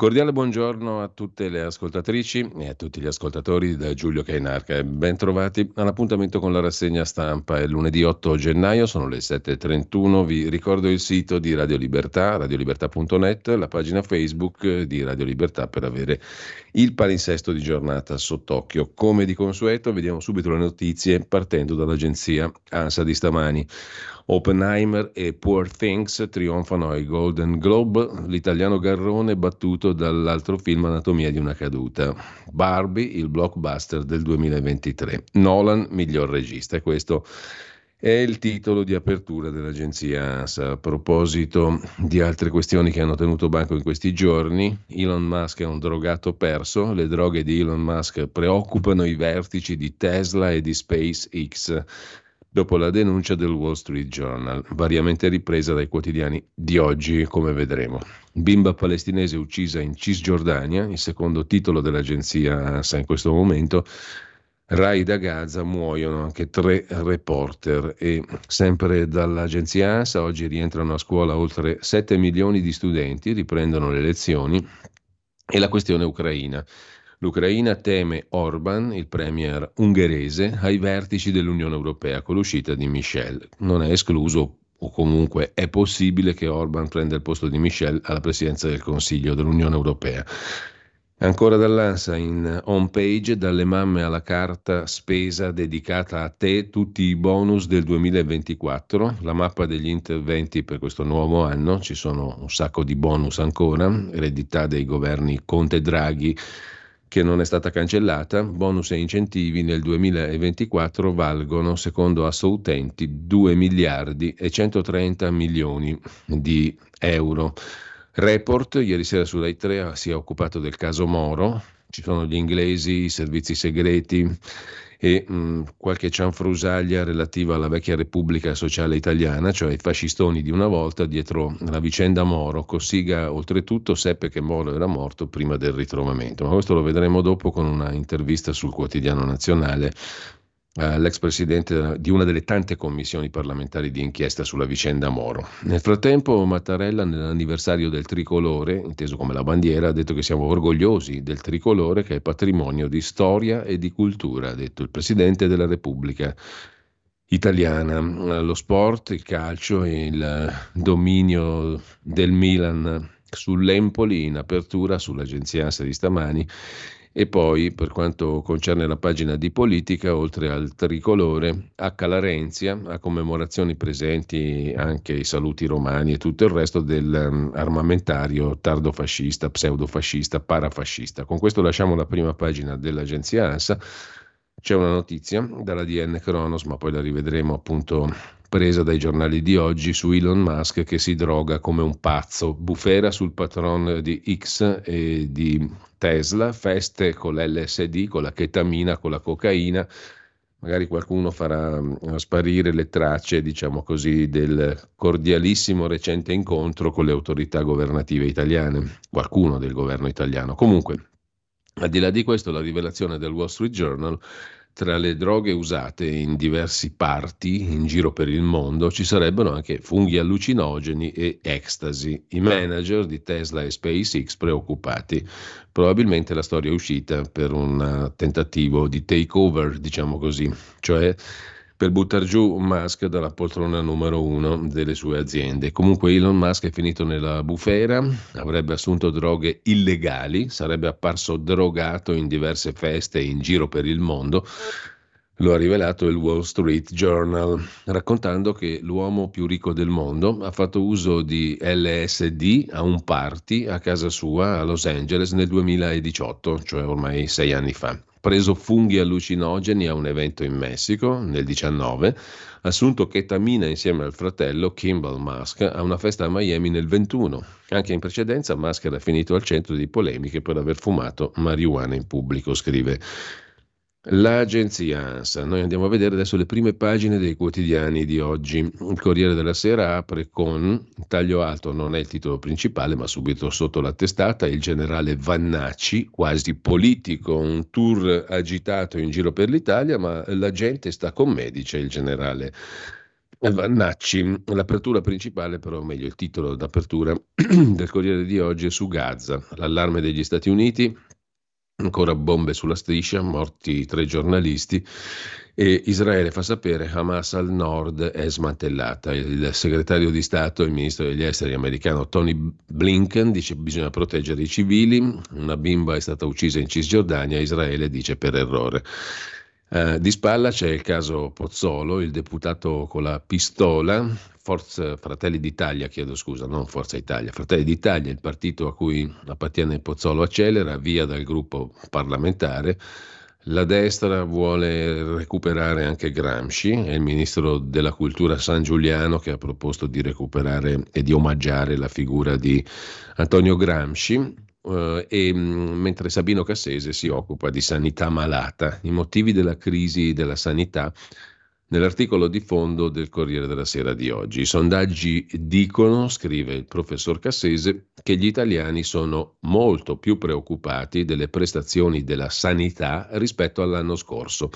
Cordiale buongiorno a tutte le ascoltatrici e a tutti gli ascoltatori da Giulio Cainarca ben trovati all'appuntamento con la rassegna stampa. È lunedì 8 gennaio, sono le 7.31. Vi ricordo il sito di Radio Libertà, radiolibertà.net, la pagina Facebook di Radio Libertà per avere il palinsesto di giornata sott'occhio. Come di consueto, vediamo subito le notizie partendo dall'agenzia ANSA di stamani. Oppenheimer e Poor Things trionfano ai Golden Globe, l'italiano Garrone battuto dall'altro film Anatomia di una caduta. Barbie, il blockbuster del 2023. Nolan, miglior regista. E questo è il titolo di apertura dell'agenzia ANSA. A proposito di altre questioni che hanno tenuto banco in questi giorni, Elon Musk è un drogato perso, le droghe di Elon Musk preoccupano i vertici di Tesla e di SpaceX dopo la denuncia del Wall Street Journal, variamente ripresa dai quotidiani di oggi, come vedremo. Bimba palestinese uccisa in Cisgiordania, il secondo titolo dell'agenzia ANSA in questo momento. Rai da Gaza muoiono anche tre reporter e sempre dall'agenzia ANSA oggi rientrano a scuola oltre 7 milioni di studenti, riprendono le lezioni e la questione ucraina. L'Ucraina teme Orban, il premier ungherese, ai vertici dell'Unione Europea con l'uscita di Michel. Non è escluso o comunque è possibile che Orban prenda il posto di Michel alla presidenza del Consiglio dell'Unione Europea. Ancora dall'ANSA in home page, dalle mamme alla carta spesa dedicata a te, tutti i bonus del 2024, la mappa degli interventi per questo nuovo anno, ci sono un sacco di bonus ancora, eredità dei governi Conte Draghi che non è stata cancellata, bonus e incentivi nel 2024 valgono, secondo Assoutenti, 2 miliardi e 130 milioni di euro. Report, ieri sera su Rai 3 si è occupato del caso Moro, ci sono gli inglesi, i servizi segreti, e mh, qualche cianfrusaglia relativa alla vecchia Repubblica Sociale Italiana, cioè i fascistoni di una volta dietro la vicenda Moro. Cossiga oltretutto seppe che Moro era morto prima del ritrovamento, ma questo lo vedremo dopo con una intervista sul quotidiano nazionale l'ex presidente di una delle tante commissioni parlamentari di inchiesta sulla vicenda Moro. Nel frattempo Mattarella nell'anniversario del tricolore, inteso come la bandiera, ha detto che siamo orgogliosi del tricolore che è patrimonio di storia e di cultura, ha detto il presidente della Repubblica italiana. Lo sport, il calcio e il dominio del Milan sull'Empoli in apertura sull'agenzia ANSA di stamani e poi, per quanto concerne la pagina di politica, oltre al tricolore, a Calarenzia, a commemorazioni presenti anche i saluti romani e tutto il resto dell'armamentario um, tardofascista, pseudofascista, parafascista. Con questo lasciamo la prima pagina dell'agenzia ANSA. C'è una notizia dalla DN Kronos, ma poi la rivedremo appunto presa dai giornali di oggi su Elon Musk che si droga come un pazzo, bufera sul patron di X e di Tesla, feste con l'LSD, con la chetamina, con la cocaina. Magari qualcuno farà mm, sparire le tracce, diciamo così, del cordialissimo recente incontro con le autorità governative italiane, qualcuno del governo italiano. Comunque, al di là di questo, la rivelazione del Wall Street Journal tra le droghe usate in diversi parti in giro per il mondo ci sarebbero anche funghi allucinogeni e ecstasy. I manager di Tesla e SpaceX preoccupati. Probabilmente la storia è uscita per un tentativo di takeover, diciamo così, cioè per buttare giù Musk dalla poltrona numero uno delle sue aziende. Comunque Elon Musk è finito nella bufera, avrebbe assunto droghe illegali, sarebbe apparso drogato in diverse feste in giro per il mondo. Lo ha rivelato il Wall Street Journal, raccontando che l'uomo più ricco del mondo ha fatto uso di LSD a un party a casa sua a Los Angeles nel 2018, cioè ormai sei anni fa. Preso funghi allucinogeni a un evento in Messico nel 19, assunto ketamina insieme al fratello Kimball Musk a una festa a Miami nel 21. Anche in precedenza Musk era finito al centro di polemiche per aver fumato marijuana in pubblico, scrive L'agenzia ANSA. Noi andiamo a vedere adesso le prime pagine dei quotidiani di oggi. Il Corriere della Sera apre con taglio alto, non è il titolo principale, ma subito sotto la testata, il generale Vannacci, quasi politico, un tour agitato in giro per l'Italia, ma la gente sta con me, dice il generale. Vannacci, l'apertura principale, però meglio il titolo d'apertura del Corriere di oggi è su Gaza, l'allarme degli Stati Uniti, Ancora bombe sulla striscia, morti tre giornalisti e Israele fa sapere Hamas al nord è smantellata. Il segretario di Stato, il ministro degli esteri americano Tony Blinken dice che bisogna proteggere i civili, una bimba è stata uccisa in Cisgiordania, Israele dice per errore. Eh, di spalla c'è il caso Pozzolo, il deputato con la pistola, Forza Fratelli d'Italia, chiedo scusa, non Forza Italia, Fratelli d'Italia, il partito a cui appartiene Pozzolo accelera, via dal gruppo parlamentare. La destra vuole recuperare anche Gramsci, è il ministro della cultura San Giuliano che ha proposto di recuperare e di omaggiare la figura di Antonio Gramsci. Uh, e, mh, mentre Sabino Cassese si occupa di sanità malata, i motivi della crisi della sanità nell'articolo di fondo del Corriere della Sera di oggi. I sondaggi dicono, scrive il professor Cassese, che gli italiani sono molto più preoccupati delle prestazioni della sanità rispetto all'anno scorso.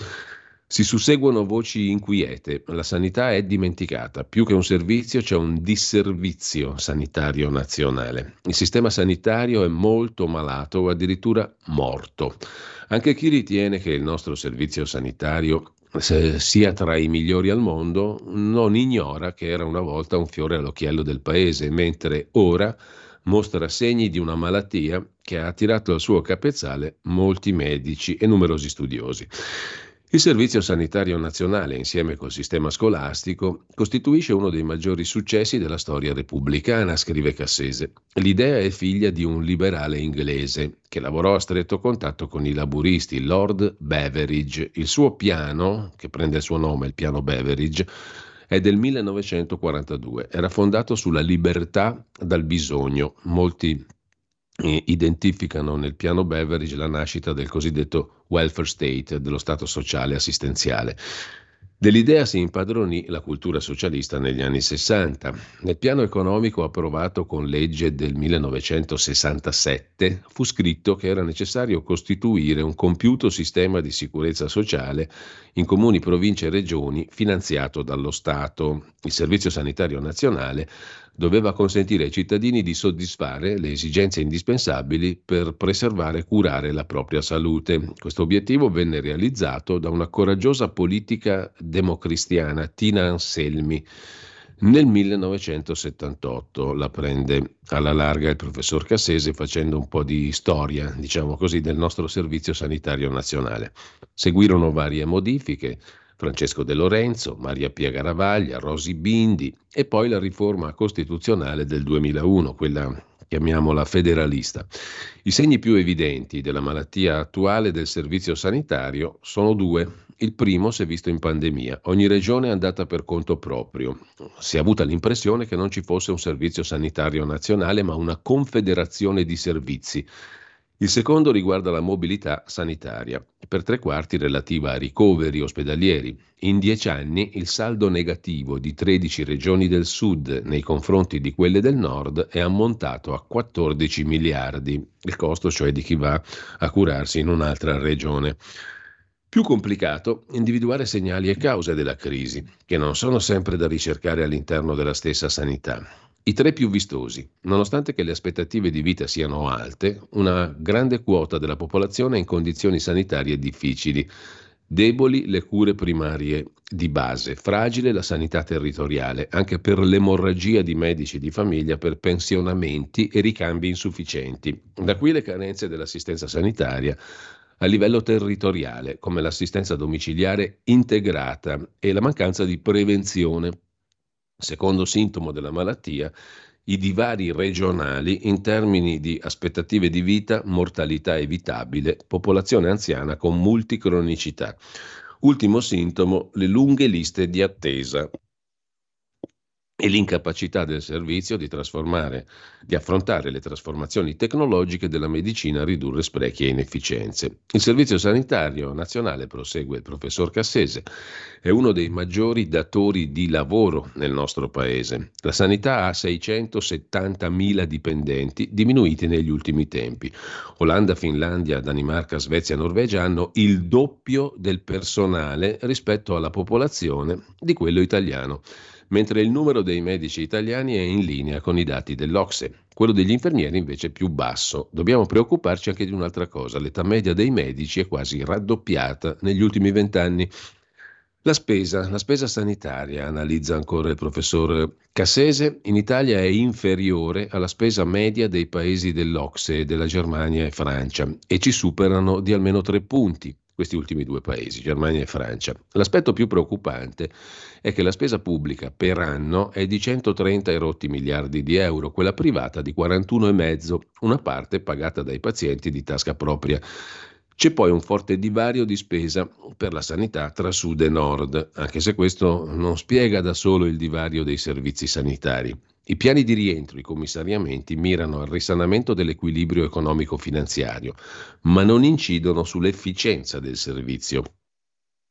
Si susseguono voci inquiete, la sanità è dimenticata, più che un servizio c'è un disservizio sanitario nazionale. Il sistema sanitario è molto malato o addirittura morto. Anche chi ritiene che il nostro servizio sanitario sia tra i migliori al mondo non ignora che era una volta un fiore all'occhiello del paese, mentre ora mostra segni di una malattia che ha attirato al suo capezzale molti medici e numerosi studiosi. Il Servizio Sanitario Nazionale, insieme col sistema scolastico, costituisce uno dei maggiori successi della storia repubblicana, scrive Cassese. L'idea è figlia di un liberale inglese che lavorò a stretto contatto con i laburisti, Lord Beveridge. Il suo piano, che prende il suo nome, il piano Beveridge, è del 1942. Era fondato sulla libertà dal bisogno. Molti identificano nel piano Beveridge la nascita del cosiddetto welfare state, dello Stato sociale assistenziale. Dell'idea si impadronì la cultura socialista negli anni 60. Nel piano economico approvato con legge del 1967 fu scritto che era necessario costituire un compiuto sistema di sicurezza sociale in comuni, province e regioni finanziato dallo Stato. Il Servizio Sanitario Nazionale doveva consentire ai cittadini di soddisfare le esigenze indispensabili per preservare e curare la propria salute. Questo obiettivo venne realizzato da una coraggiosa politica democristiana, Tina Anselmi. Nel 1978 la prende alla larga il professor Cassese facendo un po' di storia, diciamo così, del nostro servizio sanitario nazionale. Seguirono varie modifiche, Francesco De Lorenzo, Maria Pia Garavaglia, Rosi Bindi e poi la riforma costituzionale del 2001, quella chiamiamola federalista. I segni più evidenti della malattia attuale del servizio sanitario sono due. Il primo si è visto in pandemia. Ogni regione è andata per conto proprio. Si è avuta l'impressione che non ci fosse un servizio sanitario nazionale, ma una confederazione di servizi il secondo riguarda la mobilità sanitaria, per tre quarti relativa a ricoveri ospedalieri. In dieci anni il saldo negativo di 13 regioni del sud nei confronti di quelle del nord è ammontato a 14 miliardi, il costo cioè di chi va a curarsi in un'altra regione. Più complicato individuare segnali e cause della crisi, che non sono sempre da ricercare all'interno della stessa sanità. I tre più vistosi. Nonostante che le aspettative di vita siano alte, una grande quota della popolazione è in condizioni sanitarie difficili. Deboli le cure primarie di base, fragile la sanità territoriale, anche per l'emorragia di medici di famiglia per pensionamenti e ricambi insufficienti. Da qui le carenze dell'assistenza sanitaria a livello territoriale, come l'assistenza domiciliare integrata e la mancanza di prevenzione Secondo sintomo della malattia, i divari regionali in termini di aspettative di vita, mortalità evitabile, popolazione anziana con multicronicità. Ultimo sintomo, le lunghe liste di attesa e l'incapacità del servizio di di affrontare le trasformazioni tecnologiche della medicina a ridurre sprechi e inefficienze. Il Servizio Sanitario Nazionale, prosegue il professor Cassese, è uno dei maggiori datori di lavoro nel nostro paese. La sanità ha 670.000 dipendenti, diminuiti negli ultimi tempi. Olanda, Finlandia, Danimarca, Svezia Norvegia hanno il doppio del personale rispetto alla popolazione di quello italiano mentre il numero dei medici italiani è in linea con i dati dell'Ocse. Quello degli infermieri invece è più basso. Dobbiamo preoccuparci anche di un'altra cosa. L'età media dei medici è quasi raddoppiata negli ultimi vent'anni. La spesa, la spesa sanitaria, analizza ancora il professor Cassese, in Italia è inferiore alla spesa media dei paesi dell'Ocse, della Germania e Francia, e ci superano di almeno tre punti questi ultimi due paesi, Germania e Francia. L'aspetto più preoccupante è che la spesa pubblica per anno è di 130 erotti miliardi di euro, quella privata di 41,5, una parte pagata dai pazienti di tasca propria. C'è poi un forte divario di spesa per la sanità tra sud e nord, anche se questo non spiega da solo il divario dei servizi sanitari. I piani di rientro, i commissariamenti mirano al risanamento dell'equilibrio economico-finanziario, ma non incidono sull'efficienza del servizio.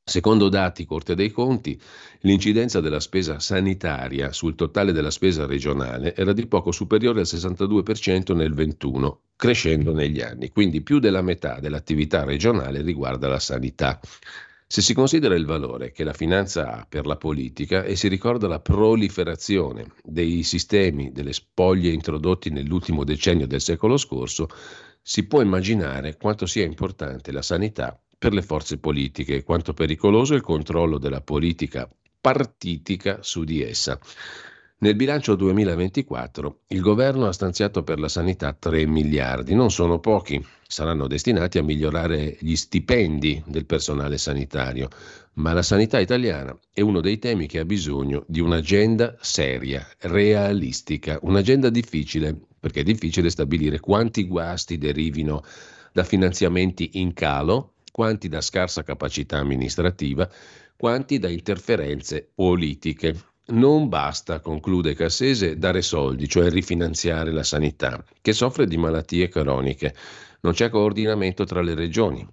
Secondo dati Corte dei Conti, l'incidenza della spesa sanitaria sul totale della spesa regionale era di poco superiore al 62% nel 21, crescendo negli anni, quindi più della metà dell'attività regionale riguarda la sanità. Se si considera il valore che la finanza ha per la politica e si ricorda la proliferazione dei sistemi delle spoglie introdotti nell'ultimo decennio del secolo scorso, si può immaginare quanto sia importante la sanità per le forze politiche. E quanto pericoloso il controllo della politica partitica su di essa. Nel bilancio 2024 il governo ha stanziato per la sanità 3 miliardi, non sono pochi, saranno destinati a migliorare gli stipendi del personale sanitario, ma la sanità italiana è uno dei temi che ha bisogno di un'agenda seria, realistica, un'agenda difficile, perché è difficile stabilire quanti guasti derivino da finanziamenti in calo, quanti da scarsa capacità amministrativa, quanti da interferenze politiche. Non basta, conclude Cassese, dare soldi, cioè rifinanziare la sanità, che soffre di malattie croniche. Non c'è coordinamento tra le regioni.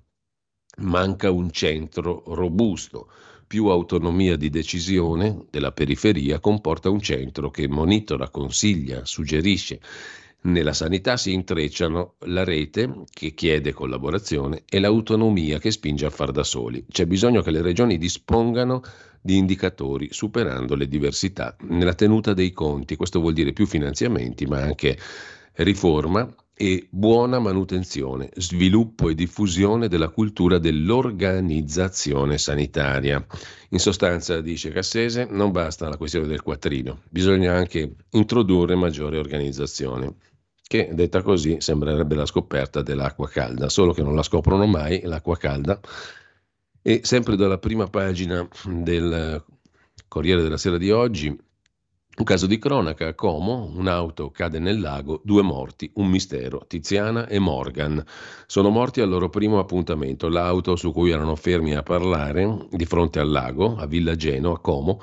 Manca un centro robusto. Più autonomia di decisione della periferia comporta un centro che monitora, consiglia, suggerisce. Nella sanità si intrecciano la rete che chiede collaborazione e l'autonomia che spinge a far da soli. C'è bisogno che le regioni dispongano di indicatori, superando le diversità nella tenuta dei conti. Questo vuol dire più finanziamenti, ma anche riforma e buona manutenzione, sviluppo e diffusione della cultura dell'organizzazione sanitaria. In sostanza, dice Cassese, non basta la questione del quattrino, bisogna anche introdurre maggiore organizzazione che detta così sembrerebbe la scoperta dell'acqua calda, solo che non la scoprono mai l'acqua calda e sempre dalla prima pagina del Corriere della Sera di oggi, un caso di cronaca a Como, un'auto cade nel lago, due morti, un mistero, Tiziana e Morgan. Sono morti al loro primo appuntamento. L'auto su cui erano fermi a parlare, di fronte al lago, a Villageno, a Como,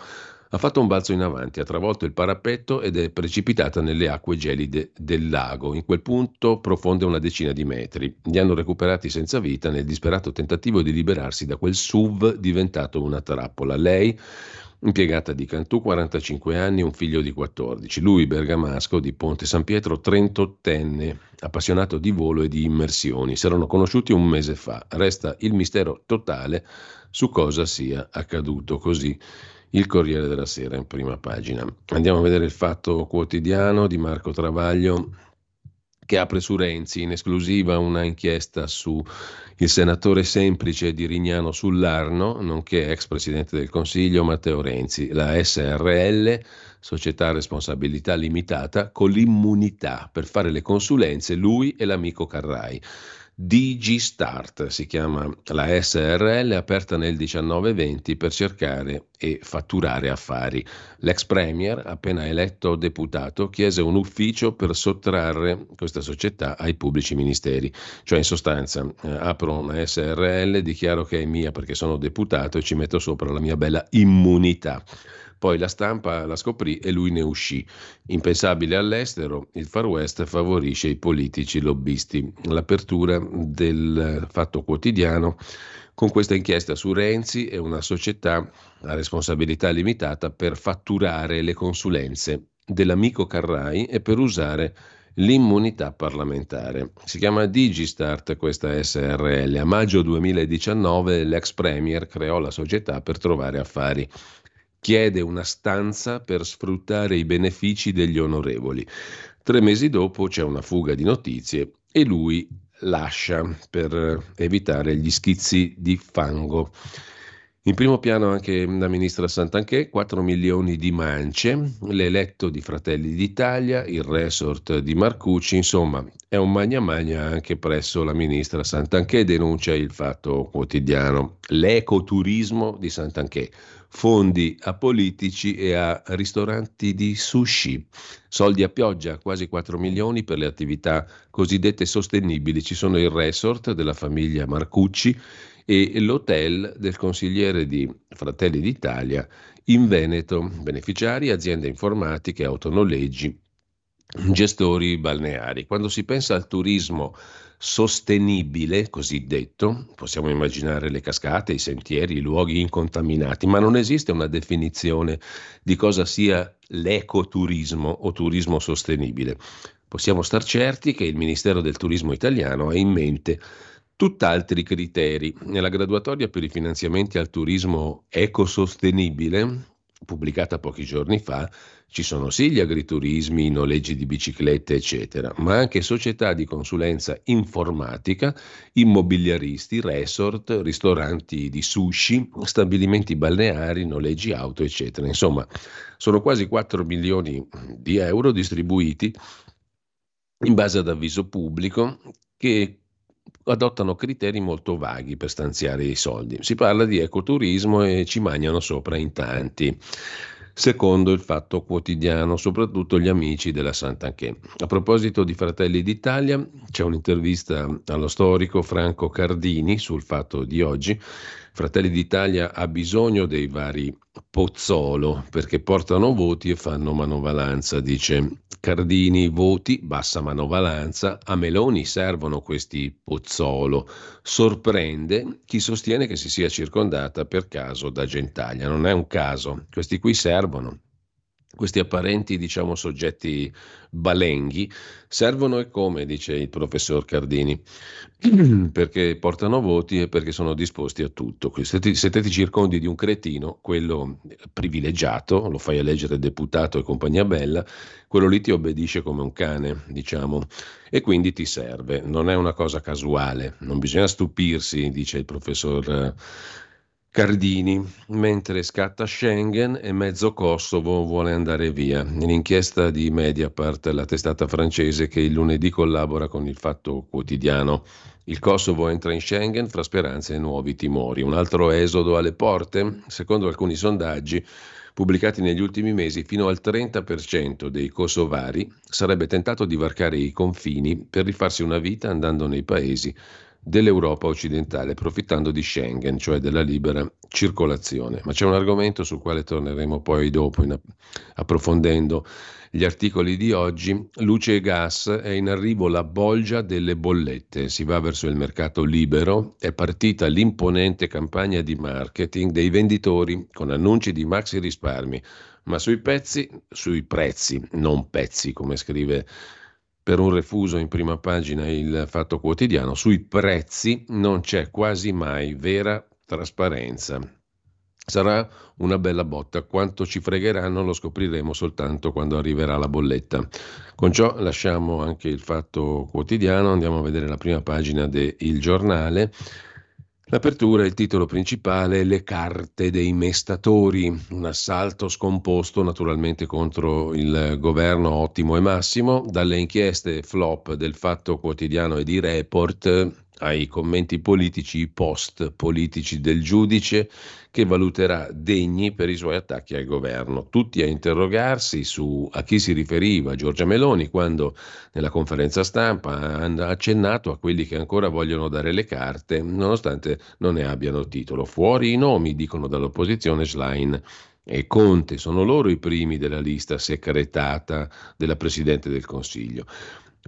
ha fatto un balzo in avanti, ha travolto il parapetto ed è precipitata nelle acque gelide del lago. In quel punto profonde una decina di metri. Li hanno recuperati senza vita nel disperato tentativo di liberarsi da quel SUV diventato una trappola. Lei, impiegata di Cantù, 45 anni, un figlio di 14. Lui, bergamasco di Ponte San Pietro, 38enne, appassionato di volo e di immersioni. Si erano conosciuti un mese fa. Resta il mistero totale su cosa sia accaduto così il Corriere della Sera in prima pagina. Andiamo a vedere il fatto quotidiano di Marco Travaglio che apre su Renzi in esclusiva una inchiesta su il senatore semplice di Rignano sull'Arno, nonché ex presidente del Consiglio Matteo Renzi, la SRL, società a responsabilità limitata, con l'immunità per fare le consulenze lui e l'amico Carrai. DigiStart, si chiama la SRL, aperta nel 1920 per cercare e fatturare affari. L'ex premier, appena eletto deputato, chiese un ufficio per sottrarre questa società ai pubblici ministeri. Cioè, in sostanza, eh, apro una SRL, dichiaro che è mia perché sono deputato e ci metto sopra la mia bella immunità. Poi la stampa la scoprì e lui ne uscì. Impensabile all'estero, il Far West favorisce i politici lobbisti. L'apertura del Fatto Quotidiano con questa inchiesta su Renzi e una società a responsabilità limitata per fatturare le consulenze dell'amico Carrai e per usare l'immunità parlamentare. Si chiama Digistart questa SRL. A maggio 2019 l'ex premier creò la società per trovare affari chiede una stanza per sfruttare i benefici degli onorevoli. Tre mesi dopo c'è una fuga di notizie e lui lascia per evitare gli schizzi di fango. In primo piano anche la ministra Santanchè, 4 milioni di mance, l'eletto di Fratelli d'Italia, il resort di Marcucci, insomma è un magna magna anche presso la ministra Santanchè, denuncia il fatto quotidiano. L'ecoturismo di Santanchè, fondi a politici e a ristoranti di sushi, soldi a pioggia, quasi 4 milioni per le attività cosiddette sostenibili. Ci sono il resort della famiglia Marcucci, e l'hotel del consigliere di Fratelli d'Italia in Veneto, beneficiari, aziende informatiche, autonoleggi, gestori balneari. Quando si pensa al turismo sostenibile, cosiddetto, possiamo immaginare le cascate, i sentieri, i luoghi incontaminati, ma non esiste una definizione di cosa sia l'ecoturismo o turismo sostenibile. Possiamo star certi che il Ministero del Turismo italiano ha in mente tutt'altri criteri. Nella graduatoria per i finanziamenti al turismo ecosostenibile, pubblicata pochi giorni fa, ci sono sì gli agriturismi, i noleggi di biciclette, eccetera, ma anche società di consulenza informatica, immobiliaristi, resort, ristoranti di sushi, stabilimenti balneari, noleggi auto, eccetera. Insomma, sono quasi 4 milioni di euro distribuiti in base ad avviso pubblico che adottano criteri molto vaghi per stanziare i soldi. Si parla di ecoturismo e ci mangiano sopra in tanti. Secondo il fatto quotidiano, soprattutto gli amici della Sant'Anché. A proposito di Fratelli d'Italia, c'è un'intervista allo storico Franco Cardini sul fatto di oggi. Fratelli d'Italia ha bisogno dei vari Pozzolo perché portano voti e fanno manovalanza, dice Cardini, voti, bassa manovalanza, a Meloni servono questi Pozzolo. Sorprende chi sostiene che si sia circondata per caso da Gentaglia. Non è un caso, questi qui servono questi apparenti diciamo, soggetti balenghi servono e come, dice il professor Cardini, perché portano voti e perché sono disposti a tutto. Se ti, se te ti circondi di un cretino, quello privilegiato, lo fai eleggere deputato e compagnia bella, quello lì ti obbedisce come un cane, diciamo, e quindi ti serve. Non è una cosa casuale, non bisogna stupirsi, dice il professor Cardini, mentre scatta Schengen e mezzo Kosovo vuole andare via. L'inchiesta di Mediapart, la testata francese che il lunedì collabora con il Fatto Quotidiano. Il Kosovo entra in Schengen fra speranze e nuovi timori. Un altro esodo alle porte? Secondo alcuni sondaggi pubblicati negli ultimi mesi, fino al 30% dei kosovari sarebbe tentato di varcare i confini per rifarsi una vita andando nei paesi dell'Europa occidentale, approfittando di Schengen, cioè della libera circolazione. Ma c'è un argomento sul quale torneremo poi dopo, in, approfondendo gli articoli di oggi. Luce e gas, è in arrivo la bolgia delle bollette, si va verso il mercato libero, è partita l'imponente campagna di marketing dei venditori con annunci di maxi risparmi, ma sui pezzi, sui prezzi, non pezzi come scrive per un refuso in prima pagina il Fatto Quotidiano, sui prezzi non c'è quasi mai vera trasparenza. Sarà una bella botta, quanto ci fregheranno lo scopriremo soltanto quando arriverà la bolletta. Con ciò lasciamo anche il Fatto Quotidiano, andiamo a vedere la prima pagina del Giornale. L'apertura, il titolo principale, le carte dei mestatori, un assalto scomposto naturalmente contro il governo ottimo e massimo, dalle inchieste flop del Fatto Quotidiano e di Report ai commenti politici, post politici del giudice che valuterà degni per i suoi attacchi al governo. Tutti a interrogarsi su a chi si riferiva Giorgia Meloni quando nella conferenza stampa ha accennato a quelli che ancora vogliono dare le carte, nonostante non ne abbiano titolo. Fuori i nomi, dicono dall'opposizione Schlein e Conte, sono loro i primi della lista secretata della Presidente del Consiglio.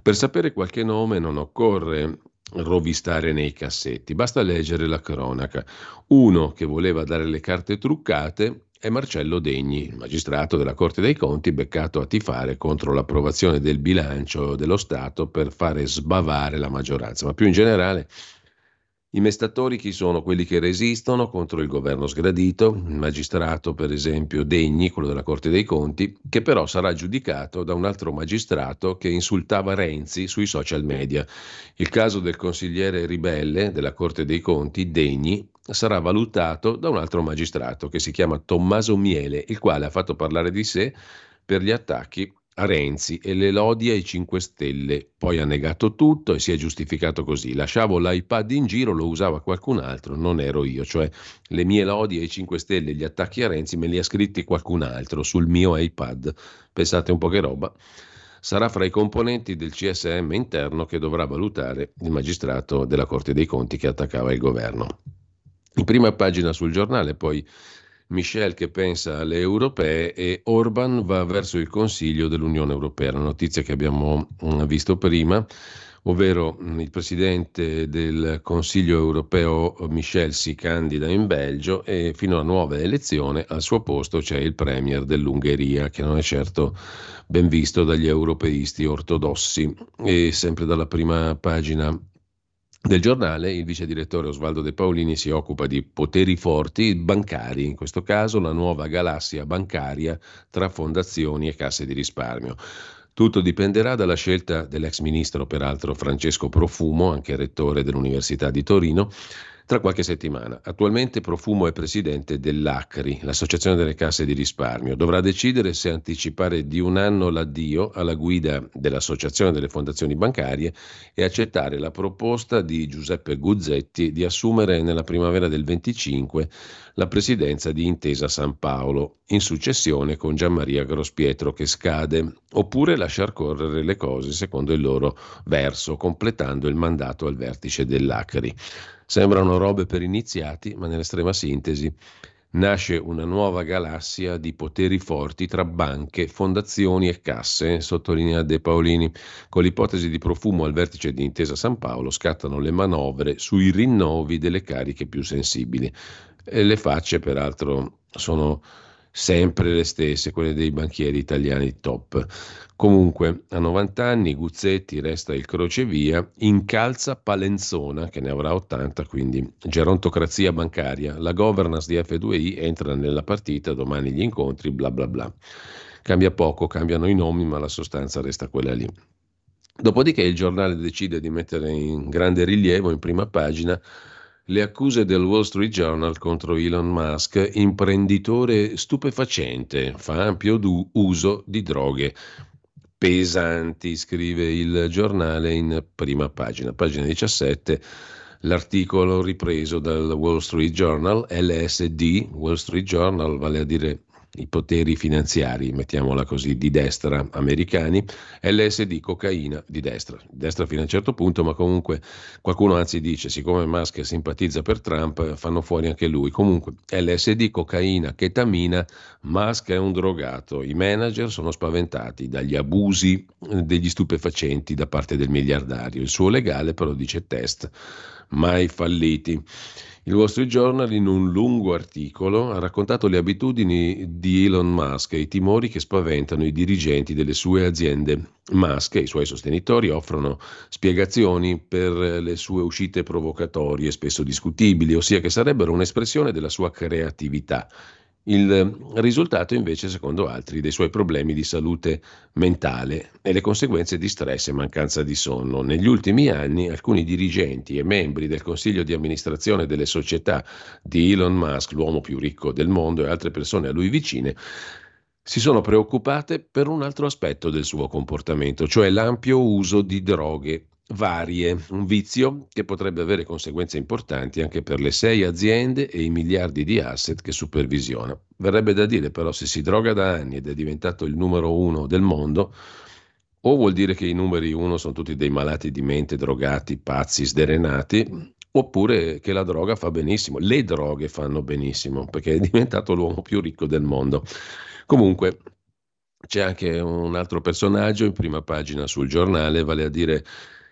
Per sapere qualche nome non occorre rovistare nei cassetti, basta leggere la cronaca. Uno che voleva dare le carte truccate è Marcello Degni, magistrato della Corte dei Conti, beccato a tifare contro l'approvazione del bilancio dello Stato per fare sbavare la maggioranza, ma più in generale i mestatori chi sono? Quelli che resistono contro il governo sgradito, il magistrato per esempio Degni, quello della Corte dei Conti, che però sarà giudicato da un altro magistrato che insultava Renzi sui social media. Il caso del consigliere ribelle della Corte dei Conti, Degni, sarà valutato da un altro magistrato che si chiama Tommaso Miele, il quale ha fatto parlare di sé per gli attacchi a Renzi e le lodi ai 5 Stelle. Poi ha negato tutto e si è giustificato così. Lasciavo l'iPad in giro, lo usava qualcun altro, non ero io. Cioè le mie lodi ai 5 Stelle, gli attacchi a Renzi me li ha scritti qualcun altro sul mio iPad. Pensate un po' che roba. Sarà fra i componenti del CSM interno che dovrà valutare il magistrato della Corte dei Conti che attaccava il governo. In prima pagina sul giornale poi Michel che pensa alle europee e Orban va verso il Consiglio dell'Unione Europea. La notizia che abbiamo mm, visto prima, ovvero mm, il presidente del Consiglio europeo Michel si candida in Belgio e fino a nuova elezione al suo posto c'è il premier dell'Ungheria che non è certo ben visto dagli europeisti ortodossi. E sempre dalla prima pagina del giornale, il vice direttore Osvaldo De Paolini si occupa di poteri forti bancari, in questo caso la nuova galassia bancaria tra fondazioni e casse di risparmio. Tutto dipenderà dalla scelta dell'ex ministro, peraltro Francesco Profumo, anche rettore dell'Università di Torino, tra qualche settimana. Attualmente Profumo è presidente dell'ACRI, l'Associazione delle Casse di Risparmio. Dovrà decidere se anticipare di un anno l'addio alla guida dell'Associazione delle Fondazioni Bancarie e accettare la proposta di Giuseppe Guzzetti di assumere nella primavera del 25 la presidenza di Intesa San Paolo, in successione con Gianmaria Grospietro che scade, oppure lasciar correre le cose secondo il loro verso, completando il mandato al vertice dell'ACRI. Sembrano robe per iniziati, ma nell'estrema sintesi nasce una nuova galassia di poteri forti tra banche, fondazioni e casse, sottolinea De Paolini. Con l'ipotesi di profumo al vertice di Intesa San Paolo scattano le manovre sui rinnovi delle cariche più sensibili. E le facce, peraltro, sono sempre le stesse, quelle dei banchieri italiani top. Comunque, a 90 anni Guzzetti resta il crocevia, incalza Palenzona, che ne avrà 80, quindi gerontocrazia bancaria. La governance di F2I entra nella partita, domani gli incontri, bla bla bla. Cambia poco, cambiano i nomi, ma la sostanza resta quella lì. Dopodiché il giornale decide di mettere in grande rilievo, in prima pagina, le accuse del Wall Street Journal contro Elon Musk, imprenditore stupefacente, fa ampio du- uso di droghe pesanti, scrive il giornale in prima pagina, pagina 17. L'articolo ripreso dal Wall Street Journal, LSD, Wall Street Journal, vale a dire i poteri finanziari, mettiamola così, di destra americani, LSD, cocaina di destra, destra fino a un certo punto, ma comunque qualcuno anzi dice, siccome Musk simpatizza per Trump, fanno fuori anche lui. Comunque LSD, cocaina, ketamina, Musk è un drogato, i manager sono spaventati dagli abusi degli stupefacenti da parte del miliardario, il suo legale però dice test mai falliti. Il Wall Street Journal in un lungo articolo ha raccontato le abitudini di Elon Musk e i timori che spaventano i dirigenti delle sue aziende. Musk e i suoi sostenitori offrono spiegazioni per le sue uscite provocatorie, spesso discutibili, ossia che sarebbero un'espressione della sua creatività il risultato invece, secondo altri, dei suoi problemi di salute mentale e le conseguenze di stress e mancanza di sonno. Negli ultimi anni alcuni dirigenti e membri del consiglio di amministrazione delle società di Elon Musk, l'uomo più ricco del mondo, e altre persone a lui vicine, si sono preoccupate per un altro aspetto del suo comportamento, cioè l'ampio uso di droghe varie, un vizio che potrebbe avere conseguenze importanti anche per le sei aziende e i miliardi di asset che supervisiona. Verrebbe da dire però se si droga da anni ed è diventato il numero uno del mondo, o vuol dire che i numeri uno sono tutti dei malati di mente, drogati, pazzi, sderenati, oppure che la droga fa benissimo, le droghe fanno benissimo, perché è diventato l'uomo più ricco del mondo. Comunque c'è anche un altro personaggio in prima pagina sul giornale, vale a dire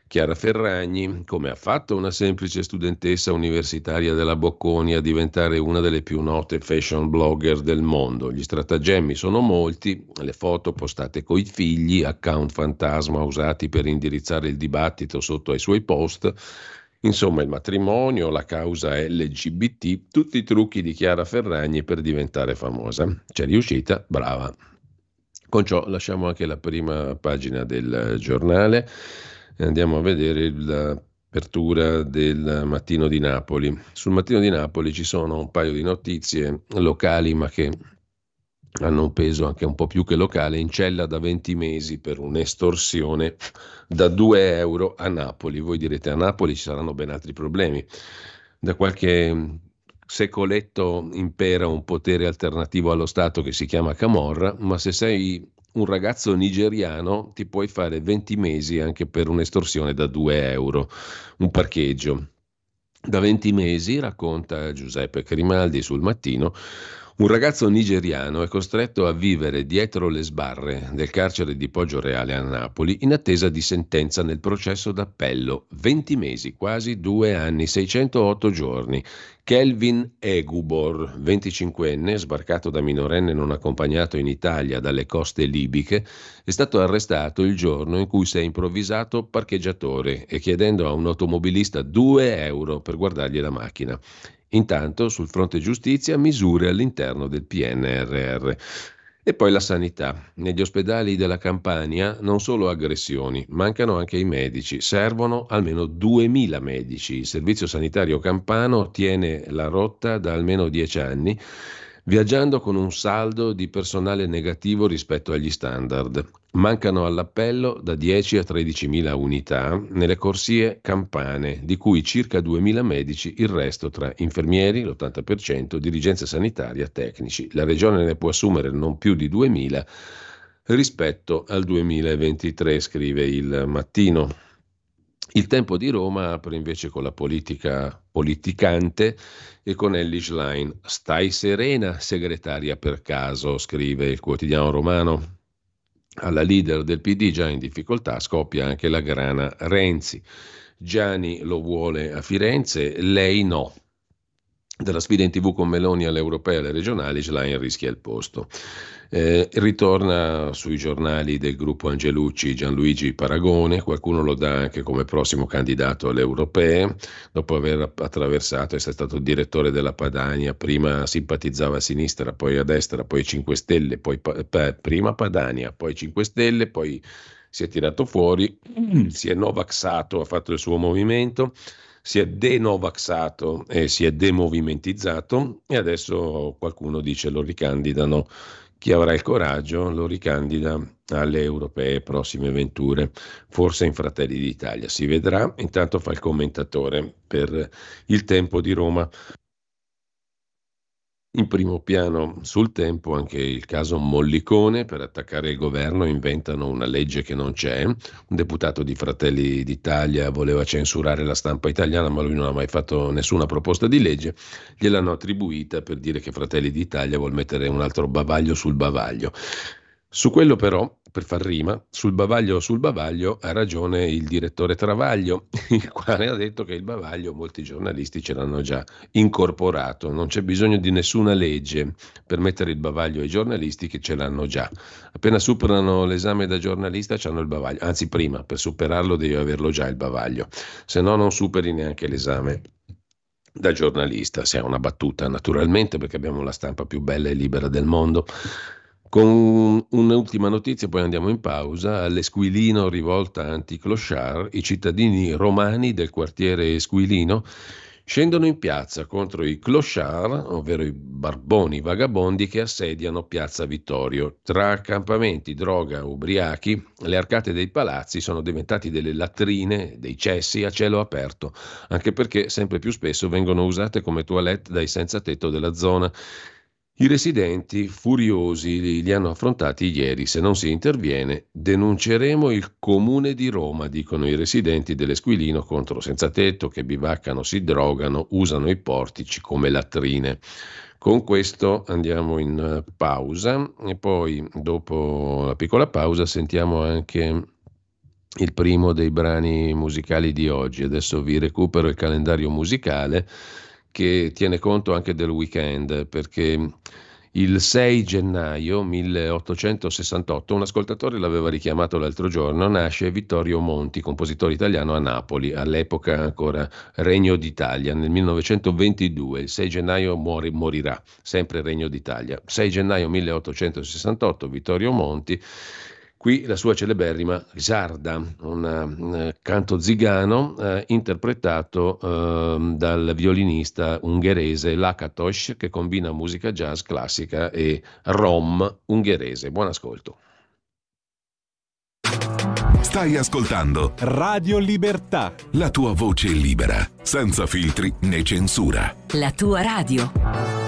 Chiara Ferragni, come ha fatto una semplice studentessa universitaria della Bocconi a diventare una delle più note fashion blogger del mondo. Gli stratagemmi sono molti, le foto postate coi figli, account fantasma usati per indirizzare il dibattito sotto ai suoi post, insomma il matrimonio, la causa LGBT, tutti i trucchi di Chiara Ferragni per diventare famosa. C'è riuscita, brava. Con ciò lasciamo anche la prima pagina del giornale andiamo a vedere l'apertura del Mattino di Napoli. Sul Mattino di Napoli ci sono un paio di notizie locali, ma che hanno un peso anche un po' più che locale, in cella da 20 mesi per un'estorsione da 2 euro a Napoli. Voi direte a Napoli ci saranno ben altri problemi. Da qualche secoletto impera un potere alternativo allo Stato che si chiama Camorra, ma se sei un ragazzo nigeriano ti puoi fare 20 mesi anche per un'estorsione da 2 euro, un parcheggio. Da 20 mesi, racconta Giuseppe Grimaldi sul mattino, un ragazzo nigeriano è costretto a vivere dietro le sbarre del carcere di Poggio Reale a Napoli in attesa di sentenza nel processo d'appello. 20 mesi, quasi due anni, 608 giorni. Kelvin Egubor, 25enne, sbarcato da minorenne non accompagnato in Italia dalle coste libiche, è stato arrestato il giorno in cui si è improvvisato parcheggiatore e chiedendo a un automobilista 2 euro per guardargli la macchina. Intanto, sul fronte giustizia, misure all'interno del PNRR. E poi la sanità. Negli ospedali della Campania non solo aggressioni, mancano anche i medici. Servono almeno 2.000 medici. Il Servizio Sanitario Campano tiene la rotta da almeno 10 anni viaggiando con un saldo di personale negativo rispetto agli standard. Mancano all'appello da 10 a 13 mila unità nelle corsie campane, di cui circa 2 mila medici, il resto tra infermieri, l'80%, dirigenza sanitaria, tecnici. La regione ne può assumere non più di 2 mila rispetto al 2023, scrive il mattino. Il tempo di Roma apre invece con la politica politicante e con Ellie Schlein. Stai serena, segretaria per caso, scrive il quotidiano romano. Alla leader del PD già in difficoltà scoppia anche la grana Renzi. Gianni lo vuole a Firenze, lei no. Dalla sfida in tv con Meloni alle europee e alle regionali, Schlein rischia il posto. Eh, ritorna sui giornali del gruppo Angelucci Gianluigi Paragone, qualcuno lo dà anche come prossimo candidato alle europee, dopo aver attraversato, essere stato direttore della Padania, prima simpatizzava a sinistra, poi a destra, poi 5 Stelle, poi pa- prima Padania, poi 5 Stelle, poi si è tirato fuori, si è novaxato, ha fatto il suo movimento si è denovaxato e si è demovimentizzato e adesso qualcuno dice lo ricandidano chi avrà il coraggio lo ricandida alle europee prossime venture, forse in Fratelli d'Italia. Si vedrà, intanto fa il commentatore per il tempo di Roma. In primo piano sul tempo anche il caso Mollicone, per attaccare il governo inventano una legge che non c'è. Un deputato di Fratelli d'Italia voleva censurare la stampa italiana, ma lui non ha mai fatto nessuna proposta di legge. Gliel'hanno attribuita per dire che Fratelli d'Italia vuol mettere un altro bavaglio sul bavaglio. Su quello però, per far rima, sul bavaglio sul bavaglio ha ragione il direttore Travaglio, il quale ha detto che il bavaglio molti giornalisti ce l'hanno già incorporato, non c'è bisogno di nessuna legge per mettere il bavaglio ai giornalisti che ce l'hanno già. Appena superano l'esame da giornalista hanno il bavaglio, anzi prima, per superarlo devi averlo già il bavaglio, se no non superi neanche l'esame da giornalista, se è una battuta naturalmente perché abbiamo la stampa più bella e libera del mondo. Con un'ultima notizia, poi andiamo in pausa. All'Esquilino rivolta anti-clochard, i cittadini romani del quartiere Esquilino scendono in piazza contro i clochard, ovvero i barboni vagabondi che assediano Piazza Vittorio. Tra accampamenti, droga, ubriachi, le arcate dei palazzi sono diventate delle latrine, dei cessi a cielo aperto, anche perché sempre più spesso vengono usate come toilette dai senza tetto della zona. I residenti, furiosi, li hanno affrontati ieri. Se non si interviene, denunceremo il comune di Roma, dicono i residenti dell'Esquilino contro senza tetto che bivaccano, si drogano, usano i portici come latrine. Con questo andiamo in eh, pausa e poi dopo la piccola pausa sentiamo anche il primo dei brani musicali di oggi. Adesso vi recupero il calendario musicale che tiene conto anche del weekend, perché il 6 gennaio 1868, un ascoltatore l'aveva richiamato l'altro giorno, nasce Vittorio Monti, compositore italiano a Napoli, all'epoca ancora Regno d'Italia, nel 1922, il 6 gennaio muore, morirà, sempre Regno d'Italia. 6 gennaio 1868, Vittorio Monti Qui la sua celeberrima Sarda, un, un canto zigano eh, interpretato eh, dal violinista ungherese Lakatos che combina musica jazz classica e rom ungherese. Buon ascolto. Stai ascoltando Radio Libertà. La tua voce libera, senza filtri né censura. La tua radio.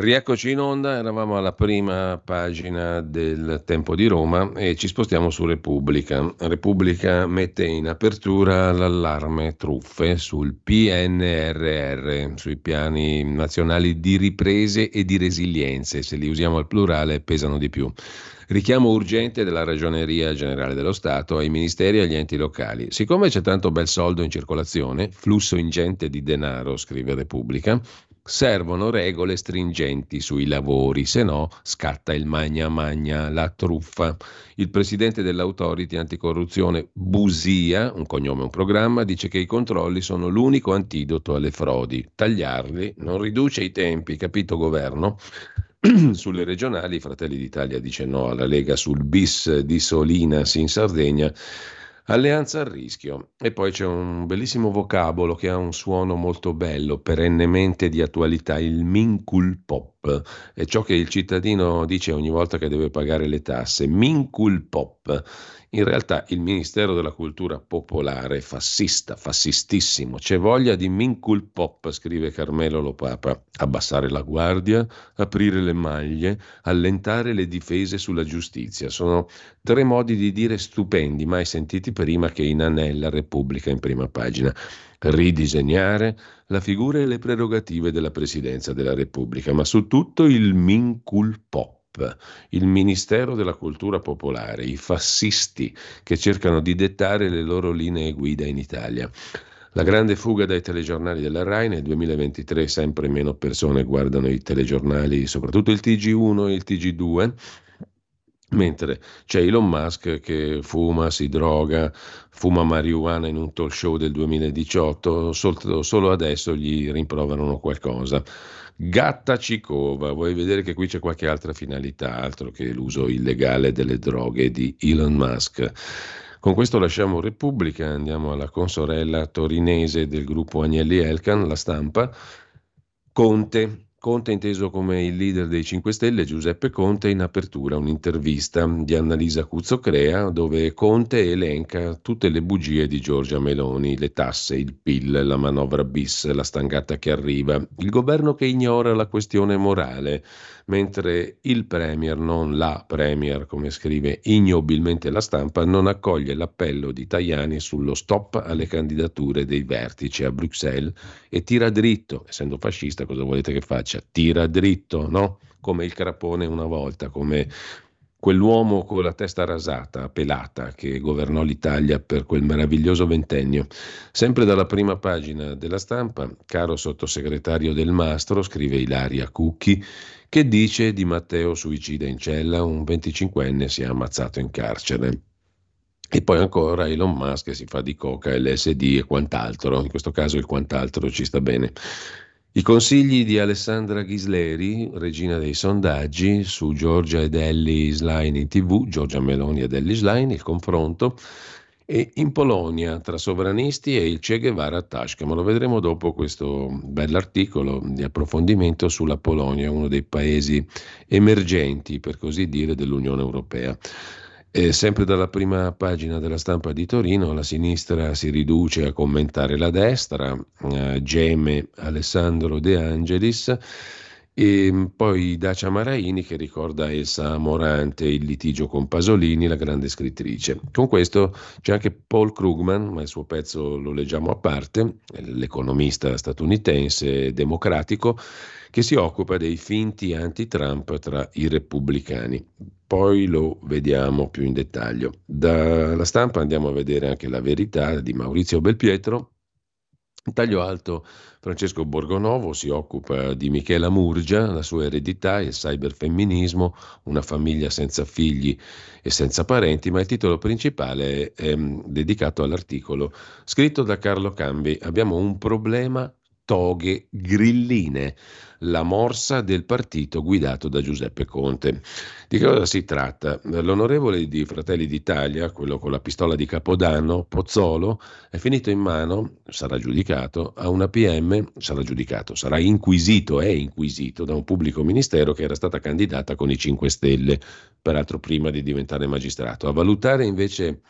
Rieccoci in onda, eravamo alla prima pagina del Tempo di Roma e ci spostiamo su Repubblica. Repubblica mette in apertura l'allarme truffe sul PNRR, sui piani nazionali di riprese e di resilienze, se li usiamo al plurale pesano di più. Richiamo urgente della Ragioneria Generale dello Stato ai ministeri e agli enti locali. Siccome c'è tanto bel soldo in circolazione, flusso ingente di denaro, scrive Repubblica, servono regole stringenti sui lavori, se no scatta il magna magna, la truffa. Il presidente dell'autority anticorruzione Busia, un cognome un programma, dice che i controlli sono l'unico antidoto alle frodi. Tagliarli non riduce i tempi, capito governo? Sulle regionali Fratelli d'Italia dice no alla Lega sul bis di Solinas in Sardegna Alleanza al rischio. E poi c'è un bellissimo vocabolo che ha un suono molto bello, perennemente di attualità, il mincul pop. È ciò che il cittadino dice ogni volta che deve pagare le tasse. Mincul pop. In realtà il Ministero della Cultura Popolare, fassista, fassistissimo, c'è voglia di mincul pop, scrive Carmelo Lopapa, abbassare la guardia, aprire le maglie, allentare le difese sulla giustizia. Sono tre modi di dire stupendi, mai sentiti prima che in Anella Repubblica in prima pagina. Ridisegnare la figura e le prerogative della Presidenza della Repubblica, ma su tutto il mincul il Ministero della Cultura Popolare, i fascisti che cercano di dettare le loro linee guida in Italia. La grande fuga dai telegiornali della RAI nel 2023 sempre meno persone guardano i telegiornali, soprattutto il TG1 e il TG2. Mentre c'è Elon Musk che fuma, si droga, fuma marijuana in un talk show del 2018, solo, solo adesso gli rimproverano qualcosa. Gatta Cicova, vuoi vedere che qui c'è qualche altra finalità, altro che l'uso illegale delle droghe di Elon Musk. Con questo lasciamo Repubblica, andiamo alla consorella torinese del gruppo Agnelli Elkan, la stampa. Conte, Conte inteso come il leader dei 5 Stelle, Giuseppe Conte, in apertura un'intervista di Annalisa Cuzzocrea dove Conte elenca tutte le bugie di Giorgia Meloni, le tasse, il PIL, la manovra bis, la stangata che arriva, il governo che ignora la questione morale, mentre il Premier, non la Premier, come scrive ignobilmente la stampa, non accoglie l'appello di Tajani sullo stop alle candidature dei vertici a Bruxelles e tira dritto, essendo fascista cosa volete che faccia? Tira dritto, no? Come il crapone una volta, come quell'uomo con la testa rasata, pelata, che governò l'Italia per quel meraviglioso ventennio. Sempre dalla prima pagina della stampa, caro sottosegretario del Mastro, scrive Ilaria Cucchi, che dice di Matteo suicida in cella, un 25enne si è ammazzato in carcere. E poi ancora Elon Musk si fa di coca, LSD e quant'altro, in questo caso il quant'altro ci sta bene. I consigli di Alessandra Ghisleri, regina dei sondaggi, su Giorgia ed Ellie Schlein in tv, Giorgia Meloni ed Ellie Schlein, il confronto, e in Polonia tra sovranisti e il Che Guevara a Tasca, ma lo vedremo dopo questo bell'articolo di approfondimento sulla Polonia, uno dei paesi emergenti, per così dire, dell'Unione Europea. E sempre dalla prima pagina della stampa di Torino, la sinistra si riduce a commentare la destra, eh, geme Alessandro De Angelis e poi Dacia Maraini che ricorda Elsa Morante, il litigio con Pasolini, la grande scrittrice. Con questo c'è anche Paul Krugman, ma il suo pezzo lo leggiamo a parte, l'economista statunitense democratico, che si occupa dei finti anti-Trump tra i repubblicani. Poi lo vediamo più in dettaglio. Dalla stampa andiamo a vedere anche la verità di Maurizio Belpietro, taglio alto Francesco Borgonovo si occupa di Michela Murgia, la sua eredità, il cyberfemminismo, una famiglia senza figli e senza parenti, ma il titolo principale è, è dedicato all'articolo scritto da Carlo Cambi. Abbiamo un problema toghe grilline la morsa del partito guidato da Giuseppe Conte. Di che cosa si tratta? L'onorevole di Fratelli d'Italia, quello con la pistola di Capodanno, Pozzolo, è finito in mano, sarà giudicato, a una PM, sarà giudicato, sarà inquisito, è inquisito da un pubblico ministero che era stata candidata con i 5 Stelle, peraltro prima di diventare magistrato. A valutare invece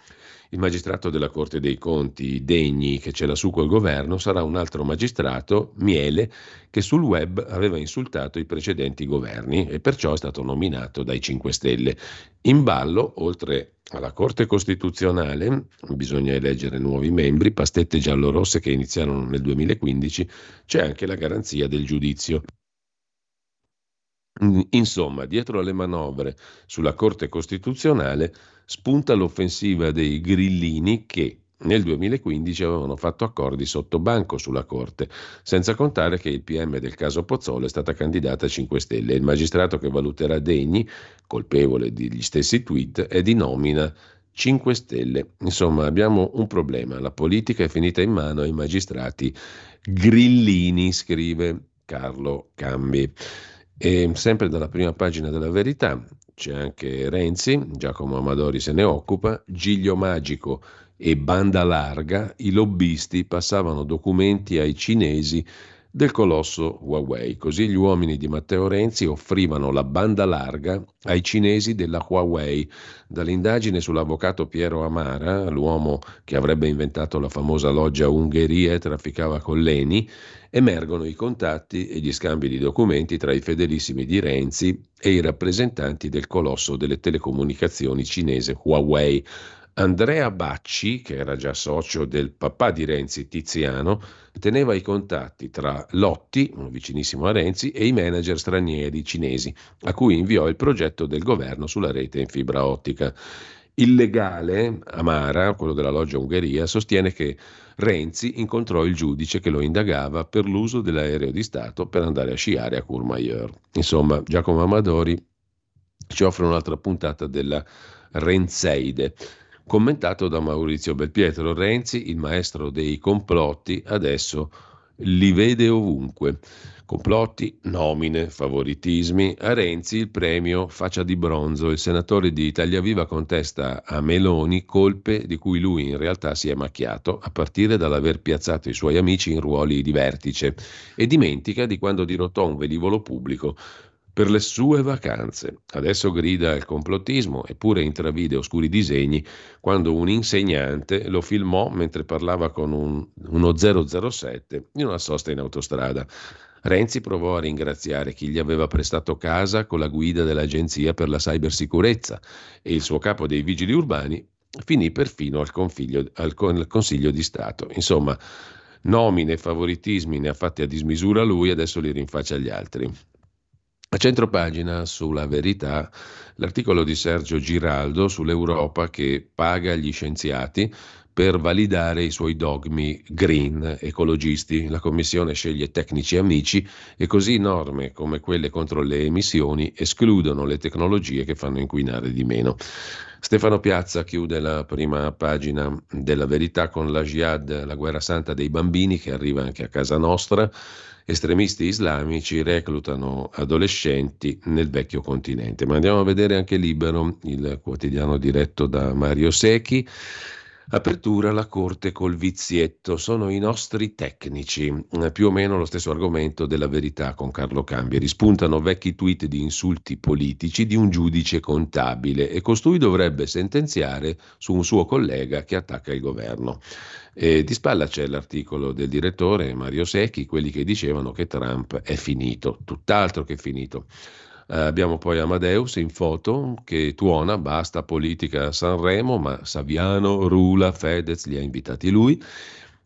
il magistrato della Corte dei Conti degni che ce l'ha su col governo sarà un altro magistrato, Miele, che sul web aveva insultato i precedenti governi e perciò è stato nominato dai 5 Stelle. In ballo, oltre alla Corte Costituzionale, bisogna eleggere nuovi membri, pastette giallorosse che iniziarono nel 2015, c'è anche la garanzia del giudizio. Insomma, dietro alle manovre sulla Corte Costituzionale spunta l'offensiva dei grillini che nel 2015 avevano fatto accordi sotto banco sulla Corte, senza contare che il PM del caso Pozzolo è stata candidata a 5 Stelle. Il magistrato che valuterà Degni, colpevole degli stessi tweet, è di nomina 5 Stelle. Insomma, abbiamo un problema. La politica è finita in mano ai magistrati grillini, scrive Carlo Cambi. E sempre dalla prima pagina della verità c'è anche Renzi, Giacomo Amadori se ne occupa, Giglio Magico e Banda Larga, i lobbisti passavano documenti ai cinesi del colosso Huawei. Così gli uomini di Matteo Renzi offrivano la banda larga ai cinesi della Huawei. Dall'indagine sull'avvocato Piero Amara, l'uomo che avrebbe inventato la famosa loggia Ungheria e trafficava con l'ENI, emergono i contatti e gli scambi di documenti tra i fedelissimi di Renzi e i rappresentanti del colosso delle telecomunicazioni cinese Huawei. Andrea Bacci, che era già socio del papà di Renzi, Tiziano, teneva i contatti tra Lotti, vicinissimo a Renzi, e i manager stranieri cinesi, a cui inviò il progetto del governo sulla rete in fibra ottica. Il legale, Amara, quello della loggia Ungheria, sostiene che Renzi incontrò il giudice che lo indagava per l'uso dell'aereo di Stato per andare a sciare a Courmayeur. Insomma, Giacomo Amadori ci offre un'altra puntata della Renzeide, commentato da Maurizio Belpietro. Renzi, il maestro dei complotti, adesso li vede ovunque. Complotti, nomine, favoritismi. A Renzi il premio faccia di bronzo. Il senatore di Italia Viva contesta a Meloni colpe di cui lui in realtà si è macchiato, a partire dall'aver piazzato i suoi amici in ruoli di vertice e dimentica di quando dirottò un velivolo pubblico per le sue vacanze. Adesso grida il complottismo, eppure intravide oscuri disegni quando un insegnante lo filmò mentre parlava con un, uno 007 in una sosta in autostrada. Renzi provò a ringraziare chi gli aveva prestato casa con la guida dell'Agenzia per la Cybersicurezza e il suo capo dei vigili urbani finì perfino al, al, al Consiglio di Stato. Insomma, nomine e favoritismi ne ha fatti a dismisura lui, adesso li rinfaccia agli altri. A centro pagina sulla verità l'articolo di Sergio Giraldo sull'Europa che paga gli scienziati per validare i suoi dogmi green ecologisti. La Commissione sceglie tecnici amici e così norme come quelle contro le emissioni escludono le tecnologie che fanno inquinare di meno. Stefano Piazza chiude la prima pagina della verità con la jihad, la guerra santa dei bambini che arriva anche a casa nostra. Estremisti islamici reclutano adolescenti nel vecchio continente. Ma andiamo a vedere anche Libero, il quotidiano diretto da Mario Secchi. Apertura alla corte col vizietto, sono i nostri tecnici, eh, più o meno lo stesso argomento della verità con Carlo Cambieri. Spuntano vecchi tweet di insulti politici di un giudice contabile e costui dovrebbe sentenziare su un suo collega che attacca il governo. E di spalla c'è l'articolo del direttore Mario Secchi, quelli che dicevano che Trump è finito, tutt'altro che finito. Eh, abbiamo poi Amadeus in foto che tuona, basta politica a Sanremo, ma Saviano, Rula, Fedez li ha invitati lui.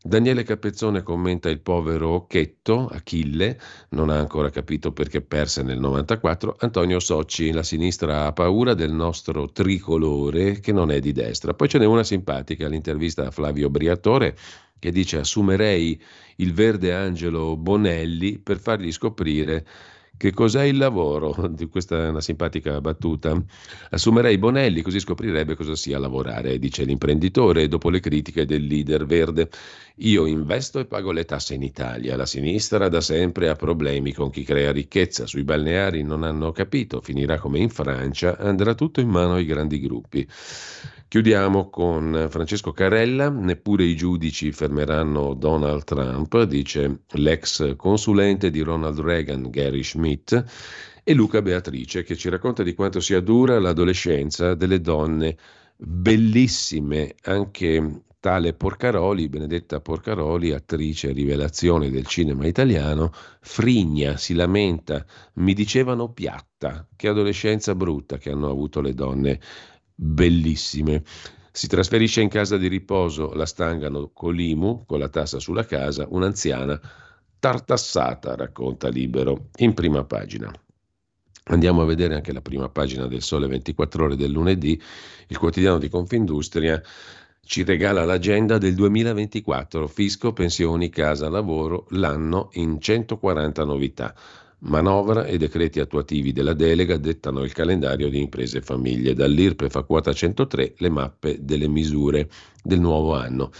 Daniele Capezzone commenta il povero Occhetto, Achille, non ha ancora capito perché perse nel 94. Antonio Socci, la sinistra ha paura del nostro tricolore che non è di destra. Poi ce n'è una simpatica, l'intervista a Flavio Briatore che dice assumerei il verde angelo Bonelli per fargli scoprire Che cos'è il lavoro? Questa è una simpatica battuta. Assumerei Bonelli, così scoprirebbe cosa sia lavorare, dice l'imprenditore, dopo le critiche del leader verde. Io investo e pago le tasse in Italia. La sinistra da sempre ha problemi con chi crea ricchezza. Sui balneari non hanno capito. Finirà come in Francia, andrà tutto in mano ai grandi gruppi. Chiudiamo con Francesco Carella, neppure i giudici fermeranno Donald Trump, dice l'ex consulente di Ronald Reagan Gary Schmidt, e Luca Beatrice che ci racconta di quanto sia dura l'adolescenza delle donne bellissime, anche tale Porcaroli, Benedetta Porcaroli, attrice rivelazione del cinema italiano, frigna, si lamenta, mi dicevano piatta, che adolescenza brutta che hanno avuto le donne bellissime. Si trasferisce in casa di riposo, la stangano Colimu, con la tassa sulla casa, un'anziana tartassata, racconta Libero, in prima pagina. Andiamo a vedere anche la prima pagina del Sole 24 ore del lunedì, il quotidiano di Confindustria ci regala l'agenda del 2024, fisco, pensioni, casa, lavoro, l'anno in 140 novità. Manovra e decreti attuativi della delega dettano il calendario di imprese e famiglie. Dall'IRPEF a quota 103 le mappe delle misure del nuovo anno.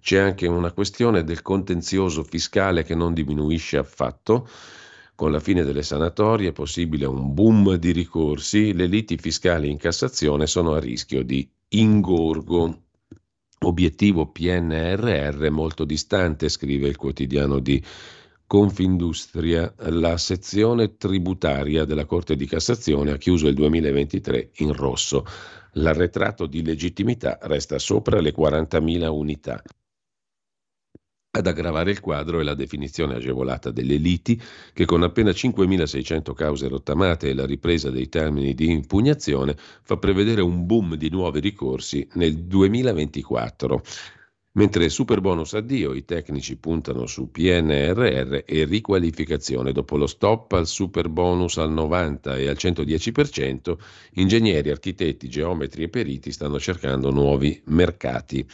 C'è anche una questione del contenzioso fiscale che non diminuisce affatto. Con la fine delle sanatorie è possibile un boom di ricorsi, le liti fiscali in Cassazione sono a rischio di ingorgo. Obiettivo PNRR molto distante, scrive il quotidiano di Confindustria, la sezione tributaria della Corte di Cassazione ha chiuso il 2023 in rosso. L'arretrato di legittimità resta sopra le 40.000 unità. Ad aggravare il quadro è la definizione agevolata delle liti, che con appena 5.600 cause rottamate e la ripresa dei termini di impugnazione fa prevedere un boom di nuovi ricorsi nel 2024. Mentre super bonus addio, i tecnici puntano su PNRR e riqualificazione. Dopo lo stop al super bonus al 90 e al 110%, ingegneri, architetti, geometri e periti stanno cercando nuovi mercati.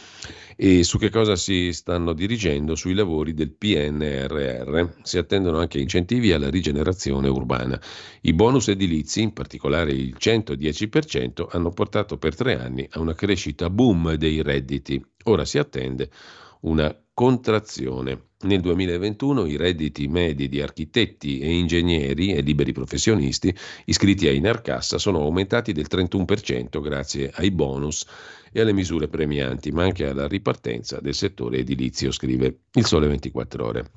E su che cosa si stanno dirigendo? Sui lavori del PNRR. Si attendono anche incentivi alla rigenerazione urbana. I bonus edilizi, in particolare il 110%, hanno portato per tre anni a una crescita boom dei redditi Ora si attende una contrazione. Nel 2021 i redditi medi di architetti e ingegneri e liberi professionisti iscritti a Inercassa sono aumentati del 31% grazie ai bonus e alle misure premianti, ma anche alla ripartenza del settore edilizio, scrive il Sole 24 ore.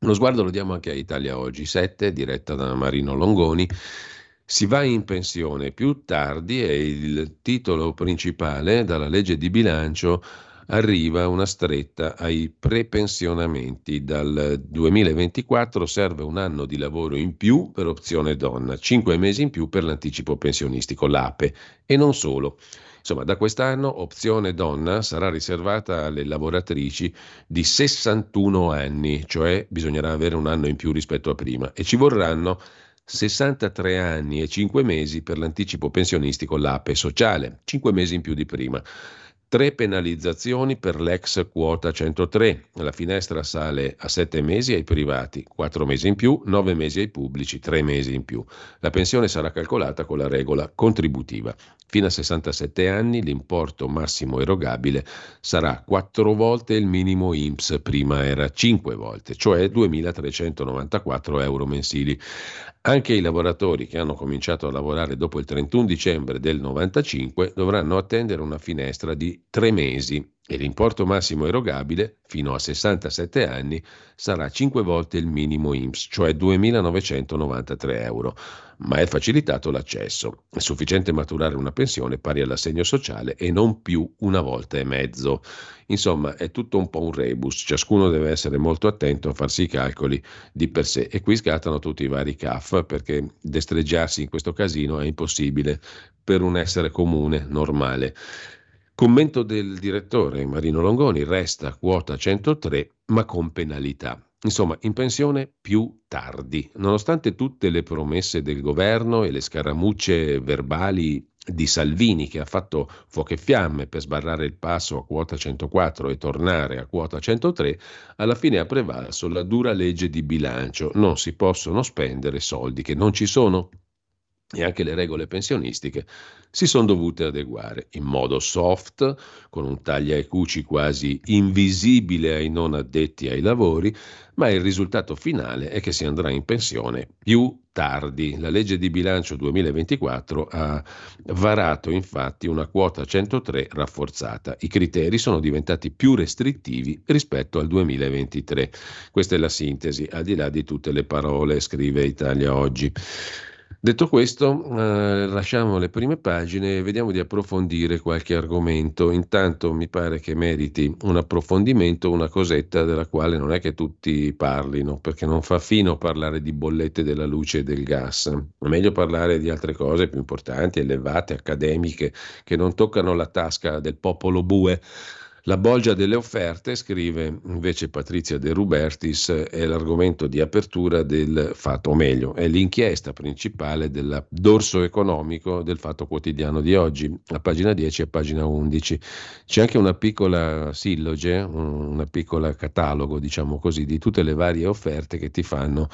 Uno sguardo lo diamo anche a Italia Oggi 7, diretta da Marino Longoni. Si va in pensione più tardi e il titolo principale dalla legge di bilancio arriva una stretta ai prepensionamenti. Dal 2024 serve un anno di lavoro in più per opzione donna, cinque mesi in più per l'anticipo pensionistico, l'APE, e non solo. Insomma, da quest'anno opzione donna sarà riservata alle lavoratrici di 61 anni, cioè bisognerà avere un anno in più rispetto a prima, e ci vorranno 63 anni e 5 mesi per l'anticipo pensionistico l'APE sociale, 5 mesi in più di prima. Tre penalizzazioni per l'ex quota 103. La finestra sale a sette mesi ai privati, quattro mesi in più, nove mesi ai pubblici, tre mesi in più. La pensione sarà calcolata con la regola contributiva. Fino a 67 anni l'importo massimo erogabile sarà quattro volte il minimo IMSS, prima era cinque volte, cioè 2.394 euro mensili. Anche i lavoratori che hanno cominciato a lavorare dopo il 31 dicembre del 95 dovranno attendere una finestra di tre mesi e l'importo massimo erogabile, fino a 67 anni, sarà 5 volte il minimo IMSS, cioè 2.993 euro, ma è facilitato l'accesso. È sufficiente maturare una pensione pari all'assegno sociale e non più una volta e mezzo. Insomma, è tutto un po' un rebus, ciascuno deve essere molto attento a farsi i calcoli di per sé e qui scattano tutti i vari CAF perché destreggiarsi in questo casino è impossibile per un essere comune, normale. Commento del direttore Marino Longoni, resta quota 103 ma con penalità. Insomma, in pensione più tardi. Nonostante tutte le promesse del governo e le scaramucce verbali di Salvini che ha fatto fuoco e fiamme per sbarrare il passo a quota 104 e tornare a quota 103, alla fine ha prevalso la dura legge di bilancio. Non si possono spendere soldi che non ci sono e anche le regole pensionistiche si sono dovute adeguare in modo soft, con un taglia e cuci quasi invisibile ai non addetti ai lavori, ma il risultato finale è che si andrà in pensione più tardi. La legge di bilancio 2024 ha varato infatti una quota 103 rafforzata. I criteri sono diventati più restrittivi rispetto al 2023. Questa è la sintesi, al di là di tutte le parole, scrive Italia Oggi. Detto questo, eh, lasciamo le prime pagine e vediamo di approfondire qualche argomento. Intanto mi pare che meriti un approfondimento una cosetta della quale non è che tutti parlino, perché non fa fino parlare di bollette della luce e del gas. È meglio parlare di altre cose più importanti, elevate, accademiche, che non toccano la tasca del popolo bue. La bolgia delle offerte, scrive invece Patrizia De Rubertis, è l'argomento di apertura del fatto, o meglio, è l'inchiesta principale del dorso economico del fatto quotidiano di oggi, a pagina 10 e a pagina 11. C'è anche una piccola silloge, una piccola catalogo, diciamo così, di tutte le varie offerte che ti fanno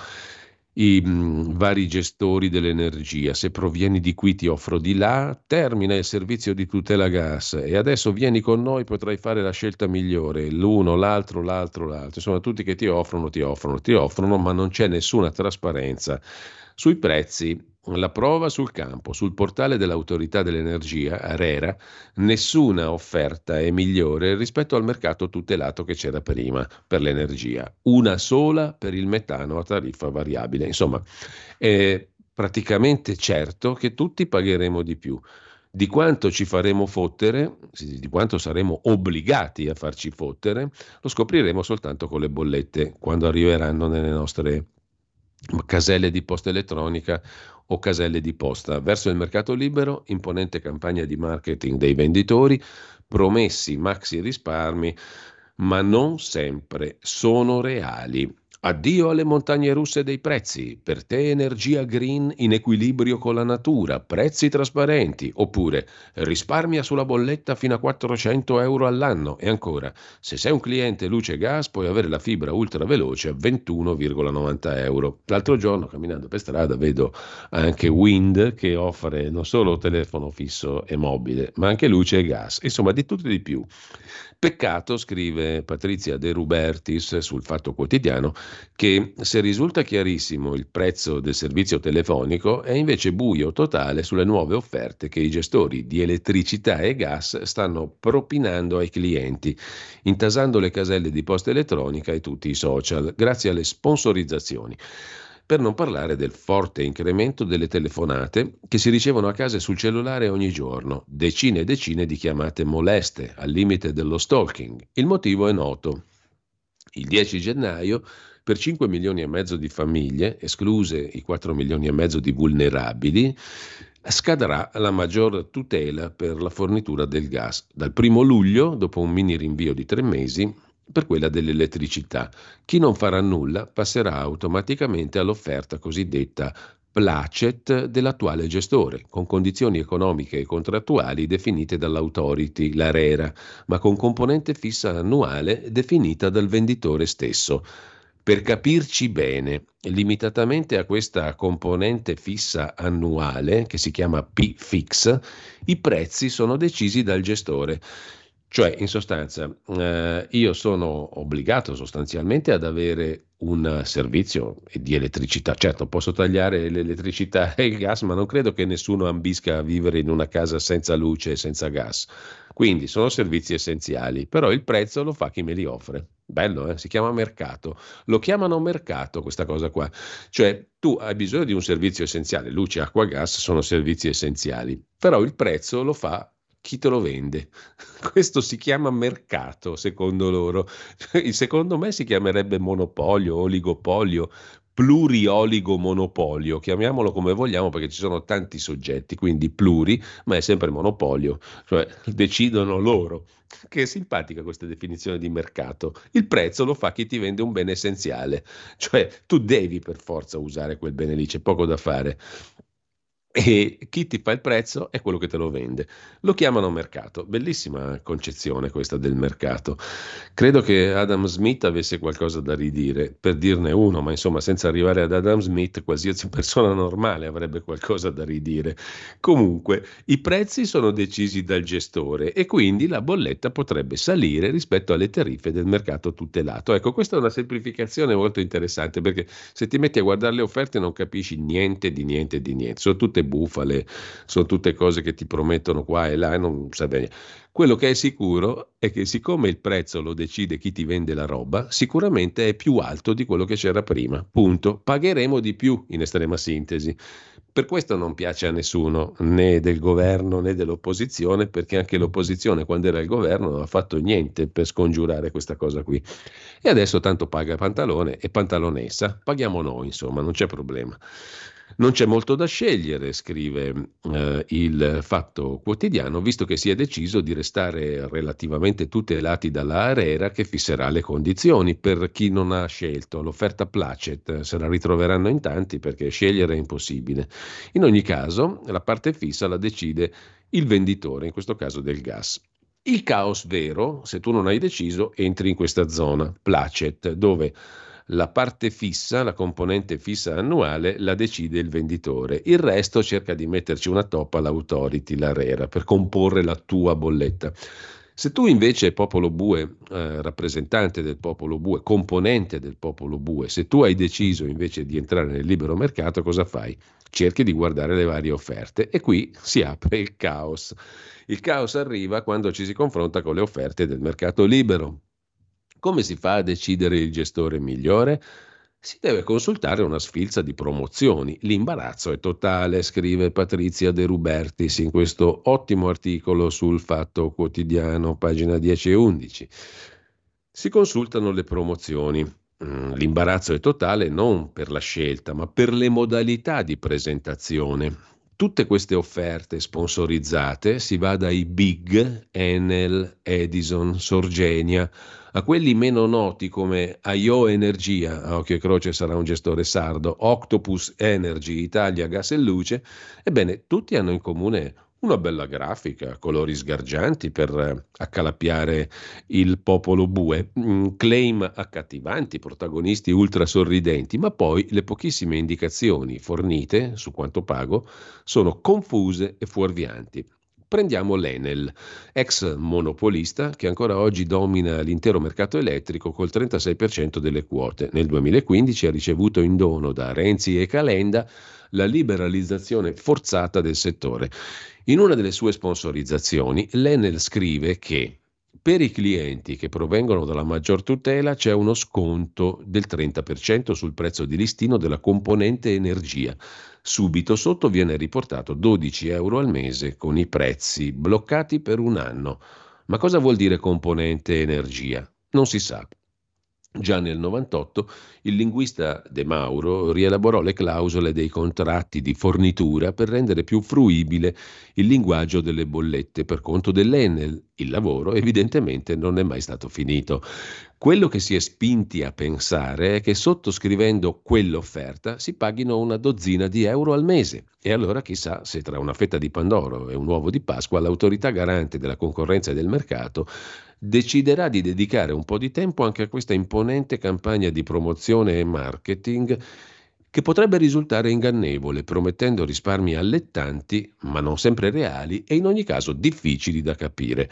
i mh, vari gestori dell'energia. Se provieni di qui ti offro di là, termina il servizio di tutela gas e adesso vieni con noi, potrai fare la scelta migliore, l'uno, l'altro, l'altro, l'altro. Insomma, tutti che ti offrono, ti offrono, ti offrono, ma non c'è nessuna trasparenza sui prezzi la prova sul campo, sul portale dell'autorità dell'energia, ARERA, nessuna offerta è migliore rispetto al mercato tutelato che c'era prima per l'energia, una sola per il metano a tariffa variabile. Insomma, è praticamente certo che tutti pagheremo di più. Di quanto ci faremo fottere, di quanto saremo obbligati a farci fottere, lo scopriremo soltanto con le bollette quando arriveranno nelle nostre caselle di posta elettronica o caselle di posta. Verso il mercato libero, imponente campagna di marketing dei venditori, promessi maxi risparmi, ma non sempre sono reali. Addio alle montagne russe dei prezzi, per te energia green in equilibrio con la natura, prezzi trasparenti, oppure risparmia sulla bolletta fino a 400 euro all'anno. E ancora, se sei un cliente luce e gas puoi avere la fibra ultra veloce a 21,90 euro. L'altro giorno camminando per strada vedo anche Wind che offre non solo telefono fisso e mobile, ma anche luce e gas, insomma di tutto e di più. Peccato, scrive Patrizia De Rubertis sul Fatto Quotidiano, che se risulta chiarissimo il prezzo del servizio telefonico è invece buio totale sulle nuove offerte che i gestori di elettricità e gas stanno propinando ai clienti, intasando le caselle di posta elettronica e tutti i social, grazie alle sponsorizzazioni per non parlare del forte incremento delle telefonate che si ricevono a casa sul cellulare ogni giorno, decine e decine di chiamate moleste, al limite dello stalking. Il motivo è noto. Il 10 gennaio per 5 milioni e mezzo di famiglie, escluse i 4 milioni e mezzo di vulnerabili, scadrà la maggior tutela per la fornitura del gas. Dal 1 luglio, dopo un mini rinvio di tre mesi, per quella dell'elettricità. Chi non farà nulla passerà automaticamente all'offerta cosiddetta placet dell'attuale gestore, con condizioni economiche e contrattuali definite dall'autority, l'ARERA, ma con componente fissa annuale definita dal venditore stesso. Per capirci bene, limitatamente a questa componente fissa annuale, che si chiama P-Fix, i prezzi sono decisi dal gestore cioè, in sostanza, eh, io sono obbligato sostanzialmente ad avere un servizio di elettricità. Certo, posso tagliare l'elettricità e il gas, ma non credo che nessuno ambisca a vivere in una casa senza luce e senza gas. Quindi sono servizi essenziali, però il prezzo lo fa chi me li offre. Bello, eh? si chiama mercato. Lo chiamano mercato questa cosa qua. Cioè, tu hai bisogno di un servizio essenziale, luce, acqua, gas sono servizi essenziali, però il prezzo lo fa chi te lo vende. Questo si chiama mercato, secondo loro. Secondo me si chiamerebbe monopolio, oligopolio, plurioligomonopolio, chiamiamolo come vogliamo perché ci sono tanti soggetti, quindi pluri, ma è sempre monopolio, cioè decidono loro. Che è simpatica questa definizione di mercato. Il prezzo lo fa chi ti vende un bene essenziale, cioè tu devi per forza usare quel bene lì, c'è poco da fare. E chi ti fa il prezzo è quello che te lo vende. Lo chiamano mercato. Bellissima concezione questa del mercato. Credo che Adam Smith avesse qualcosa da ridire, per dirne uno, ma insomma senza arrivare ad Adam Smith qualsiasi persona normale avrebbe qualcosa da ridire. Comunque i prezzi sono decisi dal gestore e quindi la bolletta potrebbe salire rispetto alle tariffe del mercato tutelato. Ecco, questa è una semplificazione molto interessante perché se ti metti a guardare le offerte non capisci niente di niente di niente. Sono tutte bufale, sono tutte cose che ti promettono qua e là e non sa bene. Quello che è sicuro è che siccome il prezzo lo decide chi ti vende la roba, sicuramente è più alto di quello che c'era prima. Punto. Pagheremo di più in estrema sintesi. Per questo non piace a nessuno, né del governo né dell'opposizione, perché anche l'opposizione quando era il governo non ha fatto niente per scongiurare questa cosa qui. E adesso tanto paga Pantalone e Pantalonessa, paghiamo noi, insomma, non c'è problema. Non c'è molto da scegliere, scrive eh, il Fatto Quotidiano, visto che si è deciso di restare relativamente tutelati dalla Arera che fisserà le condizioni per chi non ha scelto. L'offerta placet se la ritroveranno in tanti perché scegliere è impossibile. In ogni caso, la parte fissa la decide il venditore, in questo caso del gas. Il caos vero, se tu non hai deciso, entri in questa zona, placet, dove la parte fissa, la componente fissa annuale, la decide il venditore. Il resto cerca di metterci una toppa l'autority, l'ARERA, per comporre la tua bolletta. Se tu invece, popolo bue, eh, rappresentante del popolo bue, componente del popolo bue, se tu hai deciso invece di entrare nel libero mercato, cosa fai? Cerchi di guardare le varie offerte e qui si apre il caos. Il caos arriva quando ci si confronta con le offerte del mercato libero. Come si fa a decidere il gestore migliore? Si deve consultare una sfilza di promozioni. L'imbarazzo è totale, scrive Patrizia De Rubertis in questo ottimo articolo sul Fatto Quotidiano, pagina 10 e 11. Si consultano le promozioni. Mm, l'imbarazzo è totale non per la scelta, ma per le modalità di presentazione. Tutte queste offerte sponsorizzate si va dai big, Enel, Edison, Sorgenia, a quelli meno noti come IO Energia, a occhio e croce sarà un gestore sardo, Octopus Energy, Italia Gas e Luce, ebbene tutti hanno in comune una bella grafica, colori sgargianti per eh, accalappiare il popolo bue, mm, claim accattivanti, protagonisti ultra sorridenti, ma poi le pochissime indicazioni fornite su quanto pago sono confuse e fuorvianti. Prendiamo l'Enel, ex monopolista che ancora oggi domina l'intero mercato elettrico col 36% delle quote. Nel 2015 ha ricevuto in dono da Renzi e Calenda la liberalizzazione forzata del settore. In una delle sue sponsorizzazioni, l'Enel scrive che per i clienti che provengono dalla maggior tutela c'è uno sconto del 30% sul prezzo di listino della componente energia. Subito sotto viene riportato 12 euro al mese con i prezzi bloccati per un anno. Ma cosa vuol dire componente energia? Non si sa. Già nel 98 il linguista De Mauro rielaborò le clausole dei contratti di fornitura per rendere più fruibile il linguaggio delle bollette per conto dell'Enel. Il lavoro evidentemente non è mai stato finito. Quello che si è spinti a pensare è che sottoscrivendo quell'offerta si paghino una dozzina di euro al mese. E allora chissà se tra una fetta di Pandoro e un uovo di Pasqua l'autorità garante della concorrenza e del mercato deciderà di dedicare un po' di tempo anche a questa imponente campagna di promozione e marketing che potrebbe risultare ingannevole, promettendo risparmi allettanti, ma non sempre reali e in ogni caso difficili da capire.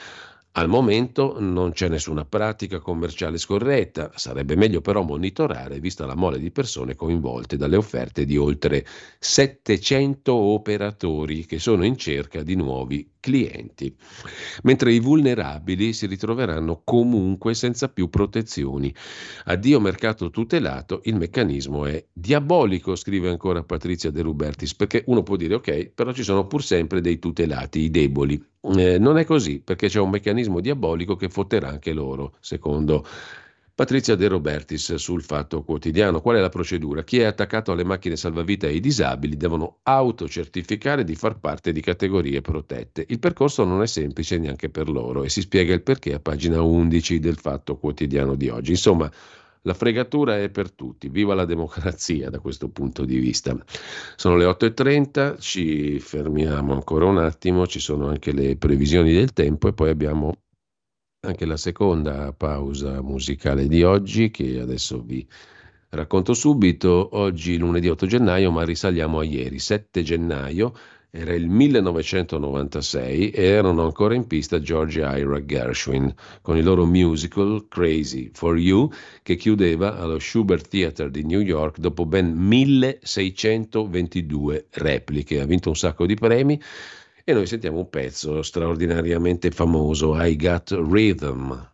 Al momento non c'è nessuna pratica commerciale scorretta, sarebbe meglio però monitorare vista la mole di persone coinvolte dalle offerte di oltre 700 operatori che sono in cerca di nuovi clienti, mentre i vulnerabili si ritroveranno comunque senza più protezioni. Addio mercato tutelato, il meccanismo è diabolico, scrive ancora Patrizia De Rubertis, perché uno può dire ok, però ci sono pur sempre dei tutelati, i deboli. Eh, non è così, perché c'è un meccanismo diabolico che fotterà anche loro, secondo Patrizia De Robertis sul Fatto Quotidiano. Qual è la procedura? Chi è attaccato alle macchine salvavita e i disabili devono autocertificare di far parte di categorie protette. Il percorso non è semplice neanche per loro e si spiega il perché a pagina 11 del Fatto Quotidiano di oggi. Insomma, La fregatura è per tutti, viva la democrazia da questo punto di vista. Sono le 8.30, ci fermiamo ancora un attimo, ci sono anche le previsioni del tempo e poi abbiamo anche la seconda pausa musicale di oggi che adesso vi racconto subito. Oggi lunedì 8 gennaio, ma risaliamo a ieri, 7 gennaio era il 1996 e erano ancora in pista Georgia Ira Gershwin con il loro musical Crazy for You che chiudeva allo Schubert Theater di New York dopo ben 1622 repliche. Ha vinto un sacco di premi e noi sentiamo un pezzo straordinariamente famoso, I Got Rhythm.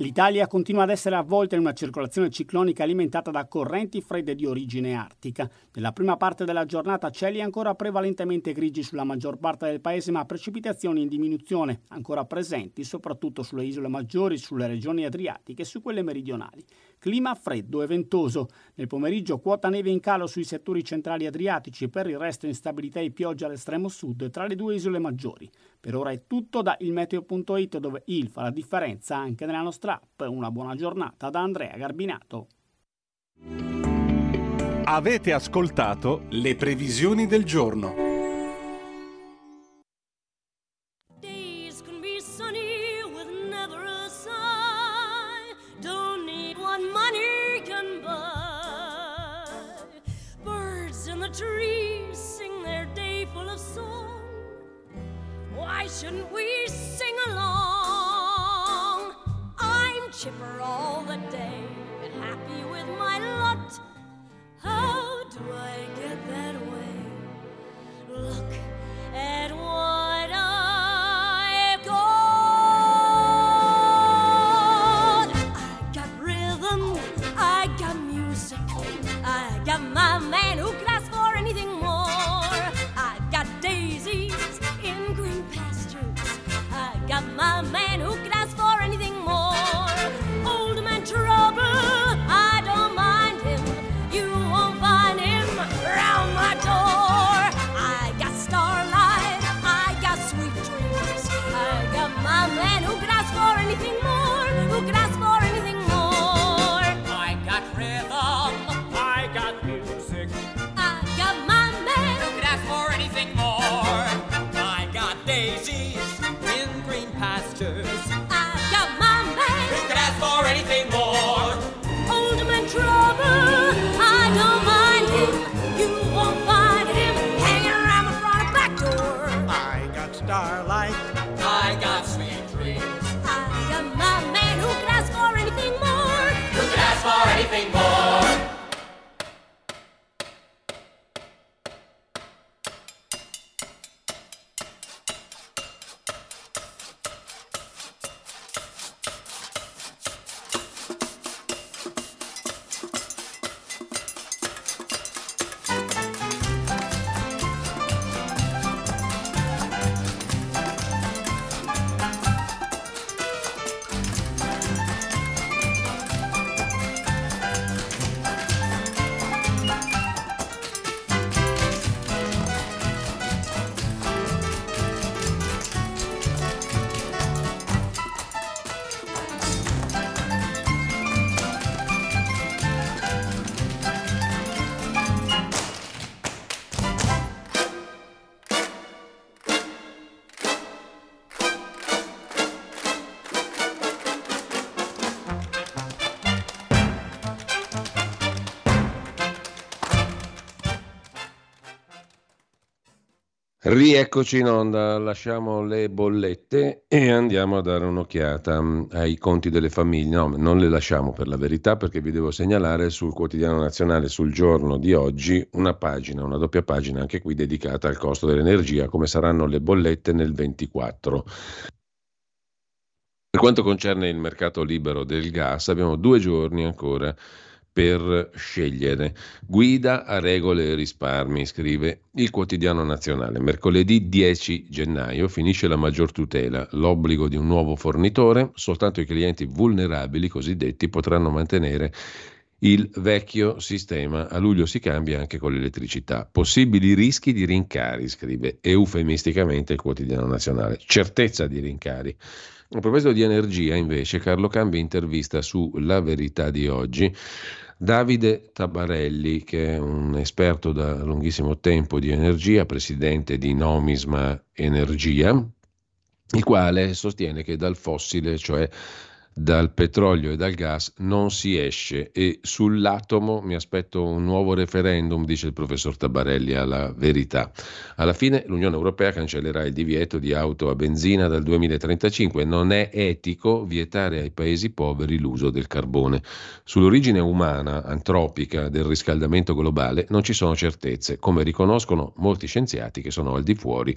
L'Italia continua ad essere avvolta in una circolazione ciclonica alimentata da correnti fredde di origine artica. Nella prima parte della giornata cieli ancora prevalentemente grigi sulla maggior parte del paese, ma precipitazioni in diminuzione, ancora presenti soprattutto sulle isole maggiori, sulle regioni adriatiche e su quelle meridionali. Clima freddo e ventoso. Nel pomeriggio quota neve in calo sui settori centrali adriatici e per il resto instabilità e pioggia all'estremo sud tra le due isole maggiori. Per ora è tutto da ilmeteo.it dove il fa la differenza anche nella nostra app. Una buona giornata da Andrea Garbinato. Avete ascoltato le previsioni del giorno. Rieccoci in onda, lasciamo le bollette e andiamo a dare un'occhiata mm, ai conti delle famiglie. No, non le lasciamo per la verità perché vi devo segnalare sul quotidiano nazionale, sul giorno di oggi, una pagina, una doppia pagina anche qui dedicata al costo dell'energia, come saranno le bollette nel 24. Per quanto concerne il mercato libero del gas, abbiamo due giorni ancora per scegliere. Guida a regole e risparmi, scrive il quotidiano nazionale. Mercoledì 10 gennaio finisce la maggior tutela, l'obbligo di un nuovo fornitore, soltanto i clienti vulnerabili cosiddetti potranno mantenere il vecchio sistema. A luglio si cambia anche con l'elettricità. Possibili rischi di rincari, scrive eufemisticamente il quotidiano nazionale. Certezza di rincari. A proposito di energia, invece, Carlo Cambi intervista su La Verità di oggi. Davide Tabarelli, che è un esperto da lunghissimo tempo di energia, presidente di Nomisma Energia, il quale sostiene che dal fossile, cioè dal petrolio e dal gas non si esce e sull'atomo mi aspetto un nuovo referendum, dice il professor Tabarelli alla verità. Alla fine l'Unione Europea cancellerà il divieto di auto a benzina dal 2035. Non è etico vietare ai paesi poveri l'uso del carbone. Sull'origine umana, antropica del riscaldamento globale non ci sono certezze, come riconoscono molti scienziati che sono al di fuori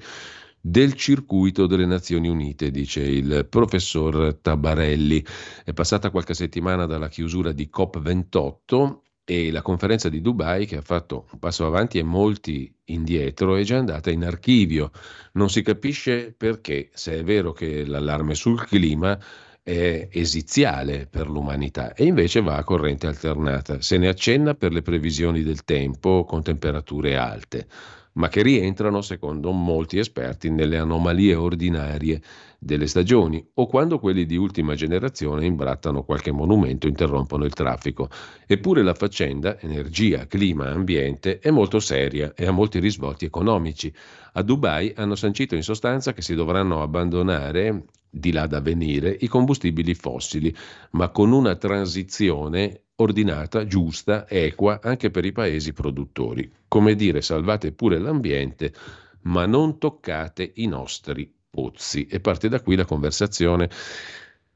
del circuito delle Nazioni Unite, dice il professor Tabarelli. È passata qualche settimana dalla chiusura di COP28 e la conferenza di Dubai, che ha fatto un passo avanti e molti indietro, è già andata in archivio. Non si capisce perché, se è vero che l'allarme sul clima è esiziale per l'umanità e invece va a corrente alternata. Se ne accenna per le previsioni del tempo con temperature alte ma che rientrano, secondo molti esperti, nelle anomalie ordinarie delle stagioni o quando quelli di ultima generazione imbrattano qualche monumento e interrompono il traffico. Eppure la faccenda energia, clima, ambiente è molto seria e ha molti risvolti economici. A Dubai hanno sancito in sostanza che si dovranno abbandonare di là da venire i combustibili fossili, ma con una transizione ordinata, giusta, equa anche per i paesi produttori. Come dire, salvate pure l'ambiente, ma non toccate i nostri pozzi. E parte da qui la conversazione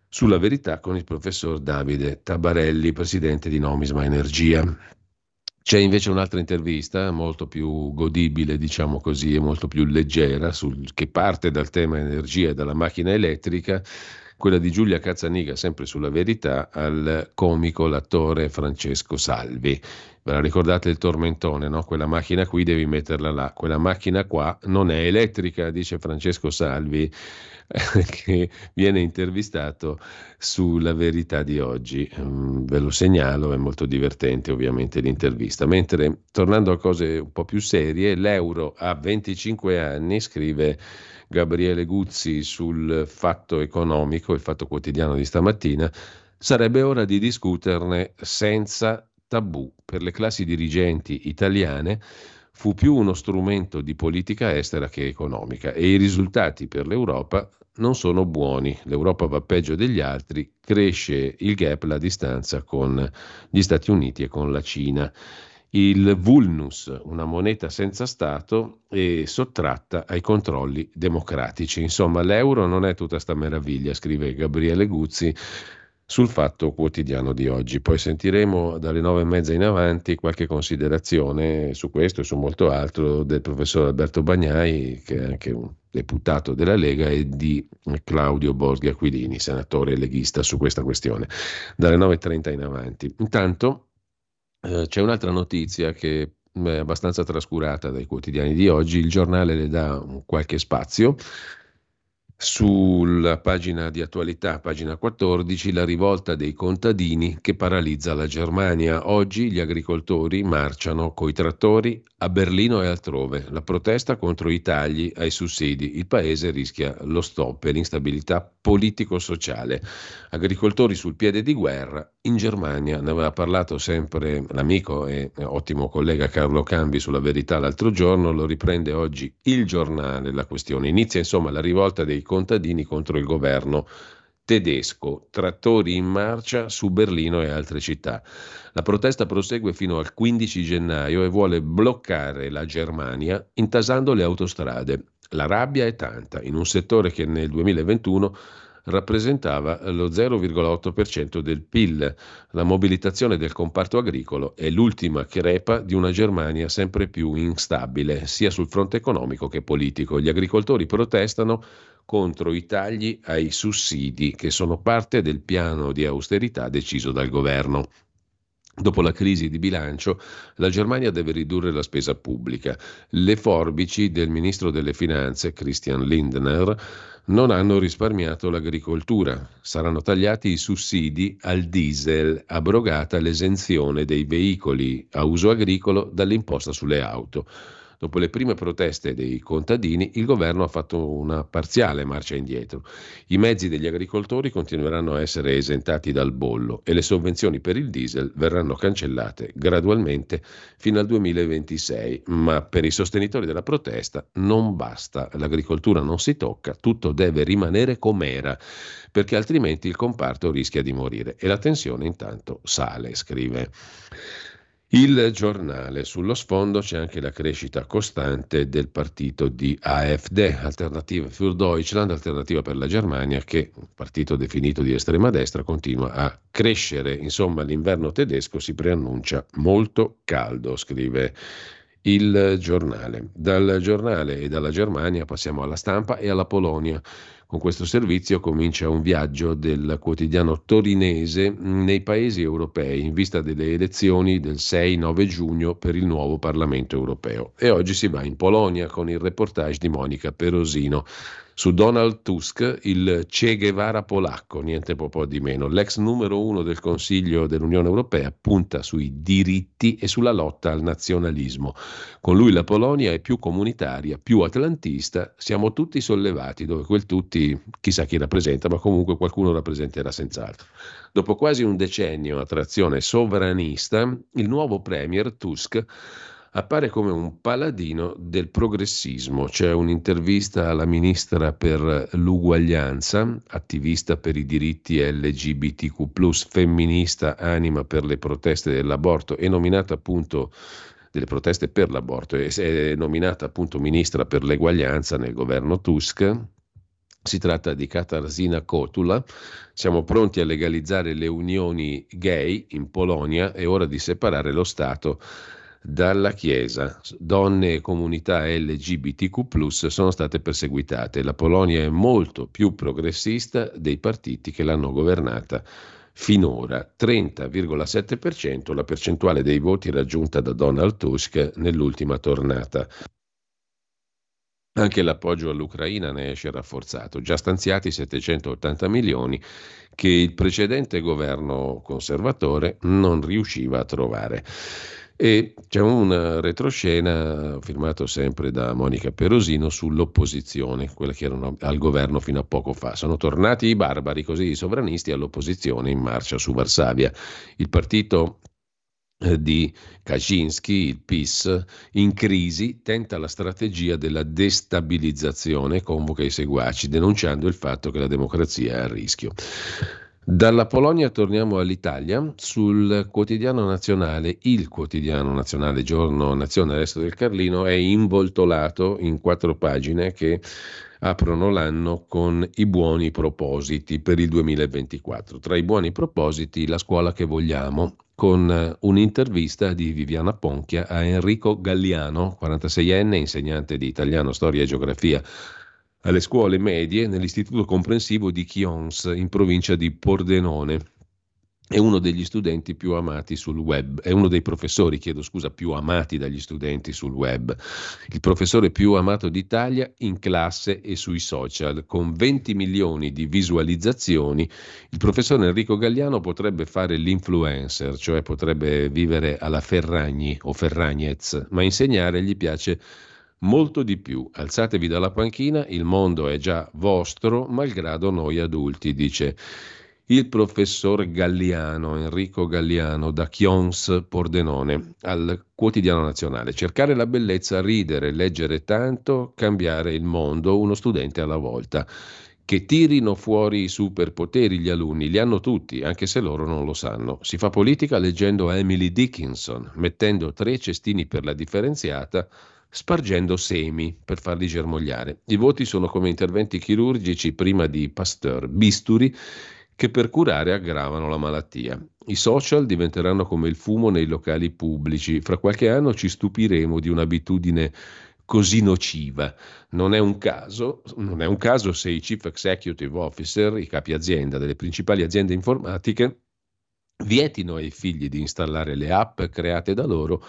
sulla verità con il professor Davide Tabarelli, presidente di Nomisma Energia. C'è invece un'altra intervista molto più godibile, diciamo così, e molto più leggera, sul, che parte dal tema energia e dalla macchina elettrica, quella di Giulia Cazzaniga, sempre sulla verità, al comico, l'attore Francesco Salvi. Ve la ricordate il tormentone, no? Quella macchina qui devi metterla là, quella macchina qua non è elettrica, dice Francesco Salvi, che viene intervistato sulla verità di oggi. Mm, ve lo segnalo, è molto divertente ovviamente l'intervista. Mentre tornando a cose un po' più serie, l'euro ha 25 anni, scrive Gabriele Guzzi sul fatto economico, il fatto quotidiano di stamattina, sarebbe ora di discuterne senza tabù. Per le classi dirigenti italiane fu più uno strumento di politica estera che economica e i risultati per l'Europa non sono buoni. L'Europa va peggio degli altri, cresce il gap, la distanza con gli Stati Uniti e con la Cina il vulnus, una moneta senza Stato e sottratta ai controlli democratici. Insomma, l'euro non è tutta sta meraviglia, scrive Gabriele Guzzi sul fatto quotidiano di oggi. Poi sentiremo dalle nove e mezza in avanti qualche considerazione su questo e su molto altro del professor Alberto Bagnai, che è anche un deputato della Lega, e di Claudio Borghi Aquilini, senatore leghista, su questa questione, dalle 9.30 in avanti. Intanto eh, c'è un'altra notizia che è abbastanza trascurata dai quotidiani di oggi, il giornale le dà qualche spazio. Sulla pagina di attualità, pagina 14, la rivolta dei contadini che paralizza la Germania. Oggi gli agricoltori marciano coi trattori a Berlino e altrove. La protesta contro i tagli ai sussidi. Il paese rischia lo stop e l'instabilità politico-sociale. Agricoltori sul piede di guerra. In Germania ne aveva parlato sempre l'amico e ottimo collega Carlo Cambi sulla verità l'altro giorno, lo riprende oggi il giornale la questione. Inizia insomma la rivolta dei contadini contro il governo tedesco, trattori in marcia su Berlino e altre città. La protesta prosegue fino al 15 gennaio e vuole bloccare la Germania intasando le autostrade. La rabbia è tanta in un settore che nel 2021 rappresentava lo 0,8% del PIL. La mobilitazione del comparto agricolo è l'ultima crepa di una Germania sempre più instabile, sia sul fronte economico che politico. Gli agricoltori protestano contro i tagli ai sussidi che sono parte del piano di austerità deciso dal governo. Dopo la crisi di bilancio, la Germania deve ridurre la spesa pubblica. Le forbici del ministro delle Finanze, Christian Lindner, non hanno risparmiato l'agricoltura. Saranno tagliati i sussidi al diesel, abrogata l'esenzione dei veicoli a uso agricolo dall'imposta sulle auto. Dopo le prime proteste dei contadini, il governo ha fatto una parziale marcia indietro. I mezzi degli agricoltori continueranno a essere esentati dal bollo e le sovvenzioni per il diesel verranno cancellate gradualmente fino al 2026. Ma per i sostenitori della protesta non basta, l'agricoltura non si tocca, tutto deve rimanere com'era, perché altrimenti il comparto rischia di morire e la tensione intanto sale, scrive. Il giornale, sullo sfondo c'è anche la crescita costante del partito di AfD, Alternative für Deutschland, alternativa per la Germania, che, un partito definito di estrema destra, continua a crescere. Insomma, l'inverno tedesco si preannuncia molto caldo, scrive il giornale. Dal giornale e dalla Germania passiamo alla stampa e alla Polonia. Con questo servizio comincia un viaggio del quotidiano torinese nei paesi europei in vista delle elezioni del 6-9 giugno per il nuovo Parlamento europeo. E oggi si va in Polonia con il reportage di Monica Perosino su Donald Tusk, il Che Guevara polacco, niente po' di meno. L'ex numero uno del Consiglio dell'Unione Europea punta sui diritti e sulla lotta al nazionalismo. Con lui la Polonia è più comunitaria, più atlantista, siamo tutti sollevati, dove quel tutti chissà chi rappresenta, ma comunque qualcuno rappresenterà senz'altro. Dopo quasi un decennio a trazione sovranista, il nuovo premier Tusk appare come un paladino del progressismo. C'è un'intervista alla ministra per l'uguaglianza, attivista per i diritti LGBTQ, femminista, anima per le proteste dell'aborto e nominata appunto delle proteste per l'aborto e è nominata appunto ministra per l'eguaglianza nel governo Tusk. Si tratta di Katarzyna Kotula. Siamo pronti a legalizzare le unioni gay in Polonia. È ora di separare lo Stato dalla Chiesa. Donne e comunità LGBTQ sono state perseguitate. La Polonia è molto più progressista dei partiti che l'hanno governata finora 30,7% la percentuale dei voti raggiunta da Donald Tusk nell'ultima tornata. Anche l'appoggio all'Ucraina ne esce rafforzato, già stanziati 780 milioni che il precedente governo conservatore non riusciva a trovare. E c'è una retroscena firmato sempre da Monica Perosino sull'opposizione, quella che erano al governo fino a poco fa. Sono tornati i barbari, così i sovranisti all'opposizione in marcia su Varsavia. Il partito eh, di Kaczynski, il PIS, in crisi tenta la strategia della destabilizzazione convoca i seguaci, denunciando il fatto che la democrazia è a rischio. Dalla Polonia torniamo all'Italia. Sul quotidiano nazionale, il quotidiano nazionale Giorno Nazione Resto del Carlino è involtolato in quattro pagine che aprono l'anno con i buoni propositi per il 2024. Tra i buoni propositi la scuola che vogliamo, con un'intervista di Viviana Ponchia a Enrico Galliano, 46enne, insegnante di italiano, storia e geografia alle scuole medie nell'istituto comprensivo di Chions in provincia di Pordenone. È uno degli studenti più amati sul web, è uno dei professori, chiedo scusa, più amati dagli studenti sul web. Il professore più amato d'Italia in classe e sui social, con 20 milioni di visualizzazioni. Il professor Enrico Galliano potrebbe fare l'influencer, cioè potrebbe vivere alla Ferragni o Ferragnez, ma insegnare gli piace molto di più. Alzatevi dalla panchina, il mondo è già vostro, malgrado noi adulti, dice il professor Galliano, Enrico Galliano, da Chions Pordenone, al quotidiano nazionale. Cercare la bellezza, ridere, leggere tanto, cambiare il mondo, uno studente alla volta. Che tirino fuori i superpoteri gli alunni, li hanno tutti, anche se loro non lo sanno. Si fa politica leggendo Emily Dickinson, mettendo tre cestini per la differenziata spargendo semi per farli germogliare. I voti sono come interventi chirurgici prima di Pasteur, bisturi che per curare aggravano la malattia. I social diventeranno come il fumo nei locali pubblici. Fra qualche anno ci stupiremo di un'abitudine così nociva. Non è un caso, non è un caso se i chief executive officer, i capi azienda delle principali aziende informatiche, vietino ai figli di installare le app create da loro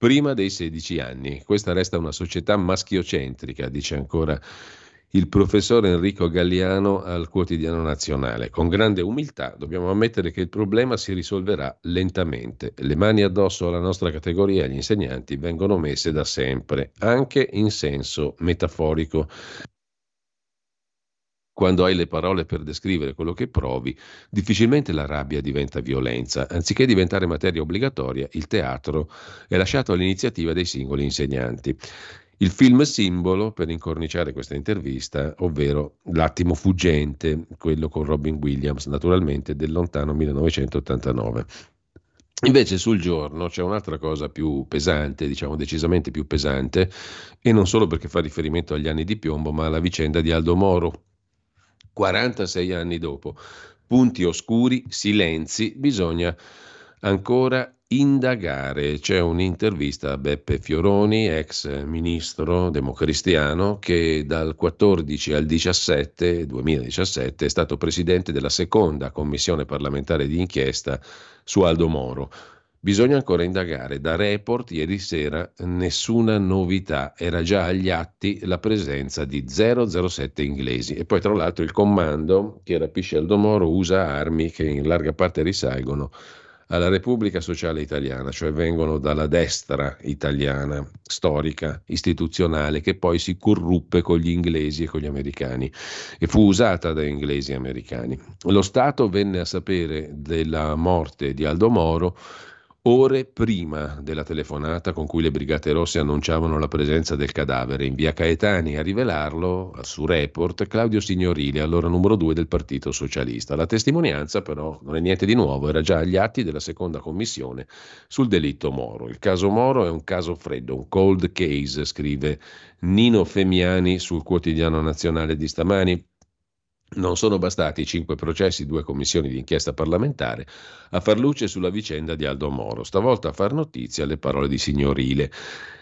prima dei 16 anni. Questa resta una società maschiocentrica, dice ancora il professor Enrico Galliano al quotidiano nazionale. Con grande umiltà dobbiamo ammettere che il problema si risolverà lentamente. Le mani addosso alla nostra categoria, agli insegnanti, vengono messe da sempre, anche in senso metaforico. Quando hai le parole per descrivere quello che provi, difficilmente la rabbia diventa violenza. Anziché diventare materia obbligatoria, il teatro è lasciato all'iniziativa dei singoli insegnanti. Il film simbolo per incorniciare questa intervista, ovvero L'attimo fuggente, quello con Robin Williams, naturalmente del lontano 1989. Invece sul giorno c'è un'altra cosa più pesante, diciamo decisamente più pesante, e non solo perché fa riferimento agli anni di piombo, ma alla vicenda di Aldo Moro. 46 anni dopo, punti oscuri, silenzi, bisogna ancora indagare. C'è un'intervista a Beppe Fioroni, ex ministro democristiano, che dal 14 al 17, 2017 è stato presidente della seconda commissione parlamentare di inchiesta su Aldo Moro. Bisogna ancora indagare. Da report ieri sera nessuna novità. Era già agli atti la presenza di 007 inglesi. E poi tra l'altro il comando che rapisce Aldo Moro usa armi che in larga parte risalgono alla Repubblica Sociale Italiana, cioè vengono dalla destra italiana, storica, istituzionale, che poi si corruppe con gli inglesi e con gli americani e fu usata dai inglesi e americani. Lo Stato venne a sapere della morte di Aldo Moro ore prima della telefonata con cui le Brigate Rosse annunciavano la presenza del cadavere in via Caetani a rivelarlo su report Claudio Signorile, allora numero due del Partito Socialista. La testimonianza però non è niente di nuovo, era già agli atti della seconda commissione sul delitto Moro. Il caso Moro è un caso freddo, un cold case, scrive Nino Femiani sul quotidiano nazionale di stamani. Non sono bastati cinque processi, due commissioni di inchiesta parlamentare a far luce sulla vicenda di Aldo Moro. Stavolta a far notizia le parole di Signorile,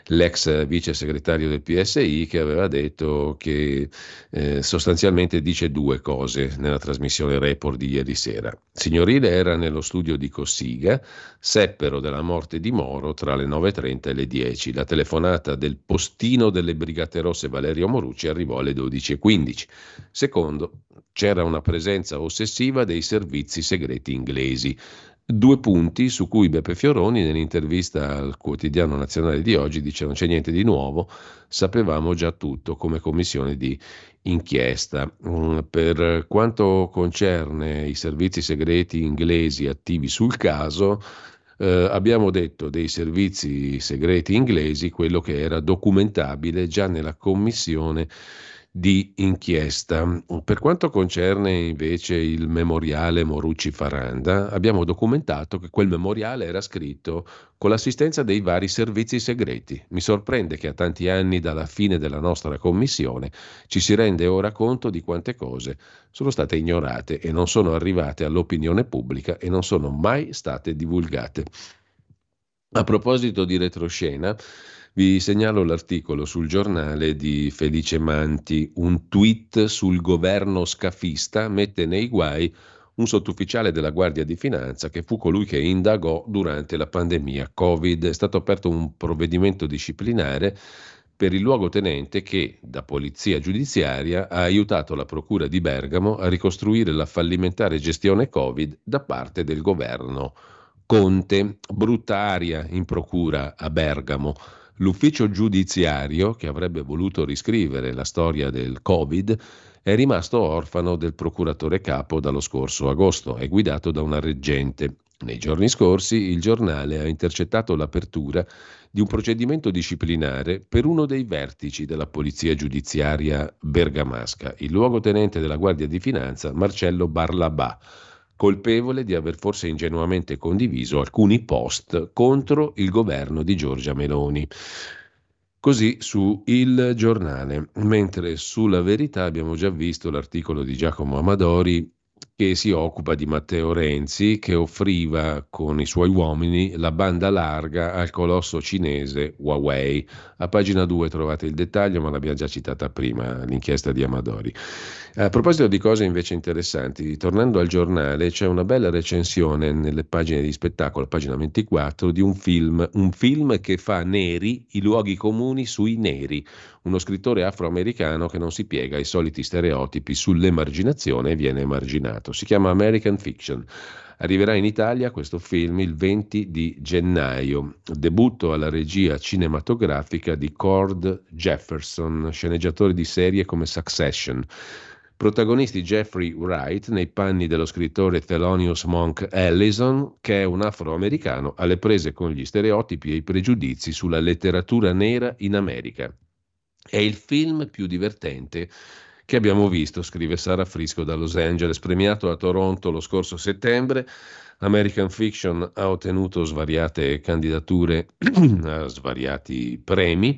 l'ex vice segretario del PSI, che aveva detto che eh, sostanzialmente dice due cose nella trasmissione report di ieri sera. Signorile era nello studio di Cossiga, seppero della morte di Moro tra le 9.30 e le 10. La telefonata del postino delle Brigate Rosse Valerio Morucci arrivò alle 12.15. Secondo, c'era una presenza ossessiva dei servizi segreti inglesi. Due punti su cui Beppe Fioroni nell'intervista al quotidiano nazionale di oggi dice non c'è niente di nuovo, sapevamo già tutto come commissione di inchiesta. Mm, per quanto concerne i servizi segreti inglesi attivi sul caso, eh, abbiamo detto dei servizi segreti inglesi quello che era documentabile già nella commissione di inchiesta. Per quanto concerne invece il memoriale Morucci Faranda, abbiamo documentato che quel memoriale era scritto con l'assistenza dei vari servizi segreti. Mi sorprende che a tanti anni dalla fine della nostra commissione ci si rende ora conto di quante cose sono state ignorate e non sono arrivate all'opinione pubblica e non sono mai state divulgate. A proposito di retroscena, vi segnalo l'articolo sul giornale di Felice Manti, un tweet sul governo scafista mette nei guai un sottufficiale della Guardia di Finanza che fu colui che indagò durante la pandemia Covid. È stato aperto un provvedimento disciplinare per il luogotenente che, da polizia giudiziaria, ha aiutato la Procura di Bergamo a ricostruire la fallimentare gestione Covid da parte del governo Conte. Brutta aria in Procura a Bergamo. L'ufficio giudiziario, che avrebbe voluto riscrivere la storia del Covid, è rimasto orfano del procuratore capo dallo scorso agosto, è guidato da una reggente. Nei giorni scorsi il giornale ha intercettato l'apertura di un procedimento disciplinare per uno dei vertici della polizia giudiziaria bergamasca, il luogotenente della Guardia di Finanza Marcello Barlabà colpevole di aver forse ingenuamente condiviso alcuni post contro il governo di Giorgia Meloni. Così su Il Giornale, mentre sulla verità abbiamo già visto l'articolo di Giacomo Amadori che si occupa di Matteo Renzi, che offriva con i suoi uomini la banda larga al colosso cinese Huawei. A pagina 2 trovate il dettaglio, ma l'abbiamo già citata prima, l'inchiesta di Amadori. A proposito di cose invece interessanti, tornando al giornale, c'è una bella recensione nelle pagine di spettacolo, pagina 24, di un film, un film che fa neri i luoghi comuni sui neri, uno scrittore afroamericano che non si piega ai soliti stereotipi sull'emarginazione e viene emarginato. Si chiama American Fiction. Arriverà in Italia questo film il 20 di gennaio, debutto alla regia cinematografica di Cord Jefferson, sceneggiatore di serie come Succession. Protagonisti Jeffrey Wright nei panni dello scrittore Thelonious Monk Ellison, che è un afroamericano alle prese con gli stereotipi e i pregiudizi sulla letteratura nera in America. È il film più divertente che abbiamo visto, scrive Sara Frisco da Los Angeles, premiato a Toronto lo scorso settembre. American Fiction ha ottenuto svariate candidature a svariati premi.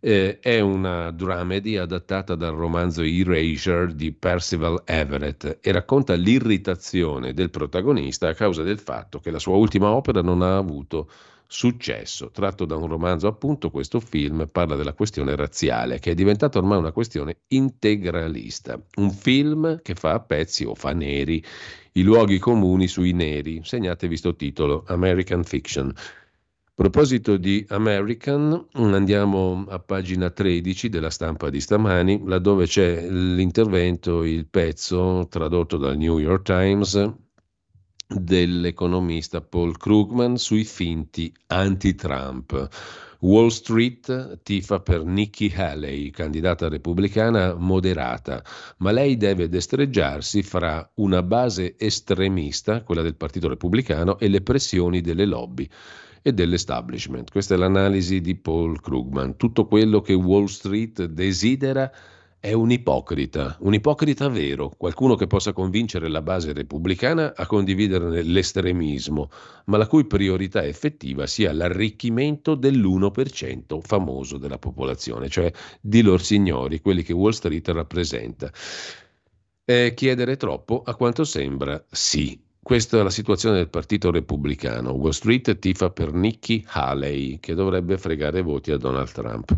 Eh, è una dramedy adattata dal romanzo Erasure di Percival Everett e racconta l'irritazione del protagonista a causa del fatto che la sua ultima opera non ha avuto successo. Tratto da un romanzo, appunto, questo film parla della questione razziale, che è diventata ormai una questione integralista. Un film che fa a pezzi o fa neri i luoghi comuni sui neri. Segnatevi sto titolo, American Fiction. A proposito di American, andiamo a pagina 13 della stampa di stamani, laddove c'è l'intervento, il pezzo tradotto dal New York Times dell'economista Paul Krugman sui finti anti-Trump. Wall Street tifa per Nikki Haley, candidata repubblicana moderata, ma lei deve destreggiarsi fra una base estremista, quella del Partito Repubblicano, e le pressioni delle lobby e dell'establishment. Questa è l'analisi di Paul Krugman. Tutto quello che Wall Street desidera è un ipocrita, un ipocrita vero, qualcuno che possa convincere la base repubblicana a condividere l'estremismo, ma la cui priorità effettiva sia l'arricchimento dell'1% famoso della popolazione, cioè di lor signori, quelli che Wall Street rappresenta. È chiedere troppo? A quanto sembra sì. Questa è la situazione del Partito Repubblicano. Wall Street tifa per Nikki Haley, che dovrebbe fregare voti a Donald Trump.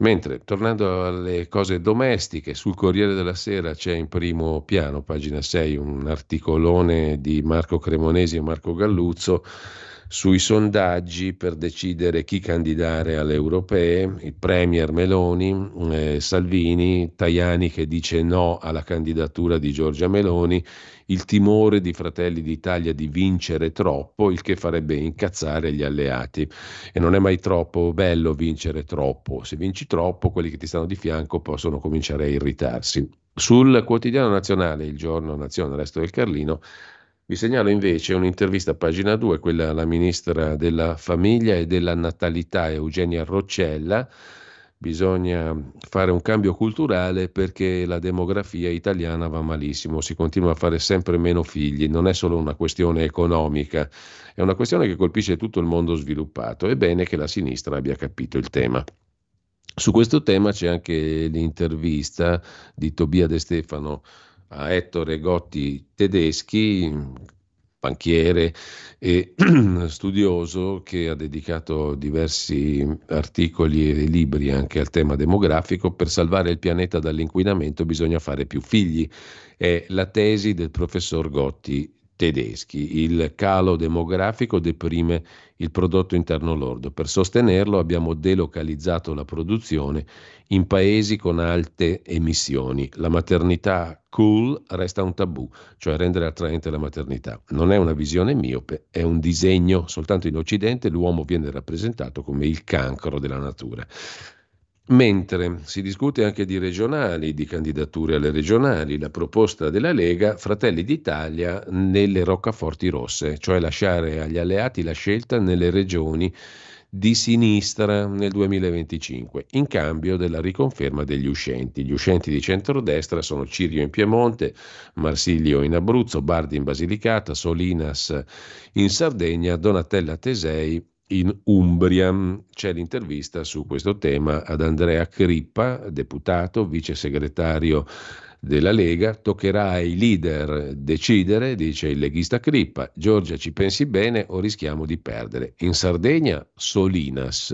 Mentre, tornando alle cose domestiche, sul Corriere della Sera c'è in primo piano, pagina 6, un articolone di Marco Cremonesi e Marco Galluzzo sui sondaggi per decidere chi candidare alle europee, il Premier Meloni, eh, Salvini, Tajani che dice no alla candidatura di Giorgia Meloni, il timore di Fratelli d'Italia di vincere troppo, il che farebbe incazzare gli alleati. E non è mai troppo bello vincere troppo. Se vinci troppo, quelli che ti stanno di fianco possono cominciare a irritarsi. Sul quotidiano nazionale, il giorno Nazione, Resto del Carlino, vi segnalo invece un'intervista a pagina 2, quella alla ministra della Famiglia e della Natalità Eugenia Roccella, bisogna fare un cambio culturale perché la demografia italiana va malissimo, si continua a fare sempre meno figli, non è solo una questione economica, è una questione che colpisce tutto il mondo sviluppato. È bene che la sinistra abbia capito il tema. Su questo tema c'è anche l'intervista di Tobia De Stefano a Ettore Gotti Tedeschi, banchiere e studioso che ha dedicato diversi articoli e libri anche al tema demografico. Per salvare il pianeta dall'inquinamento bisogna fare più figli. È la tesi del professor Gotti tedeschi. Il calo demografico deprime il prodotto interno lordo. Per sostenerlo abbiamo delocalizzato la produzione in paesi con alte emissioni. La maternità cool resta un tabù, cioè rendere attraente la maternità. Non è una visione miope, è un disegno. Soltanto in Occidente l'uomo viene rappresentato come il cancro della natura. Mentre si discute anche di regionali, di candidature alle regionali, la proposta della Lega, Fratelli d'Italia nelle roccaforti rosse, cioè lasciare agli alleati la scelta nelle regioni di sinistra nel 2025, in cambio della riconferma degli uscenti. Gli uscenti di centrodestra sono Cirio in Piemonte, Marsilio in Abruzzo, Bardi in Basilicata, Solinas in Sardegna, Donatella Tesei in Umbria. C'è l'intervista su questo tema ad Andrea Crippa, deputato, vice segretario della Lega, toccherà ai leader decidere, dice il leghista Crippa, Giorgia ci pensi bene o rischiamo di perdere. In Sardegna Solinas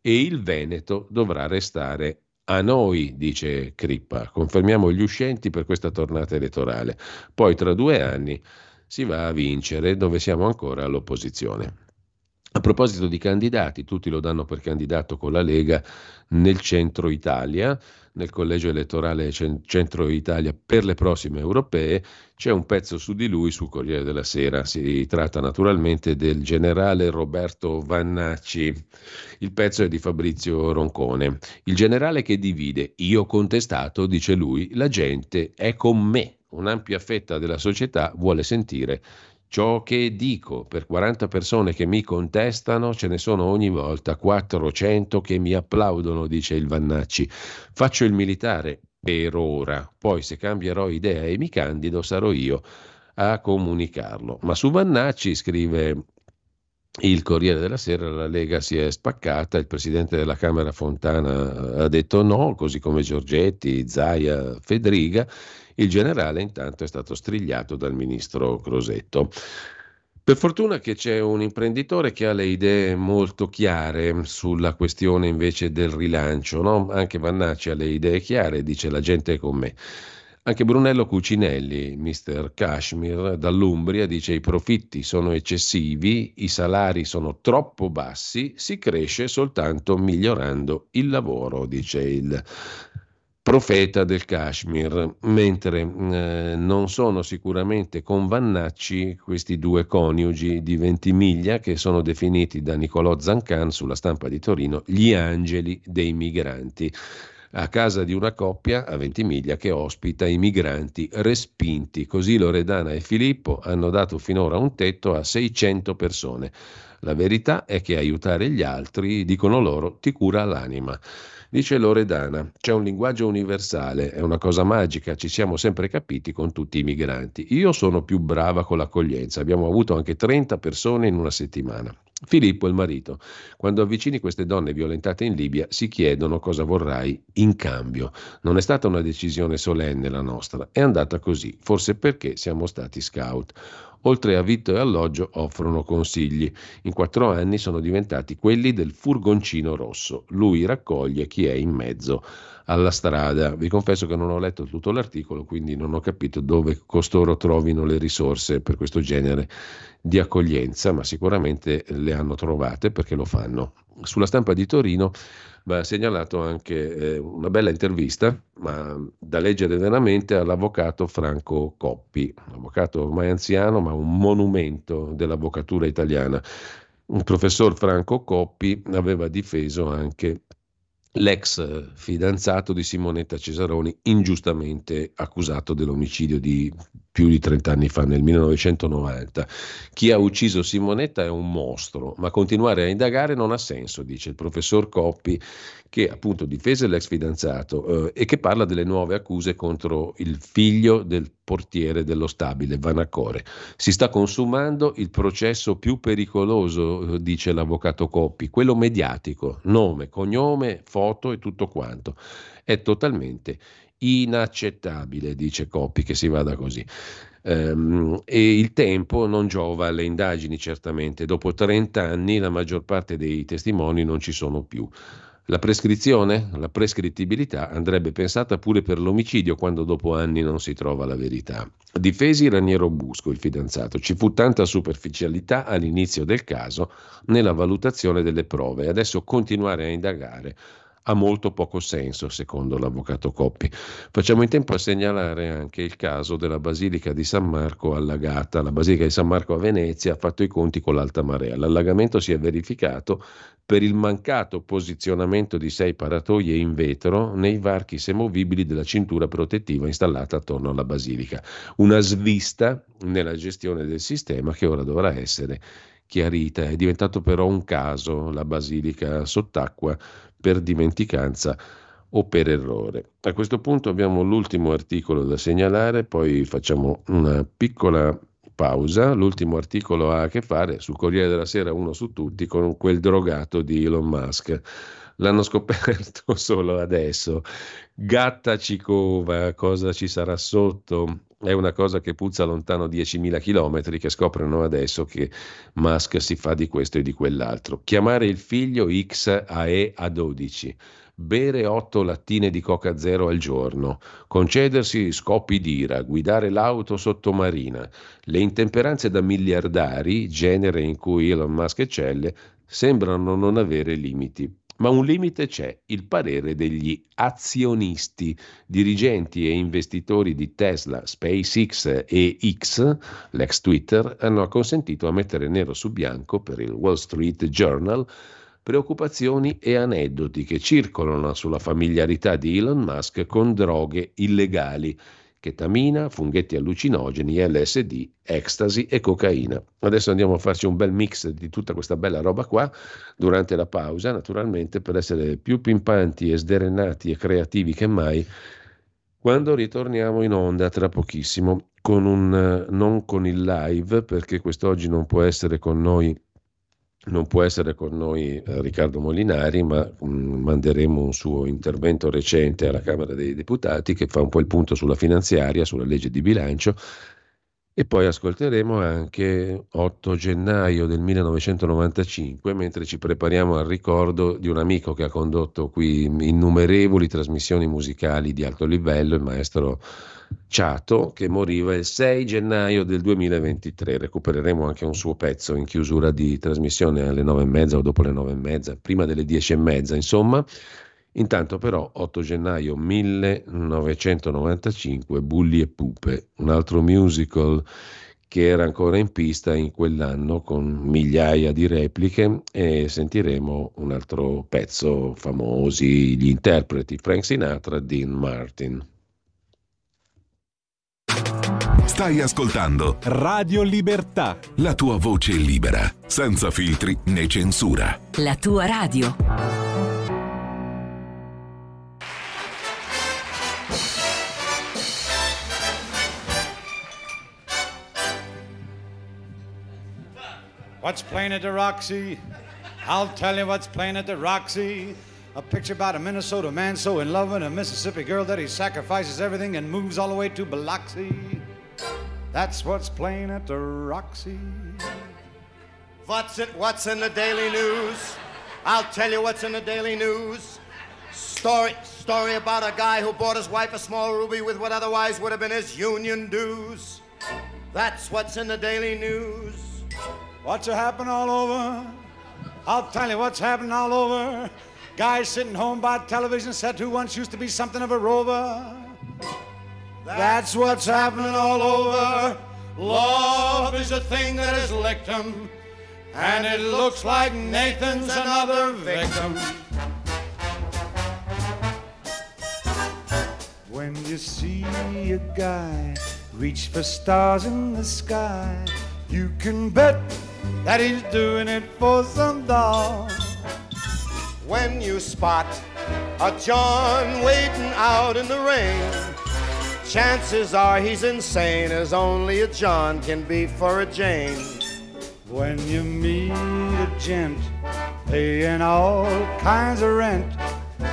e il Veneto dovrà restare a noi, dice Crippa. Confermiamo gli uscenti per questa tornata elettorale. Poi tra due anni si va a vincere dove siamo ancora all'opposizione. A proposito di candidati, tutti lo danno per candidato con la Lega nel centro Italia, nel collegio elettorale centro Italia per le prossime europee, c'è un pezzo su di lui sul Corriere della Sera. Si tratta naturalmente del generale Roberto Vannacci. Il pezzo è di Fabrizio Roncone. Il generale che divide, io contestato, dice lui, la gente è con me. Un'ampia fetta della società vuole sentire Ciò che dico per 40 persone che mi contestano, ce ne sono ogni volta 400 che mi applaudono, dice il Vannacci. Faccio il militare per ora, poi se cambierò idea e mi candido sarò io a comunicarlo. Ma su Vannacci scrive il Corriere della Sera, la Lega si è spaccata, il presidente della Camera Fontana ha detto no, così come Giorgetti, Zaia, Federiga il generale intanto è stato strigliato dal ministro Crosetto. Per fortuna che c'è un imprenditore che ha le idee molto chiare sulla questione invece del rilancio, no? anche Vannacci ha le idee chiare, dice la gente con me. Anche Brunello Cucinelli, mister Kashmir, dall'Umbria, dice i profitti sono eccessivi, i salari sono troppo bassi, si cresce soltanto migliorando il lavoro, dice il profeta del Kashmir, mentre eh, non sono sicuramente con Vannacci questi due coniugi di Ventimiglia che sono definiti da Nicolò Zancan sulla stampa di Torino gli angeli dei migranti a casa di una coppia a Ventimiglia che ospita i migranti respinti. Così Loredana e Filippo hanno dato finora un tetto a 600 persone. La verità è che aiutare gli altri, dicono loro, ti cura l'anima. Dice Loredana, c'è un linguaggio universale, è una cosa magica, ci siamo sempre capiti con tutti i migranti. Io sono più brava con l'accoglienza, abbiamo avuto anche 30 persone in una settimana. Filippo, il marito, quando avvicini queste donne violentate in Libia, si chiedono cosa vorrai in cambio. Non è stata una decisione solenne la nostra, è andata così, forse perché siamo stati scout. Oltre a vitto e alloggio offrono consigli. In quattro anni sono diventati quelli del furgoncino rosso. Lui raccoglie chi è in mezzo alla strada. Vi confesso che non ho letto tutto l'articolo, quindi non ho capito dove costoro trovino le risorse per questo genere di accoglienza, ma sicuramente le hanno trovate perché lo fanno. Sulla stampa di Torino va segnalato anche eh, una bella intervista, ma da leggere veramente, all'avvocato Franco Coppi, un avvocato ormai anziano, ma un monumento dell'avvocatura italiana. Il professor Franco Coppi aveva difeso anche l'ex fidanzato di Simonetta Cesaroni, ingiustamente accusato dell'omicidio di più di 30 anni fa, nel 1990. Chi ha ucciso Simonetta è un mostro, ma continuare a indagare non ha senso, dice il professor Coppi, che appunto difese l'ex fidanzato eh, e che parla delle nuove accuse contro il figlio del portiere dello stabile, Vanacore. Si sta consumando il processo più pericoloso, eh, dice l'avvocato Coppi, quello mediatico, nome, cognome, foto e tutto quanto. È totalmente inaccettabile, dice Coppi, che si vada così. Um, e il tempo non giova alle indagini, certamente. Dopo 30 anni la maggior parte dei testimoni non ci sono più. La prescrizione, la prescrittibilità andrebbe pensata pure per l'omicidio quando dopo anni non si trova la verità. Difesi Raniero Busco, il fidanzato. Ci fu tanta superficialità all'inizio del caso nella valutazione delle prove. Adesso continuare a indagare ha molto poco senso, secondo l'avvocato Coppi. Facciamo in tempo a segnalare anche il caso della Basilica di San Marco allagata. La Basilica di San Marco a Venezia ha fatto i conti con l'alta marea. L'allagamento si è verificato per il mancato posizionamento di sei paratoie in vetro nei varchi semovibili della cintura protettiva installata attorno alla basilica. Una svista nella gestione del sistema che ora dovrà essere chiarita. È diventato però un caso la basilica sott'acqua per dimenticanza o per errore. A questo punto abbiamo l'ultimo articolo da segnalare, poi facciamo una piccola pausa. L'ultimo articolo ha a che fare sul Corriere della Sera, uno su tutti, con quel drogato di Elon Musk. l'hanno scoperto solo adesso. Gatta Cicova, cosa ci sarà sotto? È una cosa che puzza lontano 10.000 km che scoprono adesso che Musk si fa di questo e di quell'altro. Chiamare il figlio XAE a 12 bere 8 lattine di Coca Zero al giorno, concedersi scoppi d'ira, guidare l'auto sottomarina, le intemperanze da miliardari, genere in cui Elon Musk eccelle, sembrano non avere limiti. Ma un limite c'è, il parere degli azionisti, dirigenti e investitori di Tesla, SpaceX e X, l'ex Twitter, hanno acconsentito a mettere nero su bianco per il Wall Street Journal preoccupazioni e aneddoti che circolano sulla familiarità di Elon Musk con droghe illegali, chetamina, funghetti allucinogeni, LSD, ecstasy e cocaina. Adesso andiamo a farci un bel mix di tutta questa bella roba qua durante la pausa, naturalmente per essere più pimpanti e sderenati e creativi che mai quando ritorniamo in onda tra pochissimo con un non con il live perché quest'oggi non può essere con noi non può essere con noi eh, Riccardo Molinari, ma mm, manderemo un suo intervento recente alla Camera dei Deputati che fa un po' il punto sulla finanziaria, sulla legge di bilancio. E poi ascolteremo anche 8 gennaio del 1995, mentre ci prepariamo al ricordo di un amico che ha condotto qui innumerevoli trasmissioni musicali di alto livello, il maestro Ciato, che moriva il 6 gennaio del 2023. Recupereremo anche un suo pezzo in chiusura di trasmissione alle 9 e mezza o dopo le 9 e mezza, prima delle 10 e mezza, insomma. Intanto però 8 gennaio 1995 Bulli e Pupe, un altro musical che era ancora in pista in quell'anno con migliaia di repliche e sentiremo un altro pezzo famosi, gli interpreti Frank Sinatra e Dean Martin. Stai ascoltando Radio Libertà. La tua voce libera, senza filtri né censura. La tua radio. What's playing at the Roxy? I'll tell you what's playing at the Roxy. A picture about a Minnesota man so in love with a Mississippi girl that he sacrifices everything and moves all the way to Biloxi. That's what's playing at the Roxy. What's it? What's in the Daily News? I'll tell you what's in the Daily News. Story, story about a guy who bought his wife a small ruby with what otherwise would have been his union dues. That's what's in the Daily News. What's happening all over? I'll tell you what's happening all over. Guy sitting home by television set who once used to be something of a rover. That's what's happening all over. Love is a thing that has licked him, and it looks like Nathan's another victim. When you see a guy reach for stars in the sky, you can bet that he's doing it for some doll. When you spot a John waiting out in the rain, Chances are he's insane, as only a John can be for a Jane. When you meet a gent paying all kinds of rent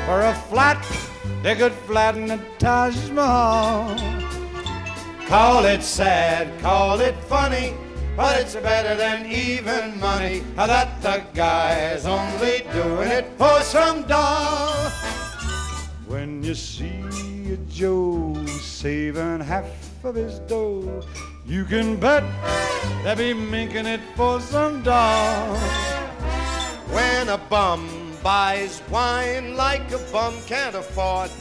for a flat, they could flatten the Taj Mahal. Call it sad, call it funny, but it's better than even money. That the guy's only doing it for some doll. When you see a Joe saving half of his dough. You can bet they'll be minking it for some dough. When a bum buys wine like a bum can't afford,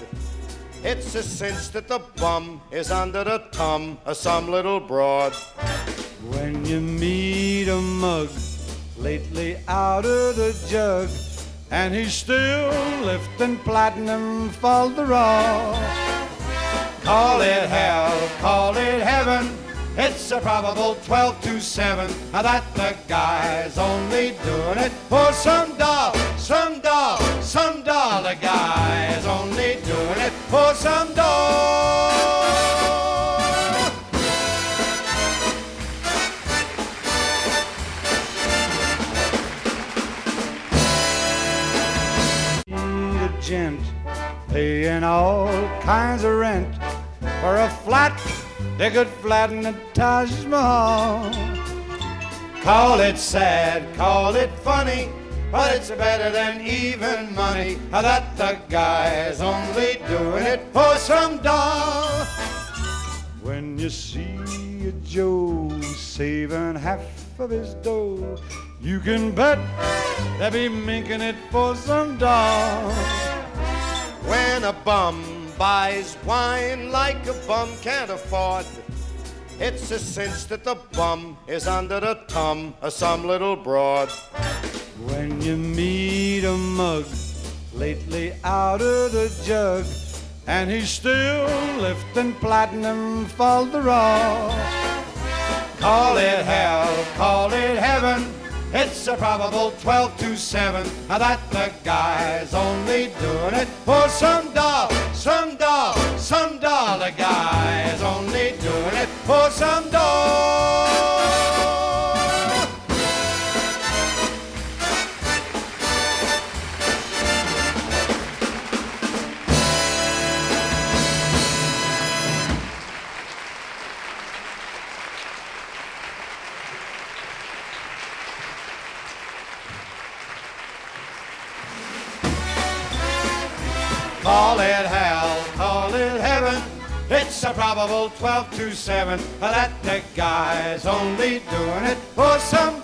it's a cinch that the bum is under the thumb of some little broad. When you meet a mug lately out of the jug, and he's still lifting platinum for the raw. Call it hell, call it heaven. It's a probable 12 to 7 that the guy's only doing it for some doll, some doll, some dollar guy's only doing it for some doll. Gent paying all kinds of rent for a flat they could flatten the Taj Mahal. Call it sad, call it funny, but it's better than even money. That the guy's only doing it for some doll. When you see a Joe saving half of his dough, you can bet they'll be minking it for some doll. When a bum buys wine like a bum can't afford, it's a cinch that the bum is under the thumb of some little broad. When you meet a mug lately out of the jug, and he's still lifting platinum for the raw. Call it hell, call it heaven. It's a probable 12 to 7 now that the guy's only doing it for some doll, some doll, some doll. The guy's only doing it for some doll. Call it hell, call it heaven. It's a probable 12 to 7 that the guy's only doing it for some some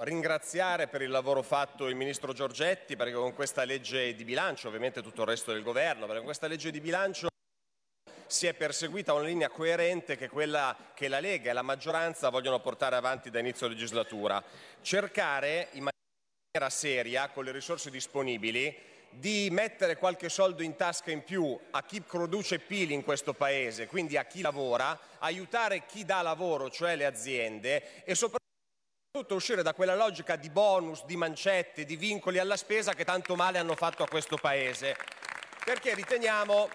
Ringraziare per il lavoro fatto il ministro Giorgetti perché con questa legge di bilancio, ovviamente tutto il resto del governo, perché con questa legge di bilancio si è perseguita una linea coerente che è quella che la Lega e la maggioranza vogliono portare avanti da inizio legislatura. Cercare in maniera seria, con le risorse disponibili, di mettere qualche soldo in tasca in più a chi produce pili in questo paese, quindi a chi lavora, aiutare chi dà lavoro, cioè le aziende e soprattutto Soprattutto uscire da quella logica di bonus, di mancette, di vincoli alla spesa che tanto male hanno fatto a questo Paese. Perché riteniamo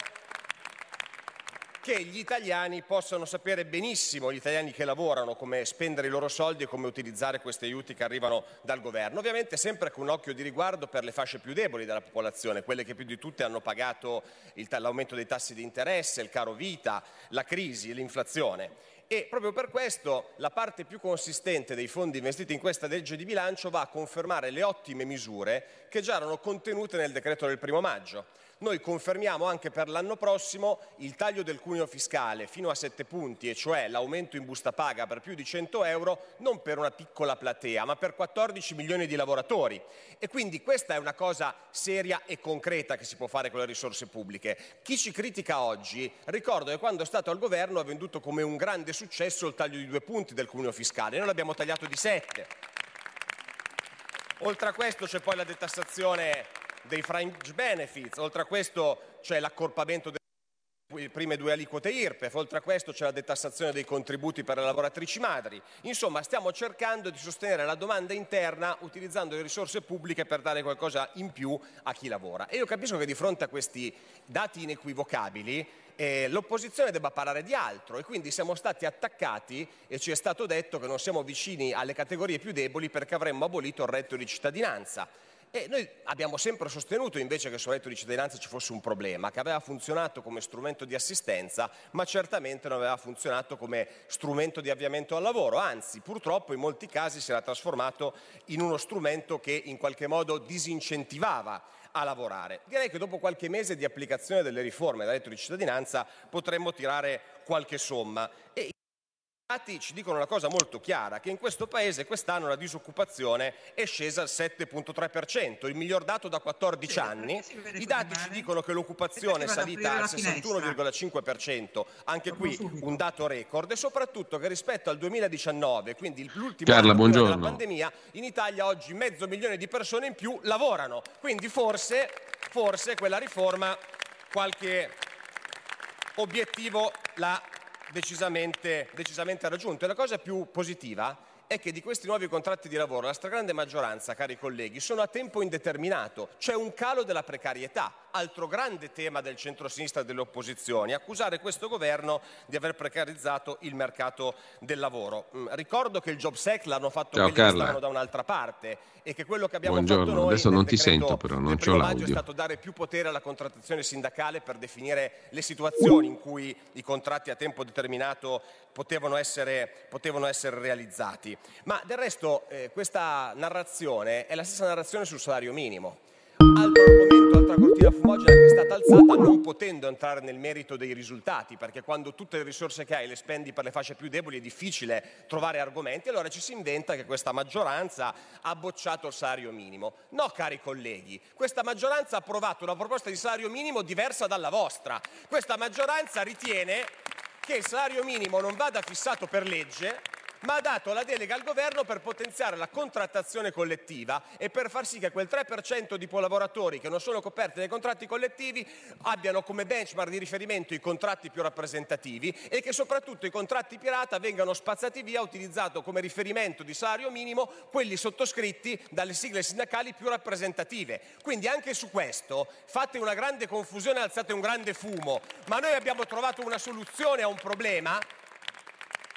che gli italiani possano sapere benissimo, gli italiani che lavorano, come spendere i loro soldi e come utilizzare questi aiuti che arrivano dal governo. Ovviamente sempre con un occhio di riguardo per le fasce più deboli della popolazione, quelle che più di tutte hanno pagato il l'aumento dei tassi di interesse, il caro vita, la crisi, l'inflazione. E proprio per questo la parte più consistente dei fondi investiti in questa legge di bilancio va a confermare le ottime misure che già erano contenute nel decreto del primo maggio. Noi confermiamo anche per l'anno prossimo il taglio del cuneo fiscale fino a 7 punti, e cioè l'aumento in busta paga per più di 100 euro, non per una piccola platea, ma per 14 milioni di lavoratori. E quindi questa è una cosa seria e concreta che si può fare con le risorse pubbliche. Chi ci critica oggi, ricordo che quando è stato al governo ha venduto come un grande successo il taglio di due punti del cuneo fiscale, noi l'abbiamo tagliato di 7. Oltre a questo c'è poi la detassazione dei fringe benefits, oltre a questo c'è l'accorpamento delle prime due aliquote IRPEF, oltre a questo c'è la detassazione dei contributi per le lavoratrici madri. Insomma, stiamo cercando di sostenere la domanda interna utilizzando le risorse pubbliche per dare qualcosa in più a chi lavora. E io capisco che di fronte a questi dati inequivocabili eh, l'opposizione debba parlare di altro e quindi siamo stati attaccati e ci è stato detto che non siamo vicini alle categorie più deboli perché avremmo abolito il reddito di cittadinanza. E noi abbiamo sempre sostenuto invece che sul reddito di cittadinanza ci fosse un problema, che aveva funzionato come strumento di assistenza, ma certamente non aveva funzionato come strumento di avviamento al lavoro, anzi purtroppo in molti casi si era trasformato in uno strumento che in qualche modo disincentivava a lavorare. Direi che dopo qualche mese di applicazione delle riforme del reddito di cittadinanza potremmo tirare qualche somma. E dati ci dicono una cosa molto chiara, che in questo Paese quest'anno la disoccupazione è scesa al 7.3%, il miglior dato da 14 anni. I dati ci dicono che l'occupazione è salita al 61,5%, anche qui un dato record, e soprattutto che rispetto al 2019, quindi l'ultimo Carla, anno della pandemia, in Italia oggi mezzo milione di persone in più lavorano. Quindi forse, forse quella riforma qualche obiettivo l'ha decisamente, decisamente raggiunto. E la cosa più positiva è che di questi nuovi contratti di lavoro la stragrande maggioranza, cari colleghi, sono a tempo indeterminato. C'è un calo della precarietà, altro grande tema del centro-sinistra e delle opposizioni, accusare questo governo di aver precarizzato il mercato del lavoro. Mm, Ricordo che il Jobs Act l'hanno fatto Ciao, quelli che Carla. stavano da un'altra parte e che quello che abbiamo Buongiorno, fatto noi adesso non ti sento però, non c'ho maggio è l'audio. stato dare più potere alla contrattazione sindacale per definire le situazioni in cui i contratti a tempo determinato potevano essere, potevano essere realizzati. Ma del resto eh, questa narrazione è la stessa narrazione sul salario minimo. Altro argomento, altra cortina fumogena che è stata alzata, non potendo entrare nel merito dei risultati, perché quando tutte le risorse che hai le spendi per le fasce più deboli è difficile trovare argomenti, allora ci si inventa che questa maggioranza ha bocciato il salario minimo. No, cari colleghi, questa maggioranza ha approvato una proposta di salario minimo diversa dalla vostra. Questa maggioranza ritiene che il salario minimo non vada fissato per legge, ma ha dato la delega al governo per potenziare la contrattazione collettiva e per far sì che quel 3% di lavoratori che non sono coperti dai contratti collettivi abbiano come benchmark di riferimento i contratti più rappresentativi e che soprattutto i contratti pirata vengano spazzati via utilizzato come riferimento di salario minimo quelli sottoscritti dalle sigle sindacali più rappresentative. Quindi anche su questo fate una grande confusione, alzate un grande fumo, ma noi abbiamo trovato una soluzione a un problema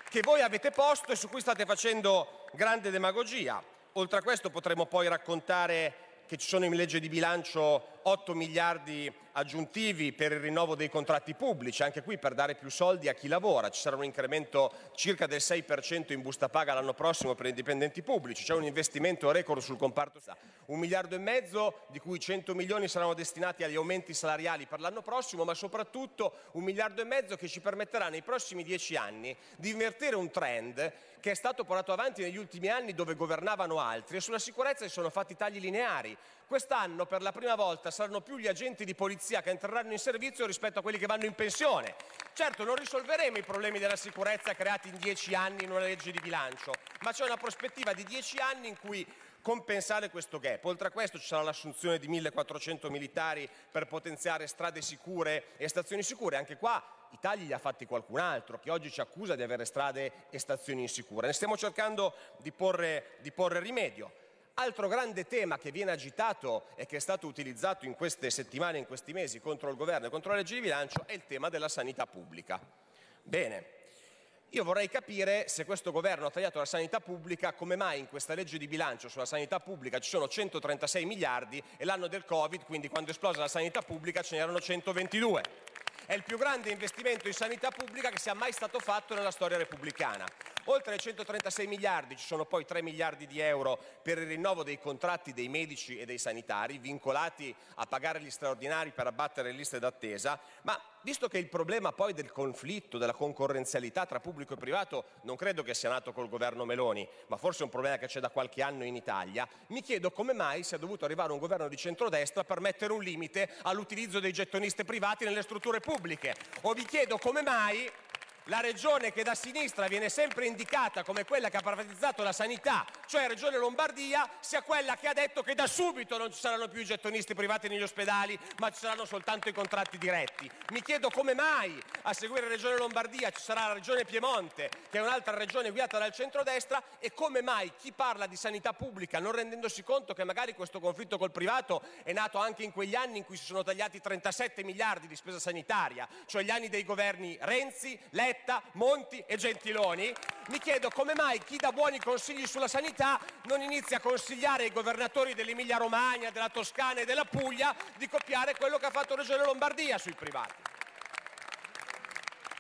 che voi avete posto e su cui state facendo grande demagogia. Oltre a questo potremmo poi raccontare che ci sono in legge di bilancio 8 miliardi aggiuntivi per il rinnovo dei contratti pubblici, anche qui per dare più soldi a chi lavora. Ci sarà un incremento circa del 6% in busta paga l'anno prossimo per i dipendenti pubblici, c'è un investimento record sul comparto un miliardo e mezzo, di cui 100 milioni saranno destinati agli aumenti salariali per l'anno prossimo, ma soprattutto un miliardo e mezzo che ci permetterà nei prossimi dieci anni di invertire un trend che è stato portato avanti negli ultimi anni dove governavano altri e sulla sicurezza si sono fatti tagli lineari. Quest'anno per la prima volta saranno più gli agenti di polizia che entreranno in servizio rispetto a quelli che vanno in pensione. Certo, non risolveremo i problemi della sicurezza creati in dieci anni in una legge di bilancio, ma c'è una prospettiva di dieci anni in cui compensare questo gap. Oltre a questo ci sarà l'assunzione di 1400 militari per potenziare strade sicure e stazioni sicure. Anche qua i tagli li ha fatti qualcun altro che oggi ci accusa di avere strade e stazioni insicure. Ne stiamo cercando di porre, di porre rimedio. Altro grande tema che viene agitato e che è stato utilizzato in queste settimane, in questi mesi contro il governo e contro la legge di bilancio è il tema della sanità pubblica. Bene, io vorrei capire se questo governo ha tagliato la sanità pubblica, come mai in questa legge di bilancio sulla sanità pubblica ci sono 136 miliardi e l'anno del Covid, quindi quando esplosa la sanità pubblica, ce n'erano 122. È il più grande investimento in sanità pubblica che sia mai stato fatto nella storia repubblicana. Oltre ai 136 miliardi ci sono poi 3 miliardi di euro per il rinnovo dei contratti dei medici e dei sanitari, vincolati a pagare gli straordinari per abbattere le liste d'attesa, ma visto che il problema poi del conflitto, della concorrenzialità tra pubblico e privato non credo che sia nato col governo Meloni, ma forse è un problema che c'è da qualche anno in Italia, mi chiedo come mai sia dovuto arrivare un governo di centrodestra per mettere un limite all'utilizzo dei gettoniste privati nelle strutture pubbliche. O vi chiedo come mai la regione che da sinistra viene sempre indicata come quella che ha privatizzato la sanità, cioè Regione Lombardia, sia quella che ha detto che da subito non ci saranno più i gettonisti privati negli ospedali, ma ci saranno soltanto i contratti diretti. Mi chiedo come mai a seguire Regione Lombardia ci sarà la Regione Piemonte, che è un'altra regione guidata dal centrodestra, e come mai chi parla di sanità pubblica, non rendendosi conto che magari questo conflitto col privato è nato anche in quegli anni in cui si sono tagliati 37 miliardi di spesa sanitaria, cioè gli anni dei governi Renzi, Letta, Letta, Monti e Gentiloni, mi chiedo come mai chi dà buoni consigli sulla sanità non inizia a consigliare ai governatori dell'Emilia Romagna, della Toscana e della Puglia di copiare quello che ha fatto Regione Lombardia sui privati.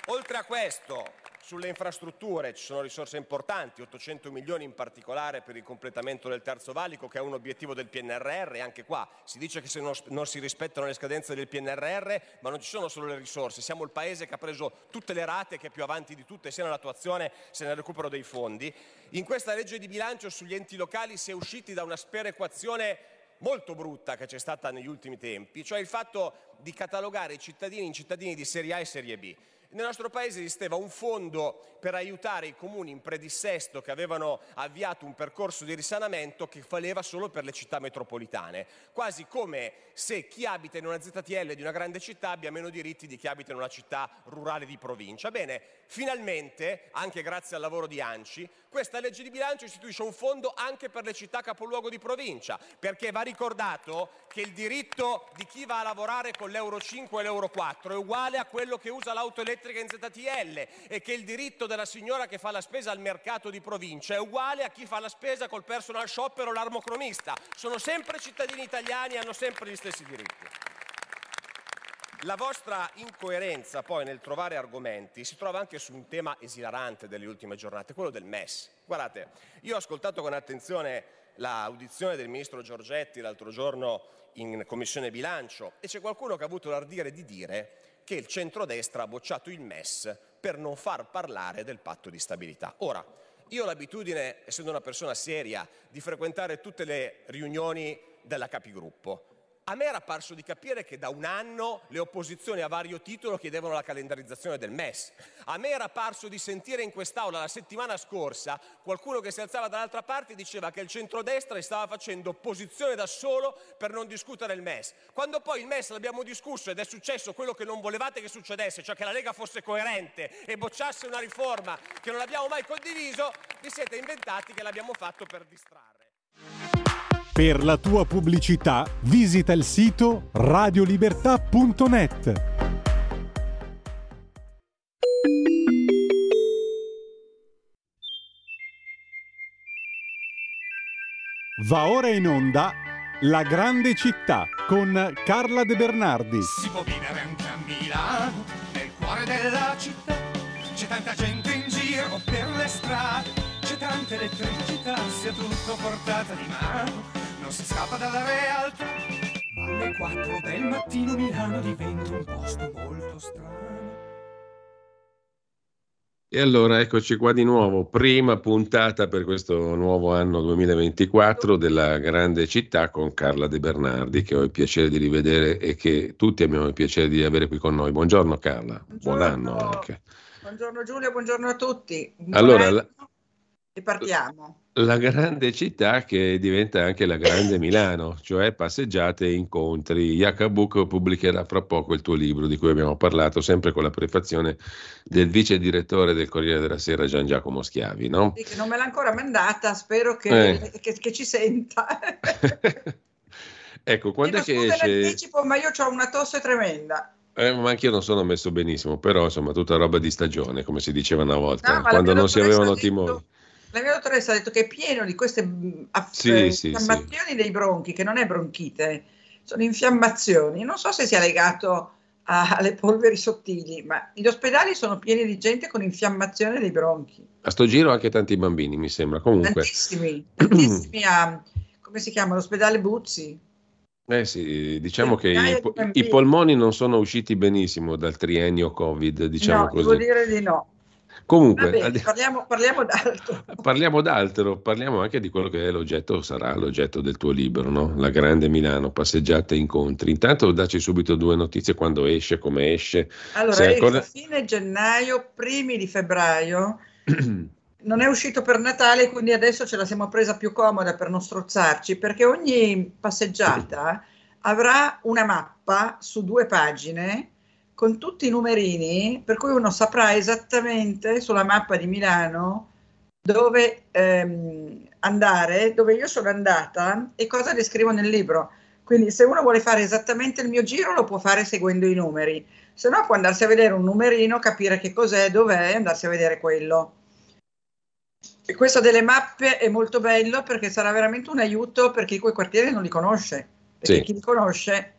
Oltre a questo, sulle infrastrutture ci sono risorse importanti, 800 milioni in particolare per il completamento del terzo valico che è un obiettivo del PNRR anche qua si dice che se non, non, si rispettano le scadenze del PNRR ma non ci sono solo le risorse, siamo il paese che ha preso tutte le rate, che è più avanti di tutte sia nell'attuazione sia nel recupero dei fondi. In questa legge di bilancio sugli enti locali si è usciti da una sperequazione molto brutta che c'è stata negli ultimi tempi, cioè il fatto di catalogare i cittadini in cittadini di serie A e serie B. Nel nostro paese esisteva un fondo per aiutare i comuni in predissesto che avevano avviato un percorso di risanamento che valeva solo per le città metropolitane, quasi come se chi abita in una ZTL di una grande città abbia meno diritti di chi abita in una città rurale di provincia. Bene, finalmente, anche grazie al lavoro di Anci, questa legge di bilancio istituisce un fondo anche per le città capoluogo di provincia, perché va ricordato che il diritto di chi va a lavorare con l'Euro 5 e l'Euro 4 è uguale a quello che usa l'auto elettrica in ZTL e che il diritto della signora che fa la spesa al mercato di provincia è uguale a chi fa la spesa col personal shopper o l'armocromista. Sono sempre cittadini italiani e hanno sempre gli stessi diritti. La vostra incoerenza poi nel trovare argomenti si trova anche su un tema esilarante delle ultime giornate, quello del MES. Guardate, io ho ascoltato con attenzione l'audizione del ministro Giorgetti l'altro giorno in Commissione Bilancio e c'è qualcuno che ha avuto l'ardire di dire che il centrodestra ha bocciato il MES per non far parlare del patto di stabilità. Ora, io ho l'abitudine, essendo una persona seria, di frequentare tutte le riunioni della Capigruppo a me era parso di capire che da un anno le opposizioni a vario titolo chiedevano la calendarizzazione del MES. A me era parso di sentire in quest'Aula la settimana scorsa qualcuno che si alzava dall'altra parte e diceva che il centrodestra stava facendo opposizione da solo per non discutere il MES. Quando poi il MES l'abbiamo discusso ed è successo quello che non volevate che succedesse, cioè che la Lega fosse coerente e bocciasse una riforma che non abbiamo mai condiviso, vi siete inventati che l'abbiamo fatto per distrarre. Per la tua pubblicità visita il sito radiolibertà.net. Va ora in onda La grande città con Carla De Bernardi. Si può vivere anche a Milano, nel cuore della città. C'è tanta gente in giro per le strade, c'è tanta elettricità, sia tutto portata di mano non si scappa dalla realtà. Ma alle 4 del mattino Milano diventa un posto molto strano. E allora eccoci qua di nuovo, prima puntata per questo nuovo anno 2024 della grande città con Carla De Bernardi che ho il piacere di rivedere e che tutti abbiamo il piacere di avere qui con noi. Buongiorno Carla, Buongiorno. buon anno anche. Buongiorno Giulia, buongiorno a tutti. Buon Allora, anno. la- E partiamo. La grande città che diventa anche la grande Milano, cioè passeggiate e incontri. Jacobuc pubblicherà fra poco il tuo libro di cui abbiamo parlato, sempre con la prefazione del vice direttore del Corriere della Sera Gian Giacomo Schiavi, no? Sì, che non me l'ha ancora mandata, spero che, Eh. che- che ci senta. Ecco, quando è Chiedo che esce? anticipo, ma io ho una tosse tremenda. Eh, ma anch'io non sono messo benissimo, però insomma tutta roba di stagione, come si diceva una volta, No, quando non si avevano detto- timori. La mia dottoressa ha detto che è pieno di queste mh, aff- Sì, eh, sì, infiammazioni dei bronchi, che non è bronchite, sono infiammazioni. Non so se sia legato a- alle polveri sottili, ma gli ospedali sono pieni di gente con infiammazione dei bronchi. A sto giro anche tanti bambini, mi sembra. Comunque, Tantissimi, tantissimi a, come si chiama, l'ospedale Buzzi. Eh sì, diciamo che i, i polmoni non sono usciti benissimo dal triennio Covid, diciamo no, così. devo dire di no. Comunque, Va bene, al di- parliamo, parliamo d'altro. parliamo d'altro, parliamo anche di quello che è l'oggetto, sarà l'oggetto del tuo libro, no? La grande Milano, passeggiate e incontri. Intanto dacci subito due notizie quando esce, come esce. Allora, esce ancora- a fine gennaio, primi di febbraio. Non è uscito per Natale, quindi adesso ce la siamo presa più comoda per non strozzarci, perché ogni passeggiata avrà una mappa su due pagine con tutti i numerini, per cui uno saprà esattamente sulla mappa di Milano dove ehm, andare, dove io sono andata e cosa descrivo nel libro. Quindi se uno vuole fare esattamente il mio giro lo può fare seguendo i numeri. se no può andarsi a vedere un numerino, capire che cos'è, dov'è e andarsi a vedere quello. E questo delle mappe è molto bello perché sarà veramente un aiuto per chi quei quartieri non li conosce. Perché Sì. chi li conosce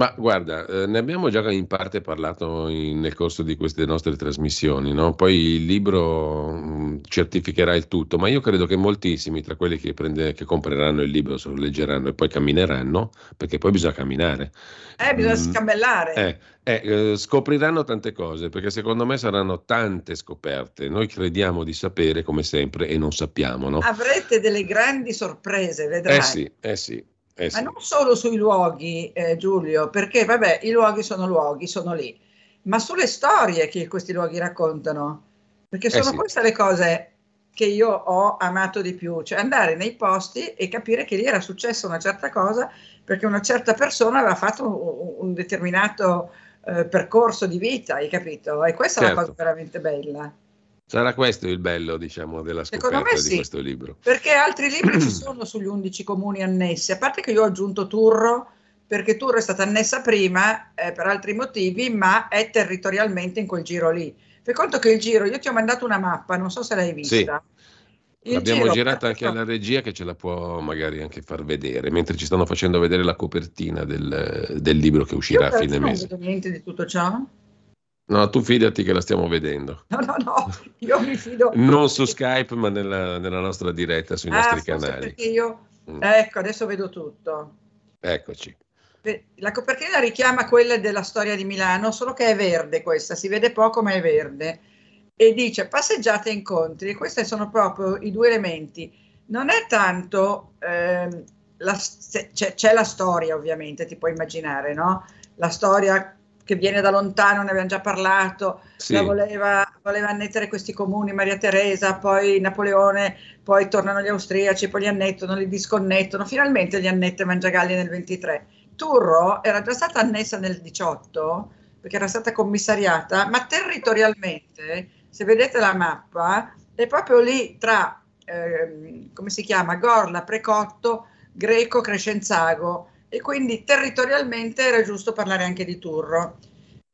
Ma guarda, eh, ne abbiamo già in parte parlato in- nel corso di queste nostre trasmissioni, no? Poi il libro mh, certificherà il tutto, ma io credo che moltissimi tra quelli che, prende- che compreranno il libro, se lo leggeranno e poi cammineranno, perché poi bisogna camminare, eh, bisogna Mm. scambellare. eh, eh, eh, scopriranno tante cose, perché secondo me saranno tante scoperte. Noi crediamo di sapere come sempre e non sappiamo, no? Avrete delle grandi sorprese, vedrai. Eh sì, eh sì, eh Ma sì. non solo sui luoghi, eh, Giulio, perché vabbè, i luoghi sono luoghi, sono lì, ma sulle storie che questi luoghi raccontano, perché Eh sono sì. queste le cose che io ho amato di più, cioè andare nei posti e capire che lì era successa una certa cosa perché una certa persona aveva fatto un, un determinato eh, percorso di vita, hai capito? E questa è la Certo. cosa veramente bella. Sarà questo il bello, diciamo, della scoperta me di sì. questo libro. Perché altri libri ci sono sugli 11 comuni annessi, a parte che io ho aggiunto Turro, perché Turro è stata annessa prima eh, per altri motivi, ma è territorialmente in quel giro lì. Fai conto che il giro, io ti ho mandato una mappa, non so se l'hai vista. Il L'abbiamo giro- girata anche alla regia che ce la può magari anche far vedere, mentre ci stanno facendo vedere la copertina del, del libro che uscirà a fine non mese. vedo niente di tutto ciò. No, tu fidati che la stiamo vedendo. No, no, no, io mi fido. Non su Skype, ma nella, nella nostra diretta sui Ah, nostri canali. perché io... Mm. Ecco, adesso vedo tutto. Eccoci. La copertina richiama quella della storia di Milano, solo che è verde questa, si vede poco ma è verde. E dice passeggiate e incontri, questi sono proprio i due elementi. Non è tanto, ehm, la- c'è, c'è la storia ovviamente, ti puoi immaginare, no? La storia che viene da lontano, ne abbiamo già parlato, Sì. la voleva, voleva annettere questi comuni, Maria Teresa, poi Napoleone, poi tornano gli austriaci, poi li annettono, li disconnettono, finalmente li annette Mangiagalli nel 23. Turro era già stata annessa nel 18 perché era stata commissariata, ma territorialmente, se vedete la mappa, è proprio lì tra, ehm, come si chiama, Gorla, Precotto, Greco, Crescenzago e quindi territorialmente era giusto parlare anche di Turro.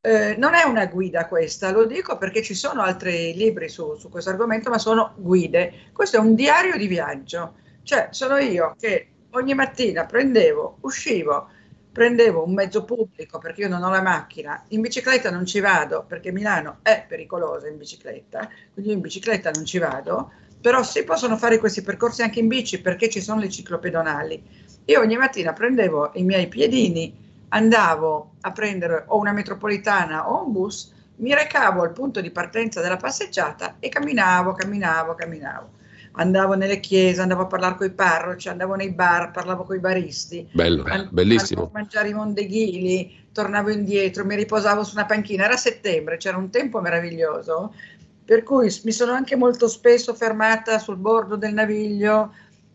Eh, non è una guida questa, lo dico perché ci sono altri libri su, su questo argomento, ma sono guide. Questo è un diario di viaggio, cioè sono io che ogni mattina prendevo, uscivo, prendevo un mezzo pubblico perché io non ho la macchina, in bicicletta non ci vado perché Milano è pericolosa in bicicletta, quindi io in bicicletta non ci vado, però si possono fare questi percorsi anche in bici perché ci sono le ciclopedonali. Io ogni mattina prendevo i miei piedini, andavo a prendere o una metropolitana o un bus, mi recavo al punto di partenza della passeggiata e camminavo, camminavo, camminavo. Andavo nelle chiese, andavo a parlare con i parroci, andavo nei bar, parlavo con i baristi, Bello, An- bellissimo. Andavo a mangiare i mondeghili, tornavo indietro, mi riposavo su una panchina. Era settembre, c'era un tempo meraviglioso, per cui mi sono anche molto spesso fermata sul bordo del naviglio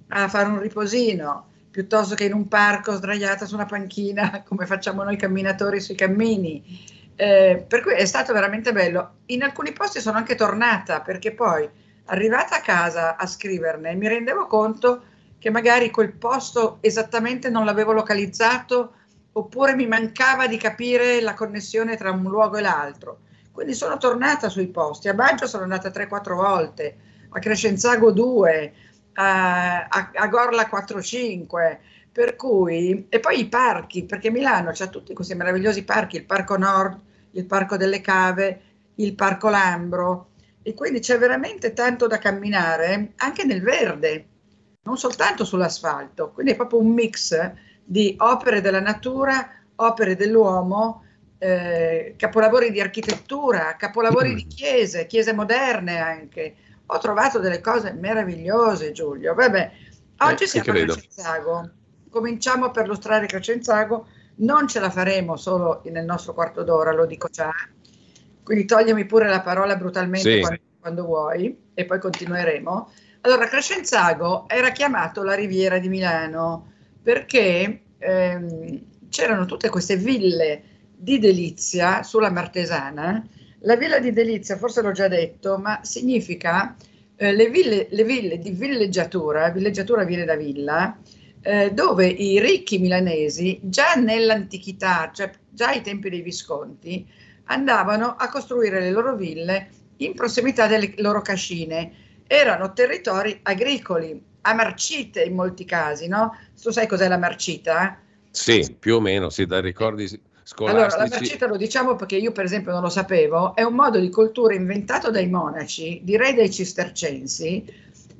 a fare un riposino, piuttosto che in un parco sdraiata su una panchina, come facciamo noi camminatori sui cammini. Eh, per cui è stato veramente bello. In alcuni posti sono anche tornata perché poi, arrivata a casa a scriverne, mi rendevo conto che magari quel posto esattamente non l'avevo localizzato oppure mi mancava di capire la connessione tra un luogo e l'altro. Quindi sono tornata sui posti. A Baggio sono andata 3-4 volte, a Crescenzago 2, a, a, Gorla 4-5. Per cui, e poi i parchi, perché Milano c'ha tutti questi meravigliosi parchi, il Parco Nord, il Parco delle Cave, il Parco Lambro, e quindi c'è veramente tanto da camminare anche nel verde, non soltanto sull'asfalto, quindi è proprio un mix di opere della natura, opere dell'uomo, eh, capolavori di architettura, capolavori di chiese, chiese moderne anche. Ho trovato delle cose meravigliose, Giulio. Vabbè, oggi Eh, siamo a. Crescenzago. Cominciamo a perlustrare Crescenzago. Non ce la faremo solo nel nostro quarto d'ora, lo dico già. Quindi toglimi pure la parola brutalmente Sì. quando, quando vuoi e poi continueremo. Allora, Crescenzago era chiamato la Riviera di Milano perché ehm, c'erano tutte queste ville di delizia sulla Martesana. La villa di delizia, forse l'ho già detto, ma significa eh, le, ville, le ville di villeggiatura, villeggiatura viene da villa, eh, dove i ricchi milanesi già nell'antichità, cioè già ai tempi dei Visconti, andavano a costruire le loro ville in prossimità delle loro cascine. Erano territori agricoli, a marcite in molti casi, no? Tu sai cos'è la marcita? Sì, più o meno, sì, dai ricordi Allora, la marcita lo diciamo perché io per esempio non lo sapevo, è un modo di coltura inventato dai monaci, direi dai cistercensi,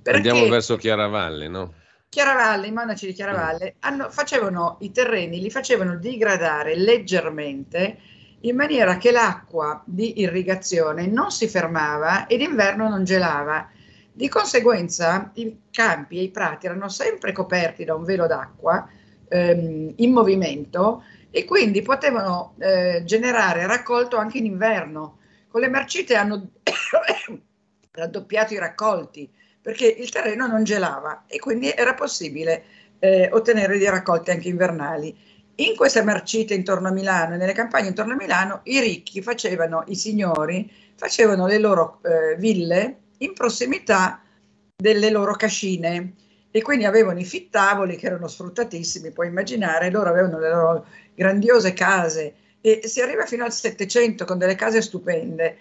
perché Andiamo verso Chiaravalle, no? Chiaravalle, i monaci di Chiaravalle hanno- facevano i terreni, li facevano digradare leggermente in maniera che l'acqua di irrigazione non si fermava e d'inverno non gelava. Di conseguenza i campi e i prati erano sempre coperti da un velo d'acqua ehm, in movimento e quindi potevano eh, generare raccolto anche in inverno. Con le marcite hanno raddoppiato i raccolti perché il terreno non gelava e quindi era possibile eh, ottenere dei raccolti anche invernali. In queste marcite intorno a Milano e nelle campagne intorno a Milano, i ricchi facevano, i signori, facevano le loro eh, ville in prossimità delle loro cascine e quindi avevano i fittavoli che erano sfruttatissimi, puoi immaginare, loro avevano le loro grandiose case e si arriva fino al Settecento con delle case stupende.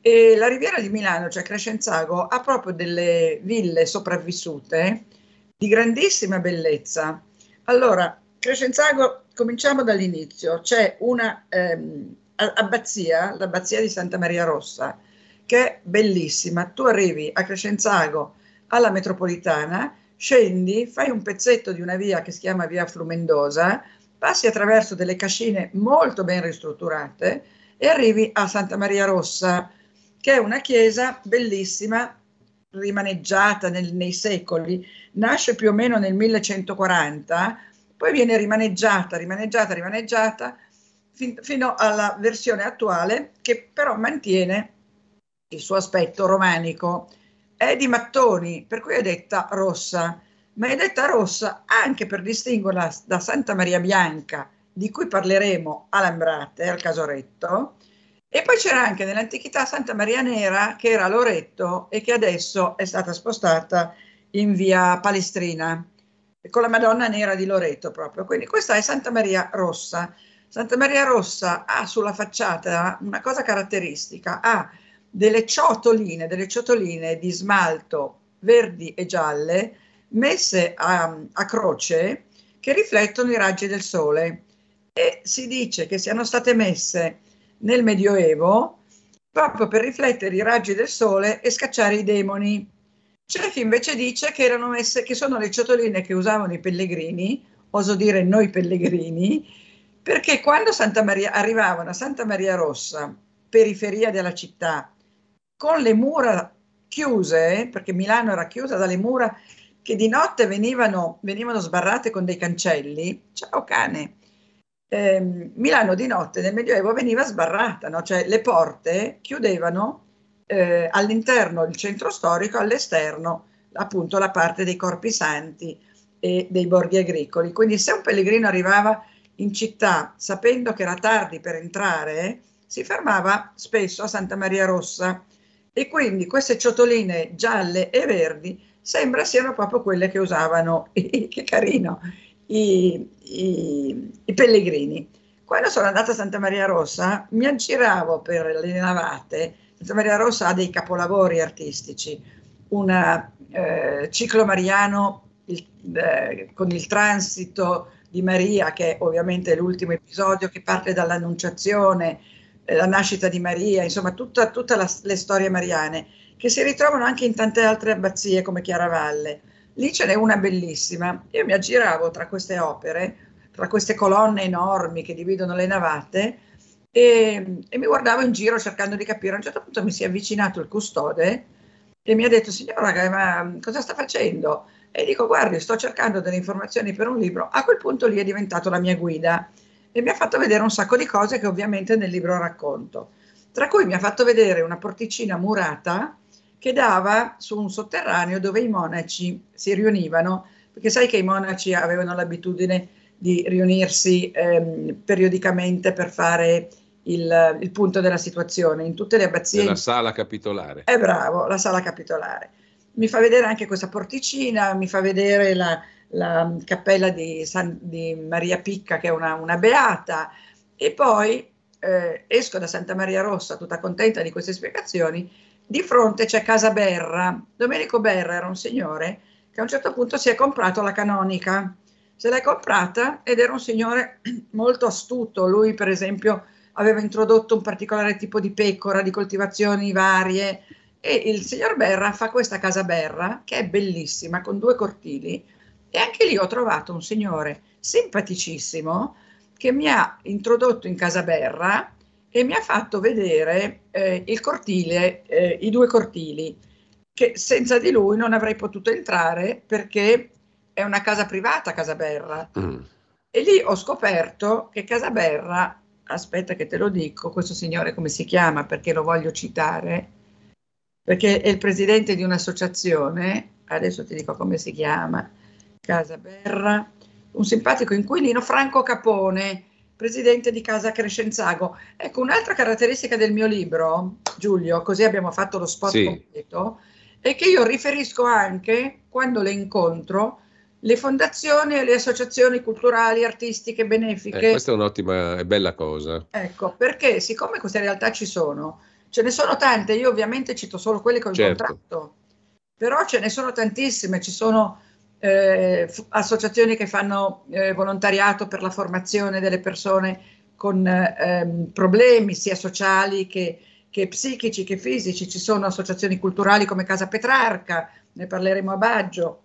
E la Riviera di Milano, cioè Crescenzago, ha proprio delle ville sopravvissute di grandissima bellezza. Allora, Crescenzago, cominciamo dall'inizio. C'è una ehm, abbazia, l'abbazia di Santa Maria Rossa, che è bellissima. Tu arrivi a Crescenzago alla metropolitana, scendi, fai un pezzetto di una via che si chiama Via Flumendosa, passi attraverso delle cascine molto ben ristrutturate e arrivi a Santa Maria Rossa, che è una chiesa bellissima, rimaneggiata nel- nei secoli, nasce più o meno nel 1140, poi viene rimaneggiata, rimaneggiata, rimaneggiata fin- fino alla versione attuale che però mantiene il suo aspetto romanico. È di mattoni, per cui è detta rossa, ma è detta rossa anche per distinguerla da Santa Maria Bianca, di cui parleremo a Lambrate, al Casoretto, e poi c'era anche nell'antichità Santa Maria Nera, che era a Loretto e che adesso è stata spostata in via Palestrina, con la Madonna Nera di Loreto proprio. Quindi questa è Santa Maria Rossa. Santa Maria Rossa ha sulla facciata una cosa caratteristica, ha delle ciotoline, delle ciotoline di smalto verdi e gialle messe a, a croce che riflettono i raggi del sole e si dice che siano state messe nel Medioevo proprio per riflettere i raggi del sole e scacciare i demoni. Chi invece dice che erano messe, che sono le ciotoline che usavano i pellegrini, oso dire noi pellegrini, perché quando Santa Maria, arrivavano a Santa Maria Rossa, periferia della città, con le mura chiuse, perché Milano era chiusa dalle mura che di notte venivano, venivano sbarrate con dei cancelli, ciao cane, ehm, Milano di notte nel Medioevo veniva sbarrata, no? cioè le porte chiudevano eh, all'interno il centro storico, all'esterno appunto la parte dei corpi santi e dei borghi agricoli. Quindi se un pellegrino arrivava in città sapendo che era tardi per entrare, si fermava spesso a Santa Maria Rossa e quindi queste ciotoline gialle e verdi sembra siano proprio quelle che usavano, che carino, i, i, i pellegrini. Quando sono andata a Santa Maria Rossa mi aggiravo per le navate. Santa Maria Rossa ha dei capolavori artistici, un eh, ciclo mariano il, eh, con il transito di Maria, che ovviamente è l'ultimo episodio che parte dall'annunciazione, la nascita di Maria, insomma tutte le storie mariane, che si ritrovano anche in tante altre abbazie come Chiaravalle. Lì ce n'è una bellissima. Io mi aggiravo tra queste opere, tra queste colonne enormi che dividono le navate e, e mi guardavo in giro cercando di capire. A un certo punto mi si è avvicinato il custode e mi ha detto, signora, ma cosa sta facendo? E dico, guardi, sto cercando delle informazioni per un libro. A quel punto lì è diventato la mia guida e mi ha fatto vedere un sacco di cose che ovviamente nel libro racconto. Tra cui mi ha fatto vedere una porticina murata che dava su un sotterraneo dove i monaci si riunivano, perché sai che i monaci avevano l'abitudine di riunirsi ehm, periodicamente per fare il, il, punto della situazione in tutte le abbazie. Nella sala capitolare. È bravo, la sala capitolare. Mi fa vedere anche questa porticina, mi fa vedere la, la cappella di, San, di, Maria Picca, che è una, una beata, e poi eh, esco da Santa Maria Rossa tutta contenta di queste spiegazioni, di fronte c'è Casa Berra. Domenico Berra era un signore che a un certo punto si è comprato la canonica. Se l'è comprata ed era un signore molto astuto. Lui, per esempio, aveva introdotto un particolare tipo di pecora, di coltivazioni varie. E il signor Berra fa questa casa Berra, che è bellissima, con due cortili. E anche lì ho trovato un signore simpaticissimo che mi ha introdotto in casa Berra e mi ha fatto vedere eh, il cortile, eh, i due cortili, che senza di lui non avrei potuto entrare perché è una casa privata, Casa Berra. Mm. E lì ho scoperto che Casa Berra, aspetta che te lo dico, questo signore come si chiama perché lo voglio citare, perché è il presidente di un'associazione, adesso ti dico come si chiama, Casa Berra, un simpatico inquilino, Franco Capone, presidente di Casa Crescenzago. Ecco, un'altra caratteristica del mio libro, Giulio, così abbiamo fatto lo spot Sì. completo, è che io riferisco anche, quando le incontro, le fondazioni e le associazioni culturali, artistiche, Eh, benefiche. questa è un'ottima e bella cosa. Ecco, perché siccome queste realtà ci sono, ce ne sono tante, io ovviamente cito solo quelle che ho Certo. incontrato, però ce ne sono tantissime, ci sono eh, associazioni che fanno eh, volontariato per la formazione delle persone con eh, problemi sia sociali che, che psichici che fisici, ci sono associazioni culturali come Casa Petrarca, ne parleremo a Baggio,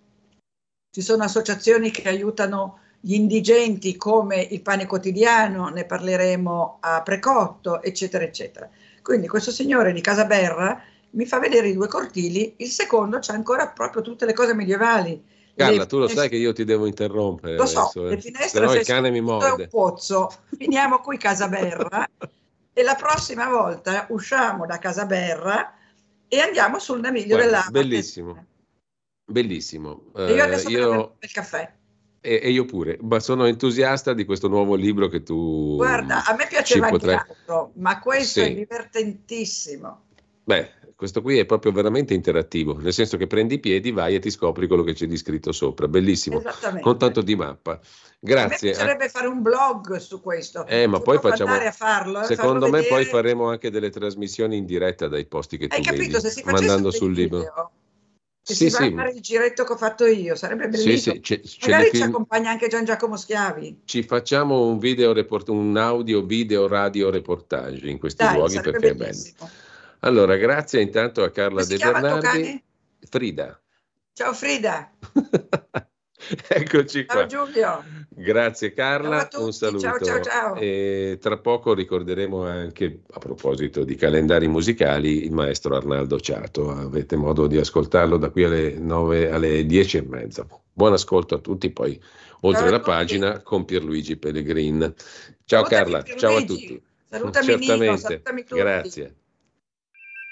ci sono associazioni che aiutano gli indigenti come il pane quotidiano, ne parleremo a Precotto, eccetera, eccetera. Quindi questo signore di Casa Berra mi fa vedere i due cortili, il secondo c'ha ancora proprio tutte le cose medievali. Carla, tu lo finestre- sai che io ti devo interrompere Lo so, adesso, eh. le finestre se no il cane mi è un morde. pozzo. Finiamo qui Casa Berra e la prossima volta usciamo da Casa Berra e andiamo sul naviglio Guarda, dell'Ama. bellissimo, bellissimo. E io Eh, adesso io- bevo il caffè. e, e io pure, ma sono entusiasta di questo nuovo libro che tu Guarda, a me piaceva anche potrai... altro, ma questo Sì. è divertentissimo. Beh, questo qui è proprio veramente interattivo, nel senso che prendi i piedi, vai e ti scopri quello che c'è di scritto sopra. Bellissimo, con tanto di mappa. Grazie. piacerebbe fare un blog su questo. Eh, ma Se poi facciamo. a farlo, eh, Secondo me poi vedere. faremo anche delle trasmissioni in diretta dai posti che tu Hai capito? vedi, Se si mandando sul video, libro. che Sì, si sì. fare il giretto che ho fatto io, sarebbe Sì, bellissimo. sì, ce- ce Magari ne ci film- accompagna anche Gian Giacomo Schiavi. Ci facciamo un video report- un audio, video, radio reportage in questi Dai, luoghi sarebbe perché è bello. Allora, grazie intanto a Carla De Bernardi. Frida, Ciao Frida, eccoci ciao qua. Giulio. Grazie Carla, Ciao un saluto. ciao, ciao, ciao. E tra poco ricorderemo anche, a proposito di calendari musicali, il maestro Arnaldo Ciato. Avete modo di ascoltarlo da qui alle 9 alle 10 e mezza. Buon ascolto a tutti, poi oltre Ciao la pagina con Pierluigi Pellegrin. Ciao Salutami, Carla, ciao a Pierluigi. tutti. Salutami Nino, Certamente, salutami tutti. grazie.